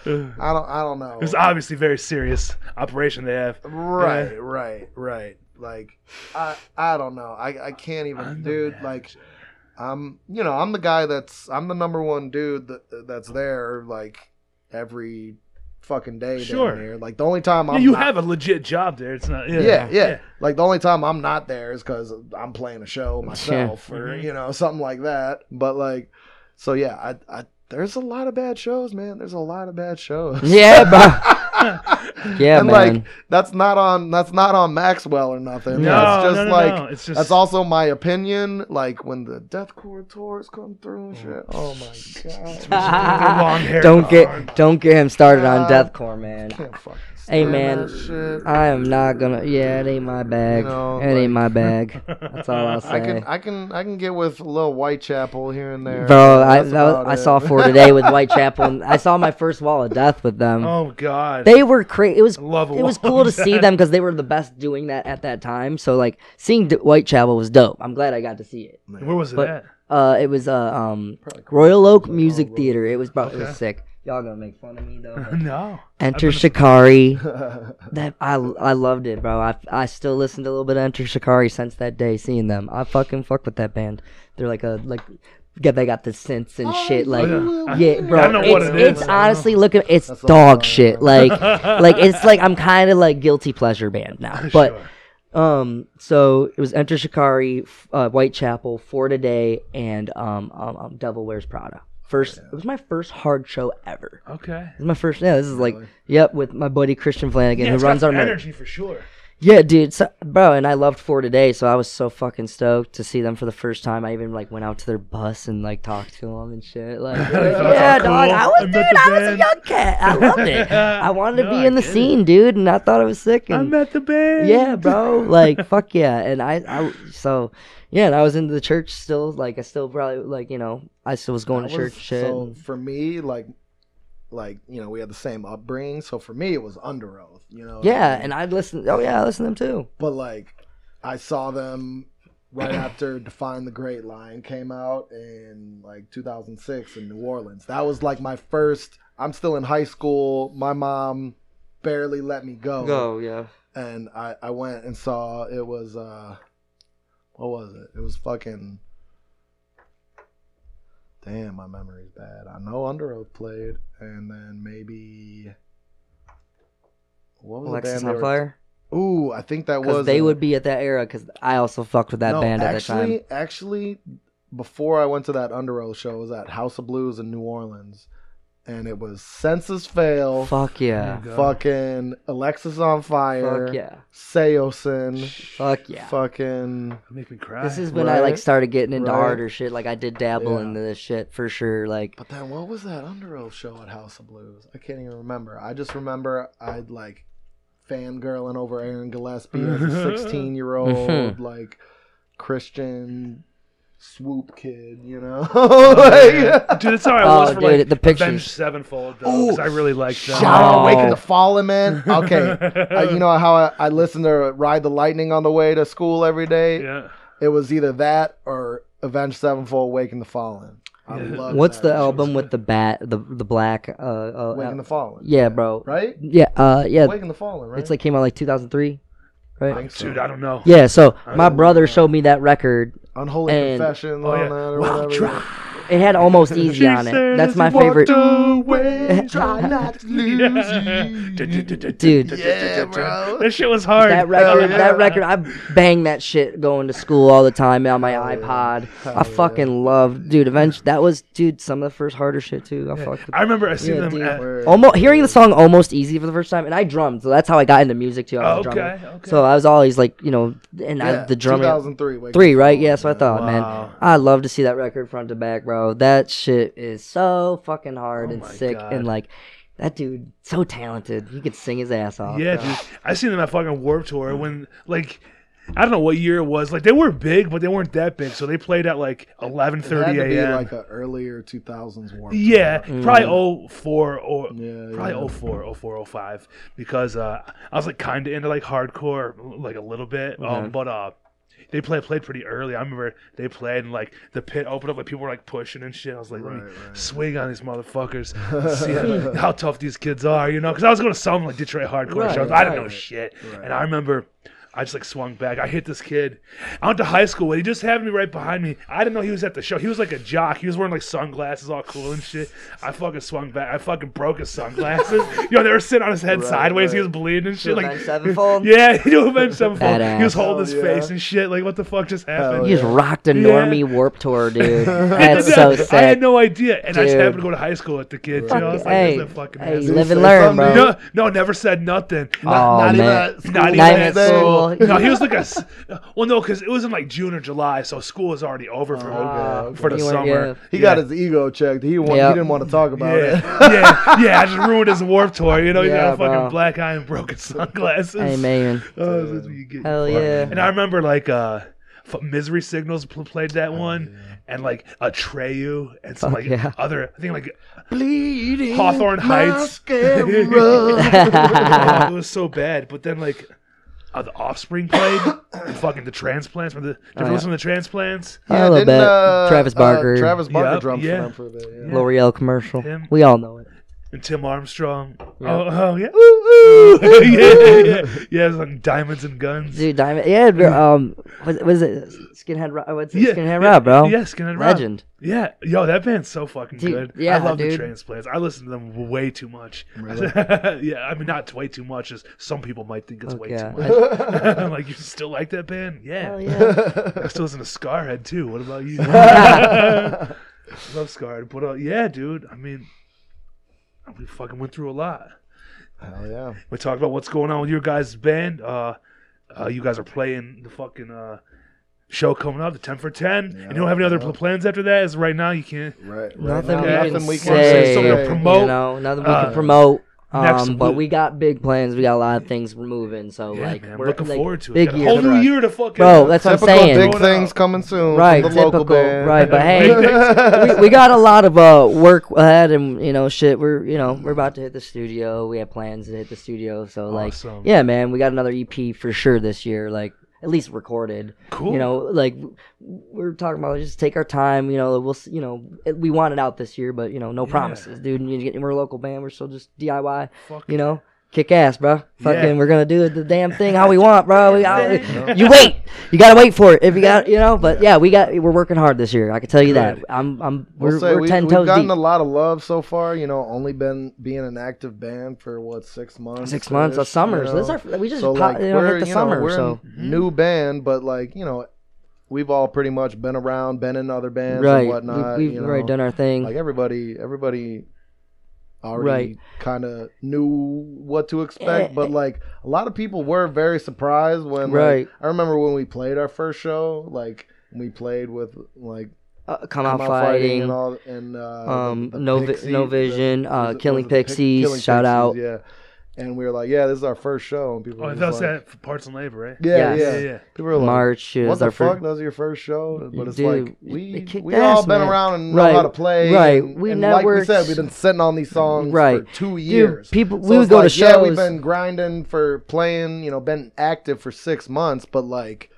I don't I don't know. It's obviously a very serious operation they have. Right, right, right. Like I I don't know. I I can't even I'm dude like I'm you know, I'm the guy that's I'm the number one dude that that's there like every fucking day Sure. down here. Like the only time I'm Yeah, you not- have a legit job there. It's not. Yeah, yeah, yeah, Like the only time I'm not there is because I'm playing a show myself or Mhm. you know something like that. But like, so yeah, I, I there's a lot of bad shows, man. There's a lot of bad shows. Yeah, bro. Yeah, and man. like that's not on that's not on Maxwell or nothing. No, that's just no, no, like no. It's just that's also my opinion. Like when the deathcore tours come through and shit. Oh my god. long hair. don't get don't get him started on Uh, deathcore, man. Can't fucking Hey, man. shit. I am not gonna. Yeah, it ain't my bag. You know, it ain't my bag. That's all I'll say. I can I can I can get with a little Whitechapel here and there. Bro, I That's that I saw four today with Whitechapel, and I saw my first wall of death with them. Oh God. They were crazy. It was I love it was cool to of see them because they were the best doing that at that time. So like seeing D- Whitechapel was dope. I'm glad I got to see it. Where was it But- at? Uh, it was uh um Royal Oak Music Royal Theater. It was bro, it Okay. was sick. Y'all gonna make fun of me though. but- no. Enter Shikari. That I I loved it, bro. I I still listened to a little bit of Enter Shikari since that day, seeing them. I fucking fuck with that band. They're like a like. Get they got the synths and shit like yeah. yeah, bro. I know it's, what it is. it's I don't know. honestly looking it's That's dog shit. Like like it's like I'm kind of like guilty pleasure band now. But Sure. um, so it was Enter Shikari, uh, Whitechapel, For Today, and um, um, um Devil Wears Prada. First, it was my first hard show ever. okay. This is my first. Yeah, this is like Really? yep with my buddy Christian Flanagan Yeah, who it's runs our energy for sure. Yeah, dude, so, bro, and I loved For Today, so I was so fucking stoked to see them for the first time. I even like went out to their bus and like talked to them and shit. Like, That's yeah, all dog, cool. I was, I dude, met the I was a band. young cat. I loved it. I wanted to be I in the get it. scene, dude, and I thought it was sick. I And met the band. yeah, bro, like fuck yeah, and I, I, so yeah, and I was into the church still. Like, I still probably like you know, I still was going That to was- church. Shit. So for me, like, like you know, we had the same upbringing. So for me, it was Underoath. You know. what I yeah, mean? and I'd listen. Oh yeah, I listened to them too. but like, I saw them right after Define the Great Line came out in like 2006 in New Orleans. That was like my first. I'm still in high school. My mom barely let me go. go. yeah. and I, I went and saw it was uh what was it? It was fucking Damn, my memory's bad. I know Underoath played and then maybe what was Alexis the band on they were- Fire. Ooh, I think that Because was they it. would be at that era. Because I also fucked with that no, band at actually, that time. Actually, before I went to that Underoath show, it was at House of Blues in New Orleans, and it was Senses Fail, Fuck yeah. Oh there you go. fucking Alexisonfire, Fuck yeah. Saosin, Fuck yeah. fucking Make me cry. This is when I like Right. started getting into Right. harder shit. Like I did dabble Yeah. into this shit for sure. Like But then what was that Underoath show at House of Blues? I can't even remember. I just remember I'd like fangirling over Aaron Gillespie as a 16 year old like Christian swoop kid, you know? Oh, Like- yeah. Dude, that's how I Oh, was for dude, like the pictures. Avenged Sevenfold though, because I really liked them. Shout out Oh. Waking the Fallen, man. Okay. uh, you know how I, I listened to Ride the Lightning on the way to school every day? Yeah. It was either that or Avenged Sevenfold Waking the Fallen. I love what's that. the Shit album with the bat, the the black? Uh, uh, Waking the Fallen? yeah, bro. Right? Yeah, uh, yeah. Waking the Fallen, right? It's like came out like 2003, I right? think so. Dude, I don't know. Yeah. So my brother know. showed me that record. Unholy And- Confessions Oh, on yeah. that or Well, whatever. try. It had almost easy She on it. That's my favorite. away, try not to lose you. Dude. Yeah, bro. That shit was hard. That record, yeah. that record, I bang that shit going to school all the time on my Hell iPod. Hell I fucking love, dude. Eventually, that was, dude, some of the first harder shit too. I fucked. I remember I seen Yeah, them at. Almost hearing the song almost easy for the first time, and I drummed, so that's how I got into music too. I was a Okay, drummer. okay. So I was always like, you know, and I, the drummer 2003. Three, right? Fallen, Yeah, so I thought, Wow. man, I love to see that record front to back, bro. That shit is so fucking hard Oh and sick, God. and like that dude, so talented. He could sing his ass off. Yeah, bro. dude. I seen them at fucking Warp Tour when like I don't know what year it was. Like they were big, but they weren't that big. So they played at like eleven It had thirty to be a.m. like an earlier 2000s war. yeah, Mm. probably 04 or Yeah, probably yeah. 04, 04, 05 because uh, I was like kind of into like hardcore like a little bit. Um, but uh, they played played pretty early. I remember they played and like the pit opened up, like people were like pushing and shit. I was like, let me Right, swing on these motherfuckers, see how, how tough these kids are, you know? Because I was going to some like Detroit hardcore Right, shows. I didn't know shit, and I remember. I just like swung back. I hit this kid. I went to high school with. He just happened to be right behind me. I didn't know he was at the show. He was like a jock. He was wearing like sunglasses, all cool and shit. I fucking swung back. I fucking broke his sunglasses. Yo, they were sitting on his head Right, sideways. He was bleeding and shit. To Like Avenged Sevenfold? Yeah, he was Avenged Sevenfold. He was holding his Hell yeah. face and shit. Like what the fuck just happened? Hell You just rocked a Yeah. normie warp tour, dude. I That's did so that. sick. I had no idea, and I just happened to go to high school with the kid too. I was like, hey, this is fucking hey, nasty. live and learn, bro. No, no, never said nothing. Oh, not even man. at school. Not even at at school. School. No, he was like a. Well, no, because it was in like June or July, so school was already over for Ah, okay. for the You weren't- summer. yeah. He Yeah. got his ego checked. He, wa- Yep. he didn't want to talk about yeah, it. yeah, yeah. I just ruined his warp tour. You know, he got a fucking bro. black eye and broken sunglasses. Hey, man. Oh, that's what you get. Hell fucked. yeah. And I remember like uh, F- Misery Signals pl- played that one, and like a Atreyu and some Fuck like yeah. other. I think like Bleeding Hawthorne Heights. mascara. oh, it was so bad. But then like. Uh, the Offspring played, and fucking the Transplants. Remember the, did you ever Oh, yeah. listen to the Transplants? A little didn't, bit. uh, Travis uh, Barker. Travis Barker Yep, drums yeah. for them for a bit. Yeah. Yeah. L'Oreal commercial. Him. We all know it. And Tim Armstrong. Yeah. Oh, oh yeah, ooh, ooh. yeah, yeah, yeah. It was like diamonds and guns. Dude, Diamond. Yeah, bro, um, was, was it Skinhead Rob? What's it? Yeah, Skinhead yeah, Rob, bro. Yeah, Skinhead Rob. Legend. Yeah, yo, that band's so fucking Dude, good. yeah, I love the. Transplants. I listen to them way too much. Really? yeah, I mean not way too much, as some people might think it's Fuck way too much. like you still like that band? Yeah. Hell yeah. I still listen to Scarhead too. What about you? love Scarhead, but uh, yeah, dude. I mean, we fucking went through a lot. Hell yeah. We talked about what's going on with your guys' band. Uh, uh, you guys are playing the fucking uh, show coming up, the 10 for 10. and you don't have any other Yeah. plans after that? As right now, you can't. Right. right Nothing now, we can nothing we say. can say. Something to promote. You know, nothing we Uh, can promote. Next Um, but week- we got big plans. We got a lot of things we're moving. So Yeah, like, man. we're looking like, forward to it. big Got a year whole new year to fucking. Bro, that's what I'm Typical saying. big Going things out. coming soon. Right, from the local typical. band. Right, but hey, things. we, we got a lot of uh, work ahead, and you know, shit. We're you know we're about to hit the studio. We have plans to hit the studio. So like, Awesome. yeah, man, we got another EP for sure this year. Like at least recorded. Cool. You know, like we're talking about just take our time. You know, we'll you know we want it out this year, but you know no promises, dude. Get, we're a local band. We're still just DIY. Fuck You know. Kick ass, bro. Fucking, Yeah. we're gonna do the damn thing how we want, bro. We got, Yeah. you wait. You gotta wait for it if you got, you know. But yeah, we got. We're working hard this year. I can tell you that. I'm, I'm. We'll We're, say we're we, ten we've toes gotten deep. a lot of love so far. You know, only been being an active band for what six months. Six months of ish, summers. you This know? is our, we just so pop, like you know, we're hit the you know summer. we're so a new band, but like you know, we've all pretty much been around, been in other bands right, and whatnot. we, have you know, already done our thing. like everybody, everybody already Right. kind of knew what to Eh, expect, but eh. like a lot of people were very surprised when. like, Right. I remember when we played our first show, like we played with like uh, come, Come out, Out fighting. and all and uh um, the, the no, vi- no vision. was uh, killing pixies. Killing shout out. yeah and we were like yeah this is our first show and people Oh, were that was like, that for Parts and Labor, right? yeah, Yes. yeah Yeah, yeah. people were like March is what the our fuck first. that was your first show but it's Dude, like they we kicked we all been man. around and know Right, how to play right. and, we and like we said, we've been sitting on these songs Right. for two Dude, years people, So we would go like, to yeah we've been grinding for playing you know been active for six months but like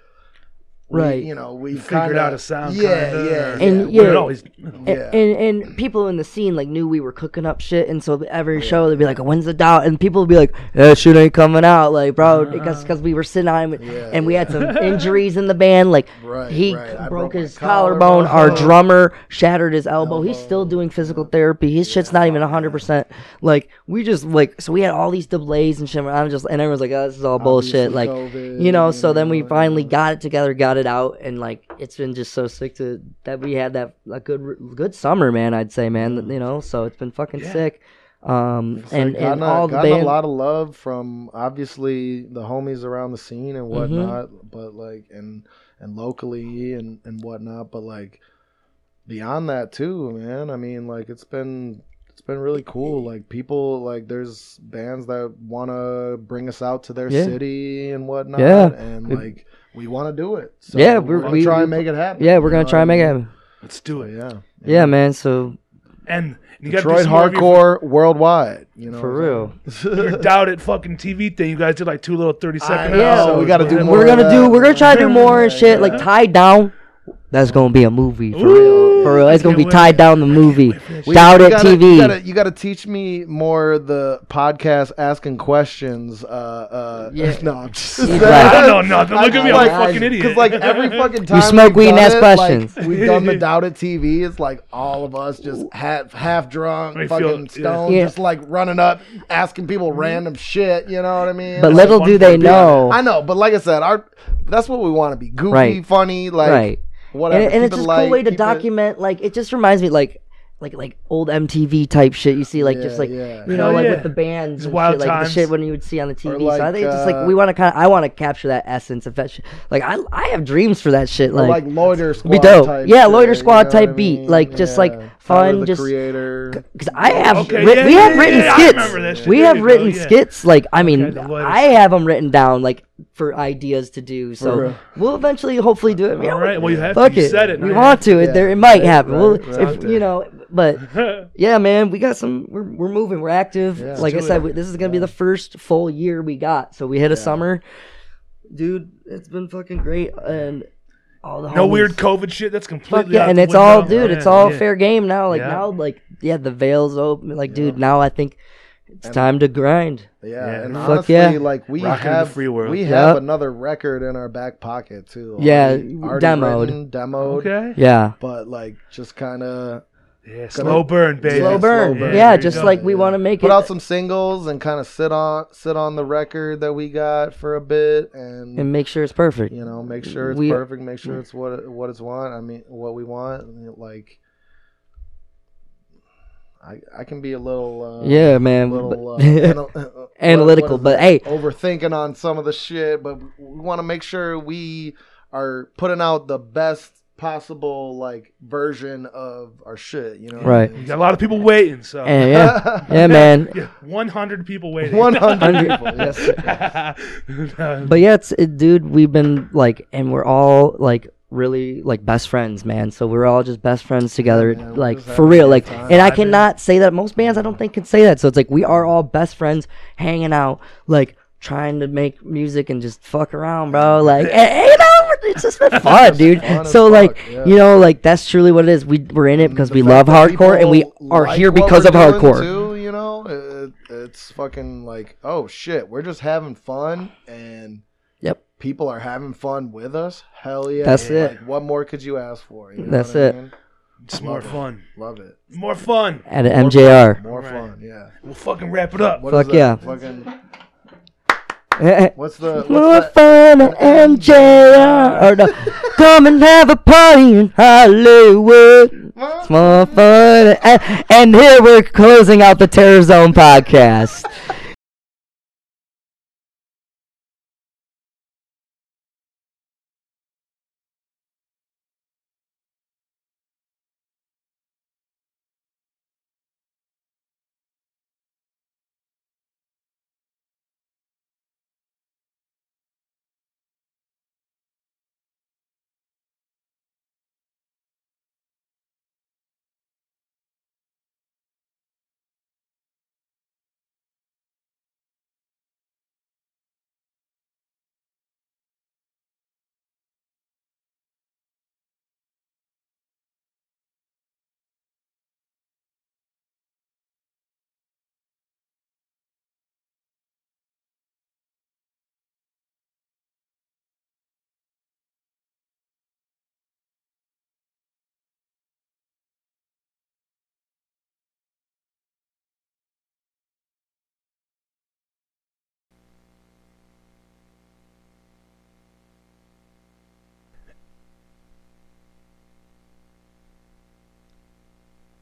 we- Right. you know we Figured kinda, out a sound. yeah kinda, yeah or- And, we don't yeah. always- And, yeah and and people in the scene like knew we were cooking up shit, and so every show they'd be like, "When's the doubt?" And people would be like, "That shit ain't coming out," like, bro, uh-huh. because because we were sitting on him, Yeah, and we had some injuries in the band. Like Right, he right. Broke broke his collarbone. Our oh. drummer shattered his elbow. He's still doing physical therapy. His shit's not even hundred percent. Like we just like so we had all these delays and shit. I'm just and everyone's like, "Oh, this is all bullshit." Obviously Like COVID, you know. So then we finally got it together, got it out, and like it's been just so sick to that we had that a good good summer, man. I'd say, man. You know, so it's been fucking Yeah. sick. Um, It's and like and gotten a- all gotten band, a lot of love from obviously the homies around the scene and Mm-hmm. whatnot, but like and and locally and and whatnot, but like beyond that too, man. I mean, like it's been it's been really cool. Like people like there's bands that want to bring us out to their Yeah. city and whatnot, Yeah. and like we want to do it. So Yeah, we're, we're- gonna we- try and make it happen. yeah, we're gonna know try and make it happen. Let's do it. yeah, Yeah, man. So and you got Detroit hardcore worldwide. You know, For what real. I'm? Your doubt it fucking TV thing. You guys did like two little thirty second. know, episodes. we got to do more. We're gonna do. We're gonna try to do more and shit. Like tied down. That's gonna be a movie for Ooh, real. For real, it's gonna be tied down the movie. We- Doubt it gotta, TV. You gotta, you gotta teach me more the podcast asking questions. Uh, uh, Yeah. no, I'm just. He's I don't know nothing. Look at me, I'm like- a fucking idiot. Because like every fucking time smoke we've weed and ask it, questions. Like, we've done the Doubt It TV. It's like all of us just half half drunk, I feel- fucking yeah. stoned, Yeah. just like running up, asking people random shit. You know what I mean? But Like, little do they know. I know, but like I said, our that's what we want to be goofy, Right. funny, like right. Whatever. and, and it's just a cool way to keep it- document like it just reminds me like like like old MTV type shit you see like just like yeah. you know Hell like yeah. with the bands and wild shit, like the times. shit when you would see on the TV. so I think it's just like uh, we want to kind of I want to capture that essence of that shit. Like I I have dreams for that shit. Like, like loiter squad be dope. type Yeah, shit, Loiter you Squad know type what I beat, mean? like, just, like, Yeah. Tyler, fun, the just- creator. because I oh, have Okay, writ- yeah, we yeah, have written yeah, skits. remember that shit. We have go, written oh, yeah. skits. Like I mean, Okay, I have them written down like for ideas to do. So we'll eventually, hopefully, do it. All right. Well, you have to. Fuck You it. said it. We now. want to. It there. It might happen. right, We'll, right. if you know, but yeah, man, we got some. We're we're moving. We're active. Like I said, we, this is gonna be the first full year we got. So we hit a summer, dude. It's been fucking great, and all the no homies- weird COVID shit. That's Fuck completely. yeah, out and the it's all, window. dude. Yeah, It's all yeah. fair game now. Like Yeah. now, like yeah, the veils open. Like, dude, now I think it's time to grind. Yeah, Yeah. and Fuck honestly, yeah. like we Rocking the have free world. we have Yep. another record in our back pocket too. Yeah, already- already demoed. written, demoed. Okay. Yeah, But like, just kind of Yeah. Slow burn, baby. slow Yeah, burn. slow burn. Yeah, there just like we want to make put it. Put out some singles and kind of sit on sit on the record that we got for a bit and. and make sure it's perfect. you know, make sure it's We- perfect. Make sure it's what what it's want. I mean, what we want. Like, I I can be a little uh, Yeah, man. little uh, anal- uh, Analytical, what is but hey- overthinking on some of the shit. But we want to make sure we are putting out the best possible like version of our shit. You know, what I Right. mean? You got a lot of people waiting. So. and yeah, yeah, man. Yeah, 100 people waiting. One hundred people. Yes. But yeah, it's it, dude. We've been like, and we're all like really like best friends, man. So we're all just best friends together, man, we're like for real. Like, time. and I Vibing. cannot say that most bands I don't think can say that. So it's like we are all best friends, hanging out, like trying to make music and just fuck around, bro. Like, and, you know, it's just been fun, dude. fun So like, fuck, yeah. you know, like that's truly what it is. We we're in it mm, because The we love hardcore, and we are like here because of hardcore. Too, you know, it, it's fucking like, oh shit, we're just having fun, and Yep. people are having fun with us. Hell yeah, That's it. Like, what more could you ask for? You know That's what I it. mean? It's more it. fun. Love it. More fun. At MJR. More Right. fun. Yeah. We'll fucking wrap it up. What is Fuck that? yeah. Fucking. What's the? What's fun at MJR. Or no, come and have a party in Hollywood. It's more fun. And, and here we're closing out the Terror Zone podcast.